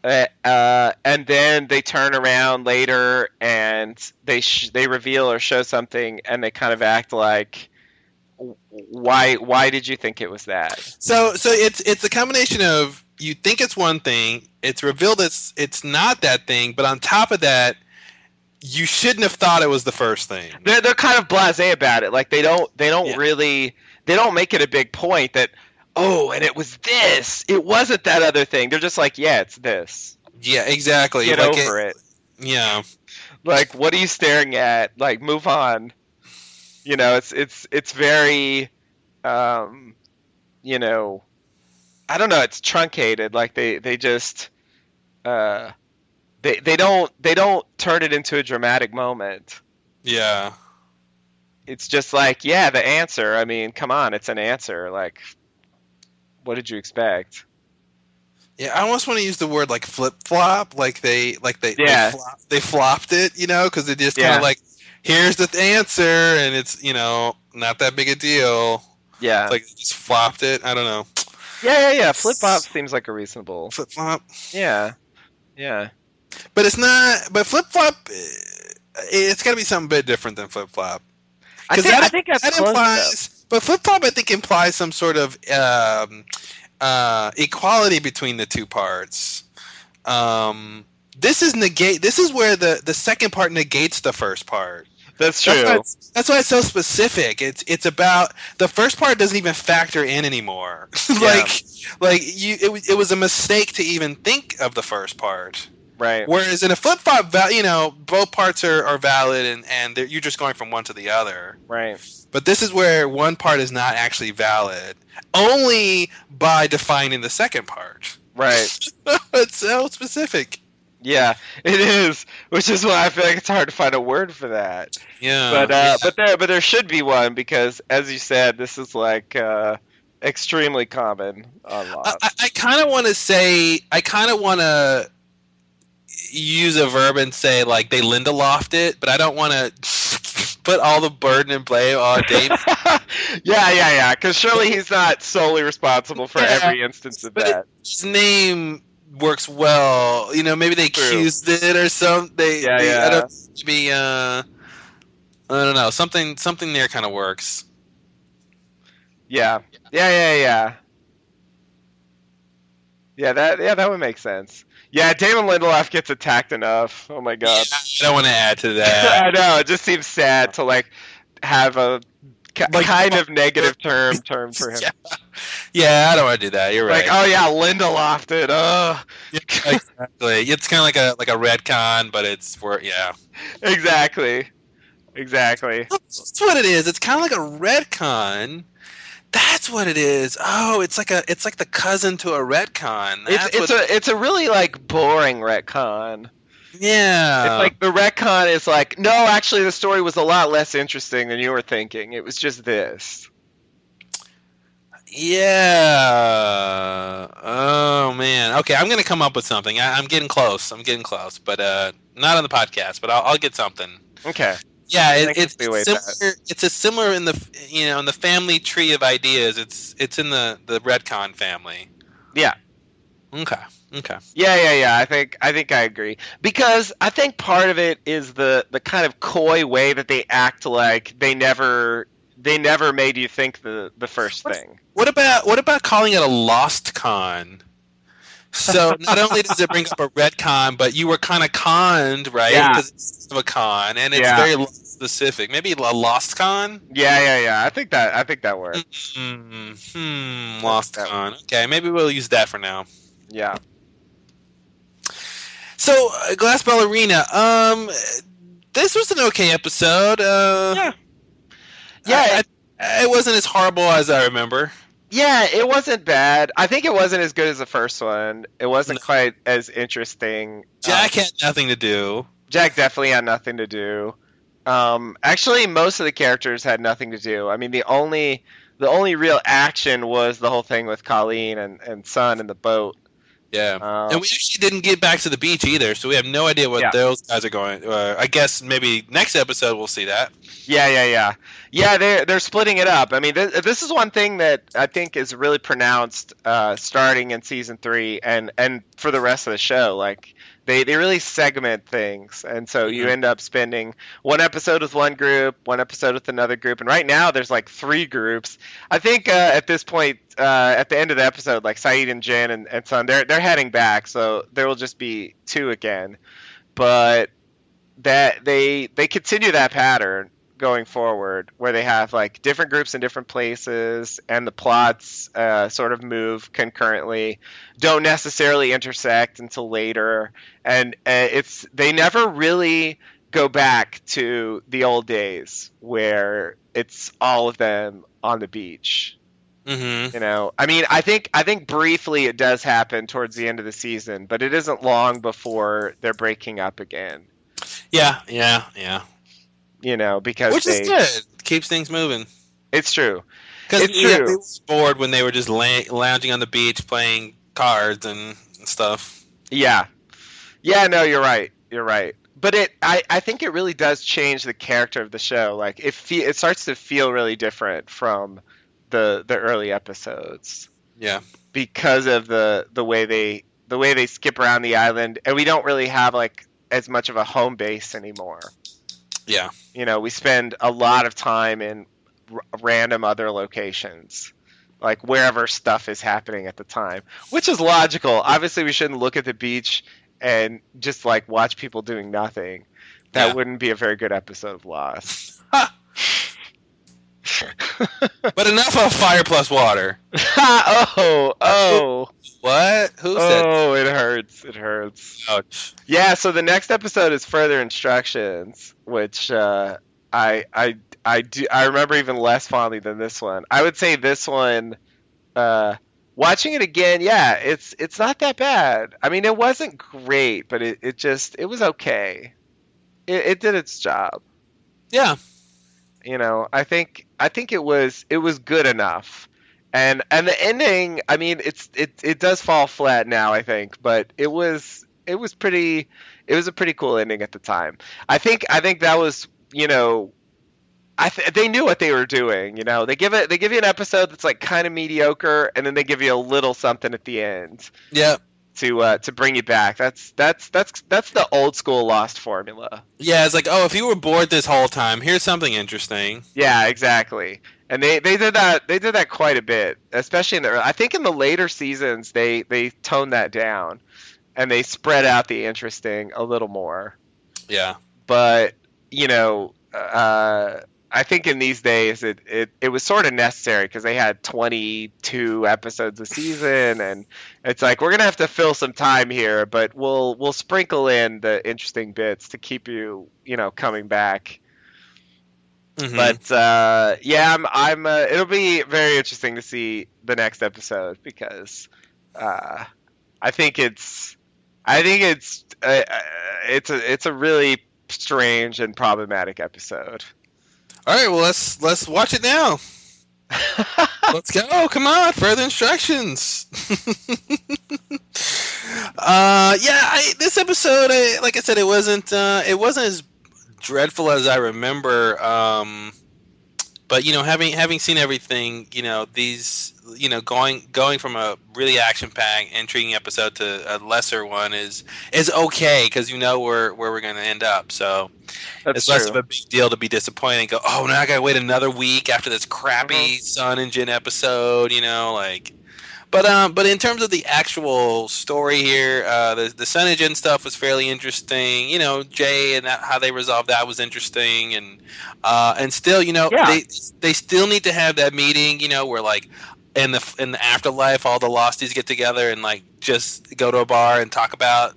uh, uh, and then they turn around later and they sh- they reveal or show something and they kind of act like why why did you think it was that? So so it's it's a combination of you think it's one thing, it's revealed it's it's not that thing, but on top of that, you shouldn't have thought it was the first thing. They're they're kind of blasé about it. Like they don't they don't really they don't make it a big point that oh and it was this. It wasn't that other thing. They're just like yeah it's this. Yeah, exactly. Get Like, over it. Yeah. Like what are you staring at? Like move on. You know it's it's it's very um you know I don't know it's truncated. Like they they just uh they they don't they don't turn it into a dramatic moment. Yeah. it's just like, yeah, the answer. I mean, come on, it's an answer. Like, what did you expect? Yeah, I almost want to use the word like flip flop, like they like they Yeah. they, flop, they flopped it, you know, because it just kind of like here's the th- answer, and it's you know not that big a deal. Yeah. It's like just flopped it. I don't know. Yeah, yeah, yeah. Flip flop seems like a reasonable. Flip flop. Yeah, yeah. But it's not. But flip flop, it's got to be something a bit different than flip flop. I think, I think that's that implies. But flip flop, I think, implies some sort of um, uh, equality between the two parts. Um, this is negate. This is where the the second part negates the first part. That's That's true. why, it's, that's why it's so specific. It's it's about the first part doesn't even factor in anymore. (laughs) like like you, it, it was a mistake to even think of the first part. Right. Whereas in a flip flop, you know, both parts are, are valid, and and you're just going from one to the other. Right. But this is where one part is not actually valid, only by defining the second part. Right. (laughs) it's so specific. Yeah, it is. Which is why I feel like it's hard to find a word for that. Yeah. But uh, yeah. but there but there should be one because, as you said, this is like uh, extremely common. I, I kind of want to say, I kind of want to use a verb and say like they Lindelofed it, but I don't want to (laughs) put all the burden and blame on Dave. (laughs) yeah, yeah, yeah. Because surely he's not solely responsible for Yeah. every instance of But that. His name works well. You know, maybe they True. accused it or something. They, Yeah, they- yeah. I don't maybe uh, I don't know. Something something there kind of works. Yeah, yeah, yeah, yeah. Yeah, that yeah that would make sense. Yeah, Damon Lindelof gets attacked enough. Oh my god. I don't want to add to that. (laughs) I know. It just seems sad to like have a ki- kind of (laughs) negative term term for him. (laughs) Yeah. yeah, I don't want to do that. You're right. Like, oh yeah, Lindelof did. Oh, uh. exactly. It's kind of like a like a retcon, but it's for yeah. exactly, exactly. That's what it is. It's kind of like a retcon. That's what it is. Oh, it's like a it's like the cousin to a retcon. It's That's it's what- a it's a really like boring retcon. yeah. It's like the retcon is like, no, actually, the story was a lot less interesting than you were thinking. It was just this. Yeah. Oh man. Okay, I'm gonna come up with something. I, I'm getting close. I'm getting close, but uh, not on the podcast. But I'll, I'll get something. Okay. Yeah, it, it's similar. It's a similar in the you know in the family tree of ideas. It's it's in the the retcon family. Yeah. Okay. Okay. Yeah, yeah, yeah. I think I think I agree because I think part of it is the the kind of coy way that they act like they never they never made you think the the first thing. What about what about calling it a lost con? So not only does it bring up a retcon, but you were kind of conned, right? Yeah. Because it's a con, and it's Yeah. very specific. Maybe a lost con. Yeah, yeah, yeah. I think that I think that works. Hmm. hmm lost con. Okay, maybe we'll use that for now. Yeah. So, uh, Glass Ballerina. Um, this was an okay episode. Uh, yeah. Yeah. it wasn't as horrible as I remember. Yeah, it wasn't bad. I think it wasn't as good as the first one. It wasn't quite as interesting. Jack Um, had nothing to do. Jack definitely had nothing to do. Um, actually, most of the characters had nothing to do. I mean, the only the only real action was the whole thing with Colleen and and Sun in the boat. Yeah, Um, and we actually didn't get back to the beach either, so we have no idea what Yeah. those guys are going. Uh, I guess maybe next episode we'll see that. Yeah, yeah, yeah, yeah. They're they're splitting it up. I mean, th- this is one thing that I think is really pronounced uh, starting in season three and and for the rest of the show. Like they they really segment things, and so you Mhm. end up spending one episode with one group, one episode with another group, and right now there's like three groups. I think uh, at this point, uh, at the end of the episode, like Sayid and Jin and, and Sun, they're they're heading back, so there will just be two again. But that they they continue that pattern going forward where they have like different groups in different places and the plots uh, sort of move concurrently don't necessarily intersect until later and uh, it's they never really go back to the old days where it's all of them on the beach Mm-hmm. you know i mean i think i think briefly it does happen towards the end of the season but it isn't long before they're breaking up again Yeah, yeah, yeah. You know because Which they, is good. Keeps things moving. it's true Because It's true. they was bored when they were just la- lounging on the beach playing cards and stuff. Yeah. Yeah, no, you're right. You're right. But it I, I think it really does change the character of the show. Like it fe- it starts to feel really different from the the early episodes Yeah. because of the the way they the way they skip around the island and we don't really have like as much of a home base anymore. Yeah. You know, we spend a lot of time in r- random other locations, like wherever stuff is happening at the time, which is logical. Obviously, we shouldn't look at the beach and just like watch people doing nothing. That Yeah. wouldn't be a very good episode of Lost. But enough of fire plus water. (laughs) oh, oh, What? Who said? oh! It hurts. It hurts. Ouch. Yeah, so the next episode is further instructions, which uh, I I I do I remember even less fondly than this one. I would say this one, uh, watching it again, yeah, it's it's not that bad. I mean, it wasn't great, but it, it just it was okay. It, it did its job. Yeah. You know, I think I think it was it was good enough. And and the ending, I mean, it's it it does fall flat now, I think, but it was it was pretty it was a pretty cool ending at the time. I think I think that was, you know, I th- they knew what they were doing, you know. They give it they give you an episode that's like kind of mediocre and then they give you a little something at the end Yeah. To uh to bring you back. That's that's that's that's the old school lost formula. Yeah. It's like, oh, if you were bored this whole time, here's something interesting. Yeah, exactly. And they, they did that they did that quite a bit, especially in the I think in the later seasons they they toned that down and they spread out the interesting a little more. Yeah. But you know, uh, I think in these days it, it, it was sort of necessary because they had 22 episodes a season and it's like we're gonna have to fill some time here, but we'll we'll sprinkle in the interesting bits to keep you you know coming back. Mhm. But uh, yeah, I'm. I'm uh, it'll be very interesting to see the next episode because uh, I think it's. I think it's. Uh, uh, it's a. It's a really strange and problematic episode. All right. Well, let's let's watch it now. (laughs) let's go. Come on. Further instructions. (laughs) uh, yeah. I, this episode, I, like I said, it wasn't. Uh, it wasn't as dreadful as I remember. Um, but you know, having having seen everything, you know, these, you know, going going from a really action packed, intriguing episode to a lesser one is is okay because you know where where we're going to end up. So That's it's less of a big deal to be disappointed and go, oh, now I got to wait another week after this crappy mm-hmm. Sun and Jin episode. You know, like. But um, but in terms of the actual story here, uh, the the Sun stuff was fairly interesting. You know, Jae and that, how they resolved that was interesting, and uh, and still, you know, Yeah. they they still need to have that meeting. You know, where like in the in the afterlife, all the losties get together and like just go to a bar and talk about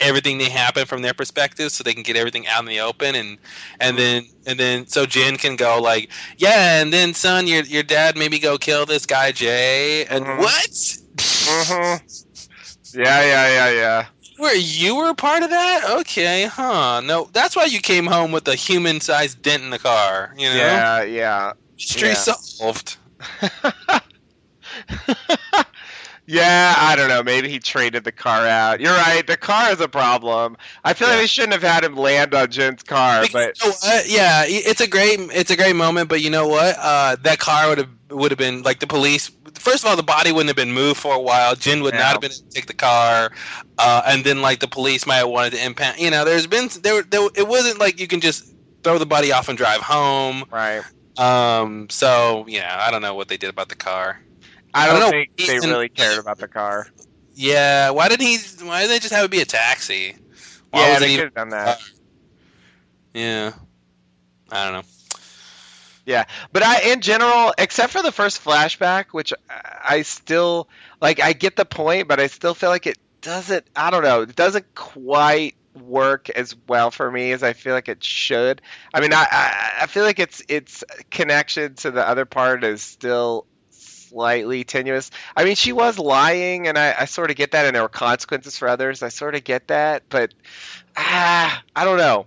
everything that happened from their perspective so they can get everything out in the open and and then and then so Jin can go like yeah and then Sun your your dad maybe go kill this guy Jae and Mhm. what Mm-hmm. Yeah, yeah, yeah, yeah. where you were part of that okay huh no that's why you came home with a human sized dent in the car you know Yeah, yeah. mystery yeah. solved (laughs) (laughs) Yeah, I don't know. Maybe he traded the car out. You're right. The car is a problem. I feel like Yeah. they shouldn't have had him land on Jin's car, but You know yeah, it's a great it's a great moment, but you know what? Uh, that car would have would have been like the police. first of all, the body wouldn't have been moved for a while. Jin would Yeah. not have been able to take the car, uh, and then like the police might have wanted to impound. You know, there's been there, there. It wasn't like you can just throw the body off and drive home. Right. Um. So yeah, I don't know what they did about the car. I I don't, don't know. think they really cared about the car. Yeah. Why didn't he? Why didn't they just have it be a taxi? Why yeah, was they could even- have done that. Yeah. I don't know. Yeah, but I, in general, except for the first flashback, which I I still like, I get the point, but I still feel like it doesn't. I don't know, it doesn't quite work as well for me as I feel like it should. I mean, I I, I feel like its its connection to the other part is still slightly tenuous. I mean, she was lying, and I, I sort of get that, and there were consequences for others. I sort of get that, but ah, I don't know.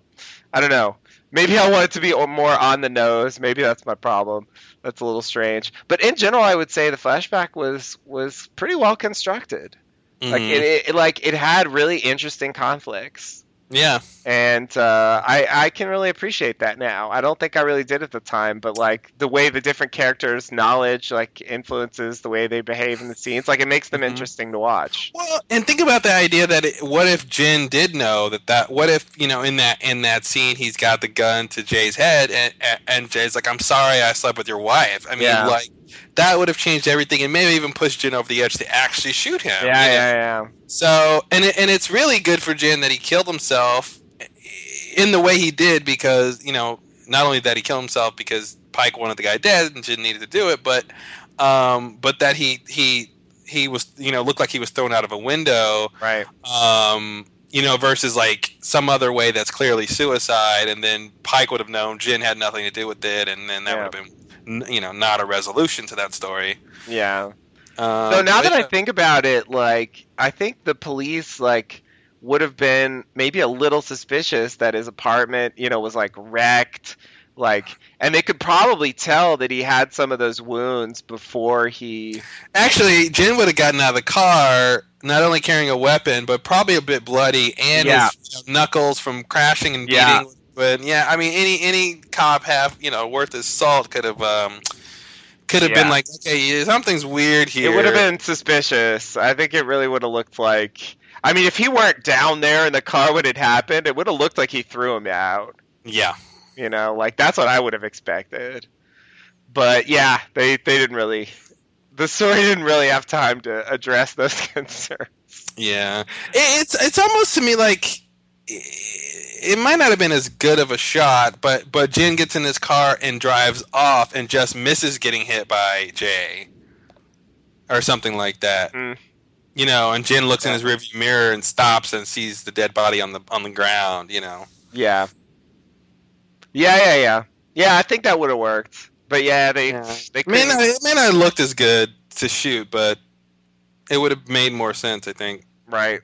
I don't know. Maybe I want it to be more on the nose. Maybe that's my problem. That's a little strange. But in general, I would say the flashback was was pretty well constructed. Like Mhm. it, it, like it had really interesting conflicts, Yeah. and uh, I I can really appreciate that now. I don't think I really did at the time, but like the way the different characters' knowledge like influences the way they behave in the scenes, like it makes them interesting to watch. Well, and think about the idea that it, what if Jin did know that that what if you know in that in that scene he's got the gun to Jae's head and and, and Jae's like I'm sorry I slept with your wife. I mean Yeah. like that would have changed everything and maybe even pushed Jin over the edge to actually shoot him. Yeah, know? yeah, yeah. So and it, and it's really good for Jin that he killed himself in the way he did because you know not only that he killed himself because Paik wanted the guy dead and Jin needed to do it, but um, but that he he he was you know looked like he was thrown out of a window, right? Um, you know, versus like some other way that's clearly suicide, and then Paik would have known Jin had nothing to do with it, and then that Yeah. would have been you know not a resolution to that story. Yeah. Um, so now that I think about it, like I think the police like would have been maybe a little suspicious that his apartment, you know, was like wrecked, like, and they could probably tell that he had some of those wounds before he. Actually, Jin would have gotten out of the car not only carrying a weapon, but probably a bit bloody, and Yeah. his knuckles from crashing and beating. Yeah. But yeah, I mean, any any cop half you know worth his salt could have um could have been like, okay, something's weird here. It would have been suspicious. I think it really would have looked like. I mean, if he weren't down there in the car when it happened, it would have looked like he threw him out. Yeah. You know, like that's what I would have expected. But yeah, they they didn't really. The story (laughs) didn't really have time to address those (laughs) concerns. Yeah, it, it's it's almost to me like it might not have been as good of a shot, but but Jin gets in his car and drives off and just misses getting hit by Jae, or something like that. Hmm. You know, and Jin looks in his rearview mirror and stops and sees the dead body on the on the ground. You know. Yeah. Yeah, yeah, yeah. Yeah, I think that would have worked. But yeah, they they may couldn't- not, it may not have looked as good to shoot, but it would have made more sense. I think. Right.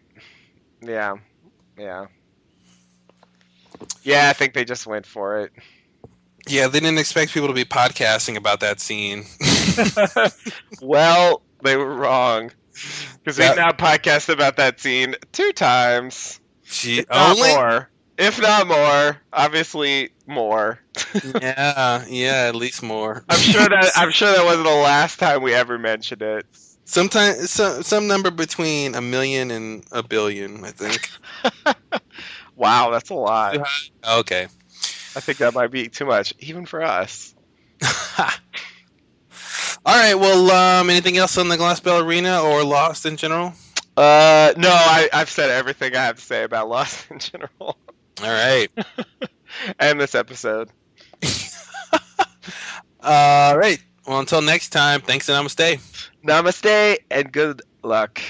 Yeah. Yeah. Yeah, I think they just went for it. Yeah, they didn't expect people to be podcasting about that scene. (laughs) well, they were wrong. Because That- we've now podcasted about that scene two times. Gee, if not only? more. If not more. Obviously more. yeah, yeah, at least more. I'm sure that I'm (laughs) sure that wasn't the last time we ever mentioned it. Sometimes some some number between a million and a billion, I think. (laughs) Wow, that's a lot. Okay. I think that might be too much, even for us. (laughs) All right. Well, um, anything else on the Glass Ballerina or Lost in general? Uh, no, I, I've said everything I have to say about Lost in general. All right. (laughs) and this episode. (laughs) All right. Well, until next time. Thanks and namaste. Namaste and good luck.